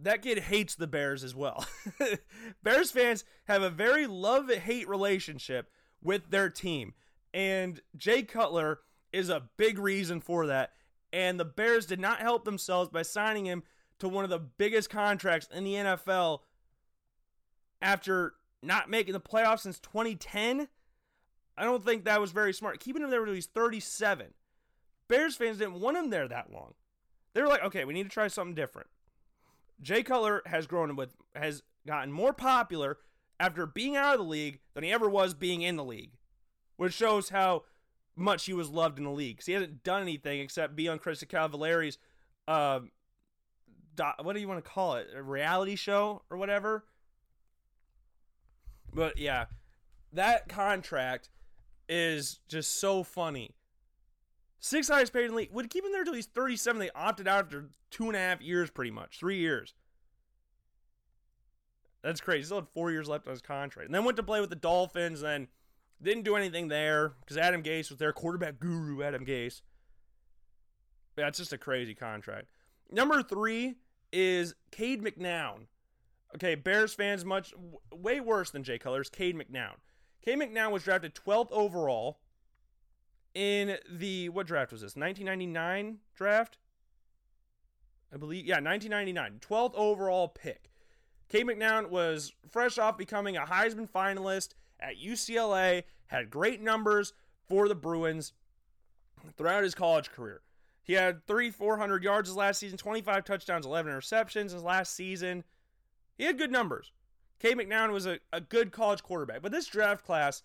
That kid hates the Bears as well. Bears fans have a very love hate relationship with their team. And Jay Cutler is a big reason for that. And the Bears did not help themselves by signing him to one of the biggest contracts in the NFL after not making the playoffs since 2010. I don't think that was very smart. Keeping him there until he's 37. Bears fans didn't want him there that long. They were like, okay, we need to try something different. Jay Cutler has grown with has gotten more popular after being out of the league than he ever was being in the league, which shows how much he was loved in the league. Because he hasn't done anything except be on Chris Cavallari's, uh, what do you want to call it, a reality show or whatever. But yeah, that contract is just so funny. Six highest paid in the league. Would keep him there until he's 37. They opted out after two and a half years, pretty much. Three years. That's crazy. Still had four years left on his contract. And then went to play with the Dolphins, and didn't do anything there because Adam Gase was their quarterback guru, Adam Gase. That's just a crazy contract. Number three is Cade McNown. Okay, Bears fans much way worse than Jay Cutler's Cade McNown. Cade McNown was drafted 12th overall in the what draft was this? 1999 draft? I believe yeah, 1999. 12th overall pick. Cade McNown was fresh off becoming a Heisman finalist at UCLA, had great numbers for the Bruins throughout his college career. He had three 400 yards his last season, 25 touchdowns, 11 interceptions his last season. He had good numbers. Cade McNown was a, a good college quarterback, but this draft class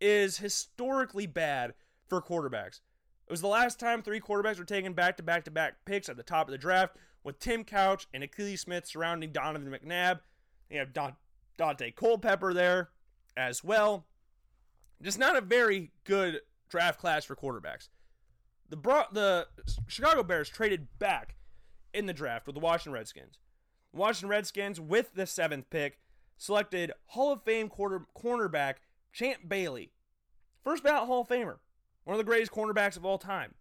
is historically bad for quarterbacks. It was the last time three quarterbacks were taken back to back to back picks at the top of the draft, with Tim Couch and Akili Smith surrounding Donovan McNabb. You have Don, Daunte Culpepper there as well. Just not a very good draft class for quarterbacks. The bro- the Chicago Bears traded back in the draft with the Washington Redskins. Washington Redskins, with the seventh pick, selected Hall of Fame quarter, cornerback Champ Bailey. First ballot Hall of Famer. One of the greatest cornerbacks of all time.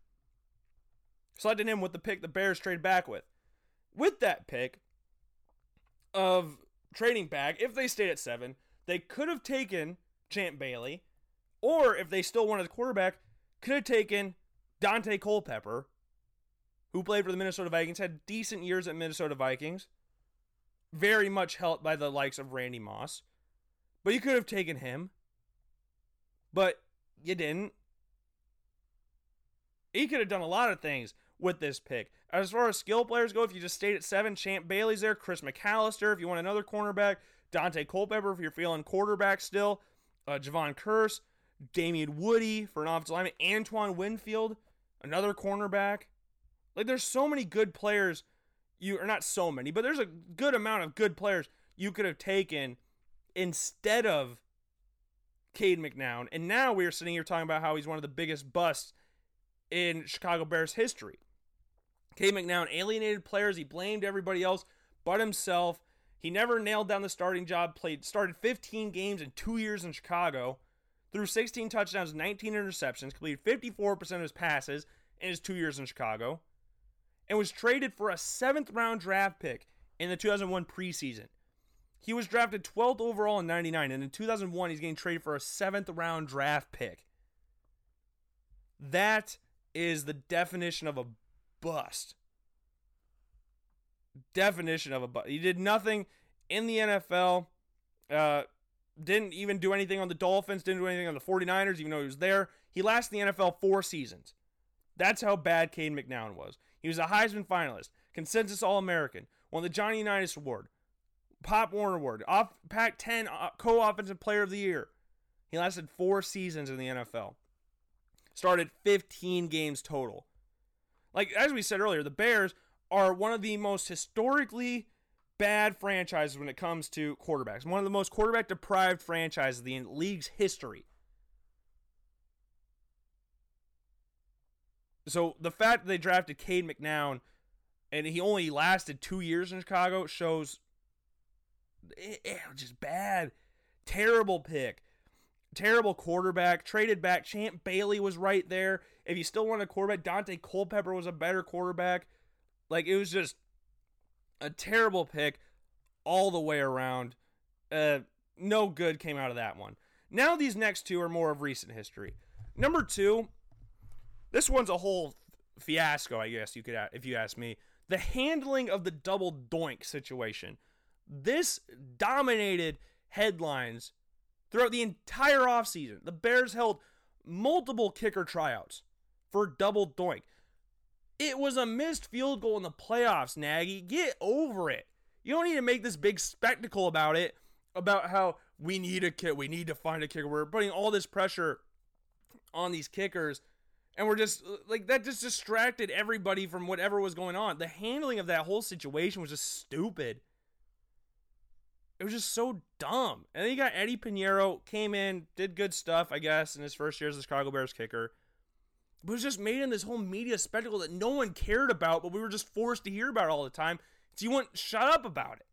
Selected him with the pick the Bears traded back with. With that pick, of trading back, if they stayed at seven, they could have taken Champ Bailey, or if they still wanted a quarterback, could have taken Daunte Culpepper, who played for the Minnesota Vikings, had decent years at Minnesota Vikings, very much helped by the likes of Randy Moss. But you could have taken him, but you didn't. He could have done a lot of things with this pick. As far as skill players go, if you just stayed at seven, Champ Bailey's there, Chris McAlister, if you want another cornerback, Daunte Culpepper, if you're feeling quarterback still, uh, Jevon Kearse, Damien Woody for an offensive lineman, Antoine Winfield, another cornerback. Like there's so many good players you are not so many, but there's a good amount of good players you could have taken instead of Cade McNown. And now we're sitting here talking about how he's one of the biggest busts in Chicago Bears history. Cade McNown alienated players. He blamed everybody else but himself. He never nailed down the starting job. Played started 15 games in two years in Chicago, threw 16 touchdowns, 19 interceptions, completed 54% of his passes in his two years in Chicago, and was traded for a seventh round draft pick in the 2001 preseason. He was drafted 12th overall in 99, and in 2001, he's getting traded for a seventh round draft pick. That is the definition of a bust. Definition of a bust. He did nothing in the NFL. Uh, didn't even do anything on the Dolphins, didn't do anything on the 49ers, even though he was there. He lasted the NFL four seasons. That's how bad Cade McNown was. He was a Heisman finalist, consensus All American, won the Johnny Unitas Award, Pop Warner Award, off Pac 10 uh, co offensive player of the year. He lasted four seasons in the NFL. Started 15 games total. Like, as we said earlier, the Bears are one of the most historically bad franchises when it comes to quarterbacks. One of the most quarterback deprived franchises in the league's history. So the fact that they drafted Cade McNown and he only lasted two years in Chicago shows it, it just bad. Terrible pick. Terrible quarterback. Traded back. Champ Bailey was right there. If you still want a quarterback, Daunte Culpepper was a better quarterback. Like it was just a terrible pick all the way around. Uh, no good came out of that one. Now these next two are more of recent history. Number two, this one's a whole fiasco, I guess you could, if you ask me. The handling of the double doink situation. This dominated headlines throughout the entire offseason. The Bears held multiple kicker tryouts for double doink. It was a missed field goal in the playoffs, Nagy. Get over it. You don't need to make this big spectacle about it, about how we need a kick, we need to find a kicker. We're putting all this pressure on these kickers and we're just like that just distracted everybody from whatever was going on. The handling of that whole situation was just stupid. It was just so dumb. And then you got Eddie Piñeiro came in, did good stuff, I guess, in his first year as the Chicago Bears kicker. But it was just made in this whole media spectacle that no one cared about, but we were just forced to hear about all the time. So you wouldn't shut up about it.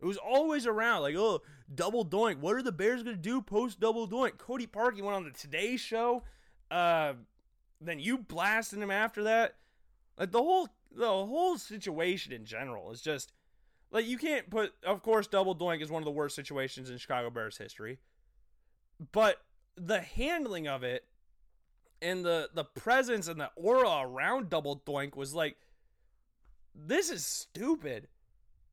It was always around, like, oh, double doink. What are the Bears going to do post double doink? Cody Parkey went on the Today Show. Uh, then you blasting him after that. Like the whole the whole situation in general is just like you can't put. Of course, double doink is one of the worst situations in Chicago Bears history, but the handling of it and the the presence and the aura around double doink was like, this is stupid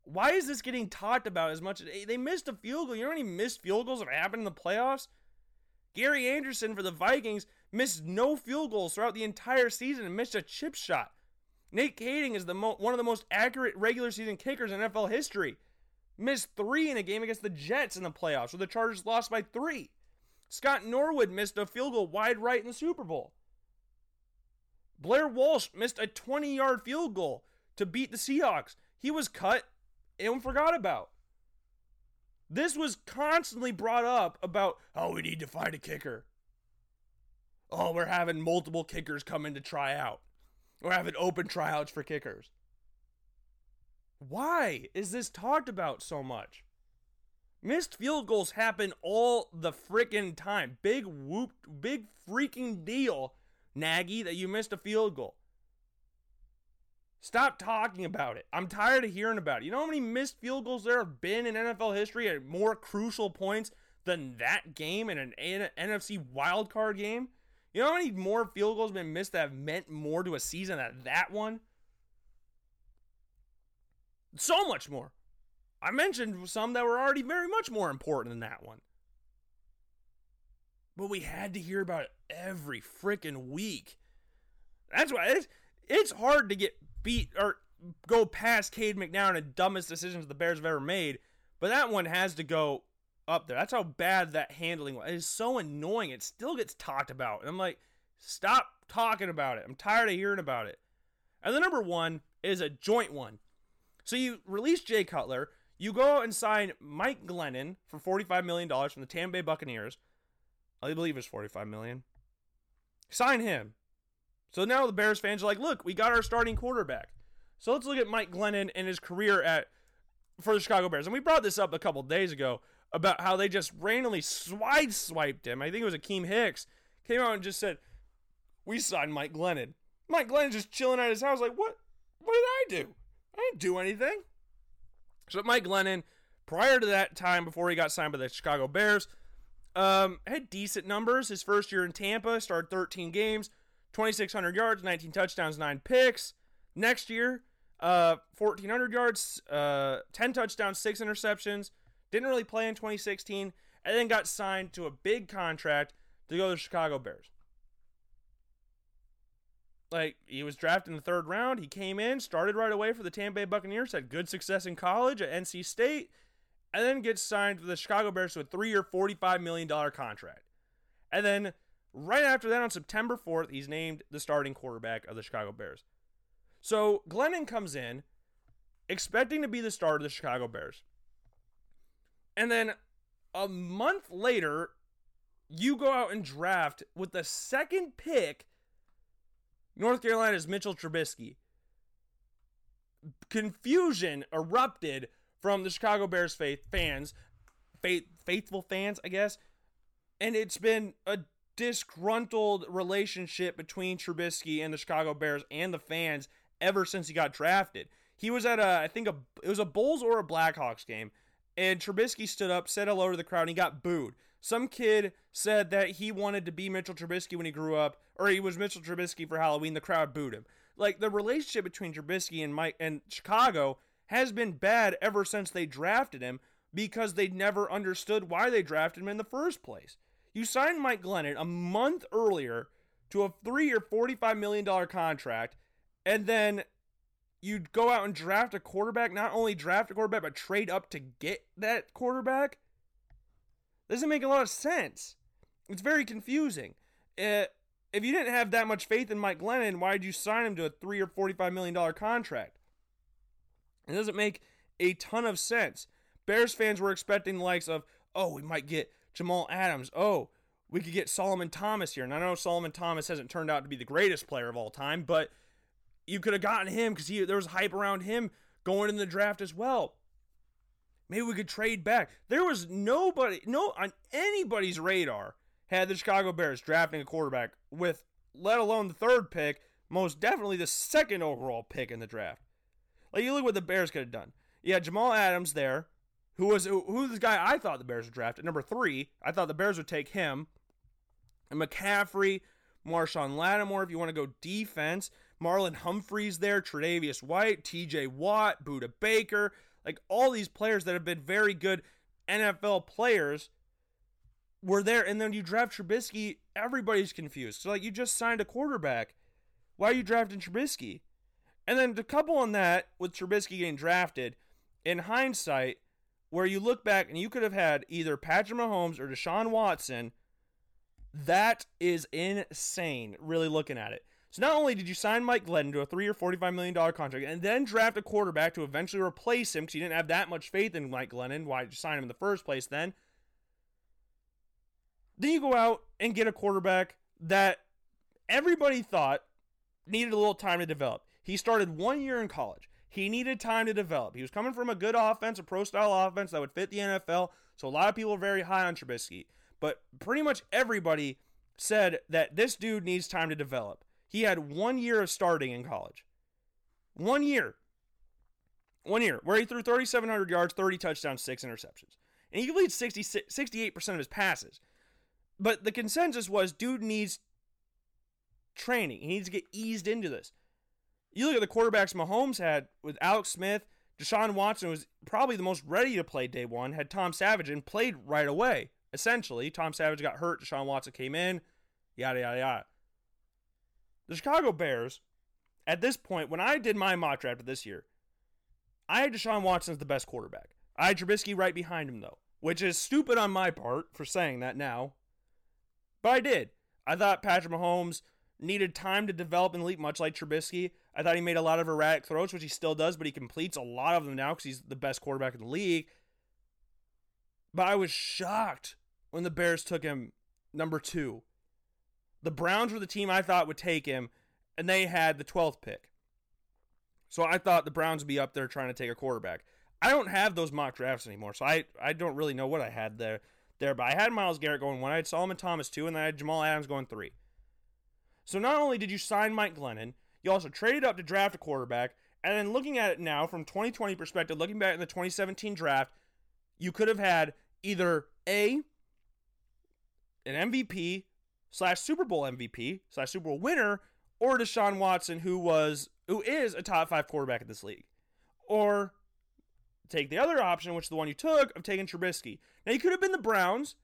why is this getting talked about as much? Eh, they missed a field goal. You know how many missed field goals have happened in the playoffs? Gary Anderson for the Vikings missed no field goals throughout the entire season and missed a chip shot. Nate Kaeding is the mo- one of the most accurate regular season kickers in NFL history. Missed three in a game against the Jets in the playoffs, where the Chargers lost by three. Scott Norwood missed a field goal wide right in the Super Bowl. Blair Walsh missed a 20 yard field goal to beat the Seahawks. He was cut and forgot about. This was constantly brought up about, oh, we need to find a kicker. Oh, we're having multiple kickers come in to try out. We're having open tryouts for kickers. Why is this talked about so much? Missed field goals happen all the freaking time. Big whoop, big freaking deal, Nagy, that you missed a field goal. Stop talking about it. I'm tired of hearing about it. You know how many missed field goals there have been in NFL history at more crucial points than that game in an NFC wildcard game? You know how many more field goals have been missed that have meant more to a season than that one? So much more. I mentioned some that were already very much more important than that one. But we had to hear about it every freaking week. That's why it's, it's hard to get beat or go past Cade McNown and dumbest decisions the Bears have ever made. But that one has to go up there. That's how bad that handling was. It is so annoying. It still gets talked about. And I'm like, stop talking about it. I'm tired of hearing about it. And the number one is a joint one. So you release Jay Cutler, you go out and sign Mike Glennon for $45 million from the Tampa Bay Buccaneers. I believe it's 45 million. Sign him. So now the Bears fans are like, look, we got our starting quarterback. So let's look at Mike Glennon and his career at for the Chicago Bears. And we brought this up a couple days ago about how they just randomly swide swiped him. I think it was Akiem Hicks came out and just said, "We signed Mike Glennon." Mike Glennon just chilling at his house, like, "What? What did I do? I didn't do anything." So Mike Glennon, prior to that time, before he got signed by the Chicago Bears, um, had decent numbers. His first year in Tampa, started 13 games, 2,600 yards, 19 touchdowns, nine picks. Next year, uh, 1,400 yards, uh, 10 touchdowns, six interceptions. Didn't really play in 2016, and then got signed to a big contract to go to the Chicago Bears. Like he was drafted in the third round. He came in, started right away for the Tampa Bay Buccaneers, had good success in college at NC State, and then gets signed for the Chicago Bears to a three-year, $45 million contract. And then right after that, on September 4th, he's named the starting quarterback of the Chicago Bears. So Glennon comes in expecting to be the starter of the Chicago Bears. And then a month later, you go out and draft with the second pick North Carolina's Mitchell Trubisky. Confusion erupted from the Chicago Bears faith fans, faith, faithful fans, I guess. And it's been a disgruntled relationship between Trubisky and the Chicago Bears and the fans ever since he got drafted. He was at a, I think a, it was a Bulls or a Blackhawks game, and Trubisky stood up, said hello to the crowd, and he got booed. Some kid said that he wanted to be Mitchell Trubisky when he grew up, or he was Mitchell Trubisky for Halloween. The crowd booed him. Like the relationship between Trubisky and Mike and Chicago has been bad ever since they drafted him because they never understood why they drafted him in the first place. You signed Mike Glennon a month earlier to a three-year, $45 million contract, and then you'd go out and draft a quarterback, not only draft a quarterback, but trade up to get that quarterback? Doesn't make a lot of sense. It's very confusing. Uh, if you didn't have that much faith in Mike Glennon, why did you sign him to a three or $45 million contract? It doesn't make a ton of sense. Bears fans were expecting the likes of, oh, we might get Jamal Adams. Oh, we could get Solomon Thomas here. And I know Solomon Thomas hasn't turned out to be the greatest player of all time, but you could have gotten him because there was hype around him going in the draft as well. Maybe we could trade back. There was nobody, no, on anybody's radar had the Chicago Bears drafting a quarterback with, let alone the third pick, most definitely the second overall pick in the draft. Like you look what the Bears could have done. Yeah, Jamal Adams there, who was who, the guy I thought the Bears would draft at number three. I thought the Bears would take him. And McCaffrey, Marshon Lattimore, if you want to go defense. Marlon Humphrey's there, Tre'Davious White, T.J. Watt, Budda Baker. Like all these players that have been very good NFL players were there. And then you draft Trubisky, everybody's confused. So, like, you just signed a quarterback. Why are you drafting Trubisky? And then to couple on that with Trubisky getting drafted, in hindsight, where you look back and you could have had either Patrick Mahomes or Deshaun Watson, that is insane, really looking at it. So not only did you sign Mike Glennon to a three or $45 million contract and then draft a quarterback to eventually replace him because you didn't have that much faith in Mike Glennon, why did you sign him in the first place then? Then you go out and get a quarterback that everybody thought needed a little time to develop. He started one year in college. He needed time to develop. He was coming from a good offense, a pro style offense that would fit the NFL. So a lot of people are very high on Trubisky. But pretty much everybody said that this dude needs time to develop. He had one year of starting in college. One year. One year where he threw 3,700 yards, 30 touchdowns, six interceptions. And he completed 60, 68% of his passes. But the consensus was dude needs training. He needs to get eased into this. You look at the quarterbacks Mahomes had with Alex Smith, Deshaun Watson was probably the most ready to play day one, had Tom Savage and played right away, essentially. Tom Savage got hurt, Deshaun Watson came in, yada, yada, yada. The Chicago Bears, at this point, when I did my mock draft this year, I had Deshaun Watson as the best quarterback. I had Trubisky right behind him, though, which is stupid on my part for saying that now. But I did. I thought Patrick Mahomes needed time to develop in the league, much like Trubisky. I thought he made a lot of erratic throws, which he still does, but he completes a lot of them now because he's the best quarterback in the league. But I was shocked when the Bears took him number two. The Browns were the team I thought would take him, and they had the 12th pick. So I thought the Browns would be up there trying to take a quarterback. I don't have those mock drafts anymore, so I, I don't really know what I had there. There, but I had Myles Garrett going one, I had Solomon Thomas two, and then I had Jamal Adams going three. So not only did you sign Mike Glennon, you also traded up to draft a quarterback, and then looking at it now from 2020 perspective, looking back in the 2017 draft, you could have had either a an MVP slash Super Bowl MVP slash Super Bowl winner, or Deshaun Watson, who was who is a top five quarterback in this league, or take the other option, which is the one you took of taking Trubisky. Now you could have been the Browns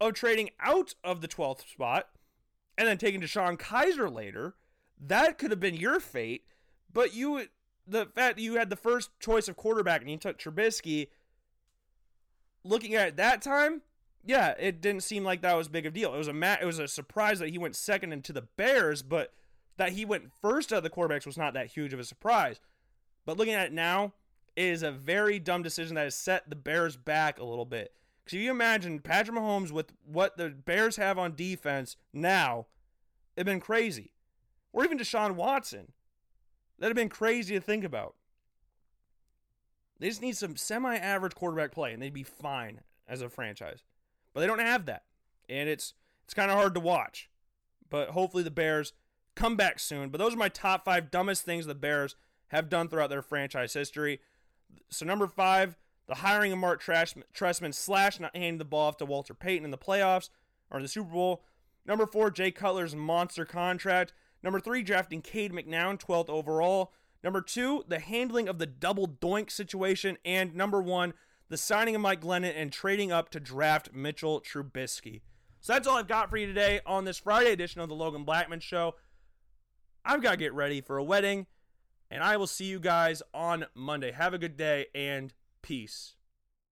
of trading out of the 12th spot and then taking DeShone Kizer later. That could have been your fate, but you the fact that you had the first choice of quarterback and you took Trubisky. Looking at it that time, yeah, it didn't seem like that was big of a deal. It was a ma- it was a surprise that he went second into the Bears, but that he went first out of the quarterbacks was not that huge of a surprise. But looking at it now, it is a very dumb decision that has set the Bears back a little bit. Because if you imagine Patrick Mahomes with what the Bears have on defense now, it'd been crazy. Or even Deshaun Watson. That'd have been crazy to think about. They just need some semi average quarterback play and they'd be fine as a franchise. But they don't have that. And it's it's kind of hard to watch. But hopefully the Bears come back soon. But those are my top five dumbest things the Bears have done throughout their franchise history. So number five, the hiring of Mark Trestman slash not handing the ball off to Walter Payton in the playoffs or in the Super Bowl. Number four, Jay Cutler's monster contract. Number three, drafting Cade McNown, 12th overall. Number two, the handling of the double doink situation. And number one, the signing of Mike Glennon and trading up to draft Mitchell Trubisky. So that's all I've got for you today on this Friday edition of the Logan Blackman Show. I've got to get ready for a wedding, and I will see you guys on Monday. Have a good day and peace.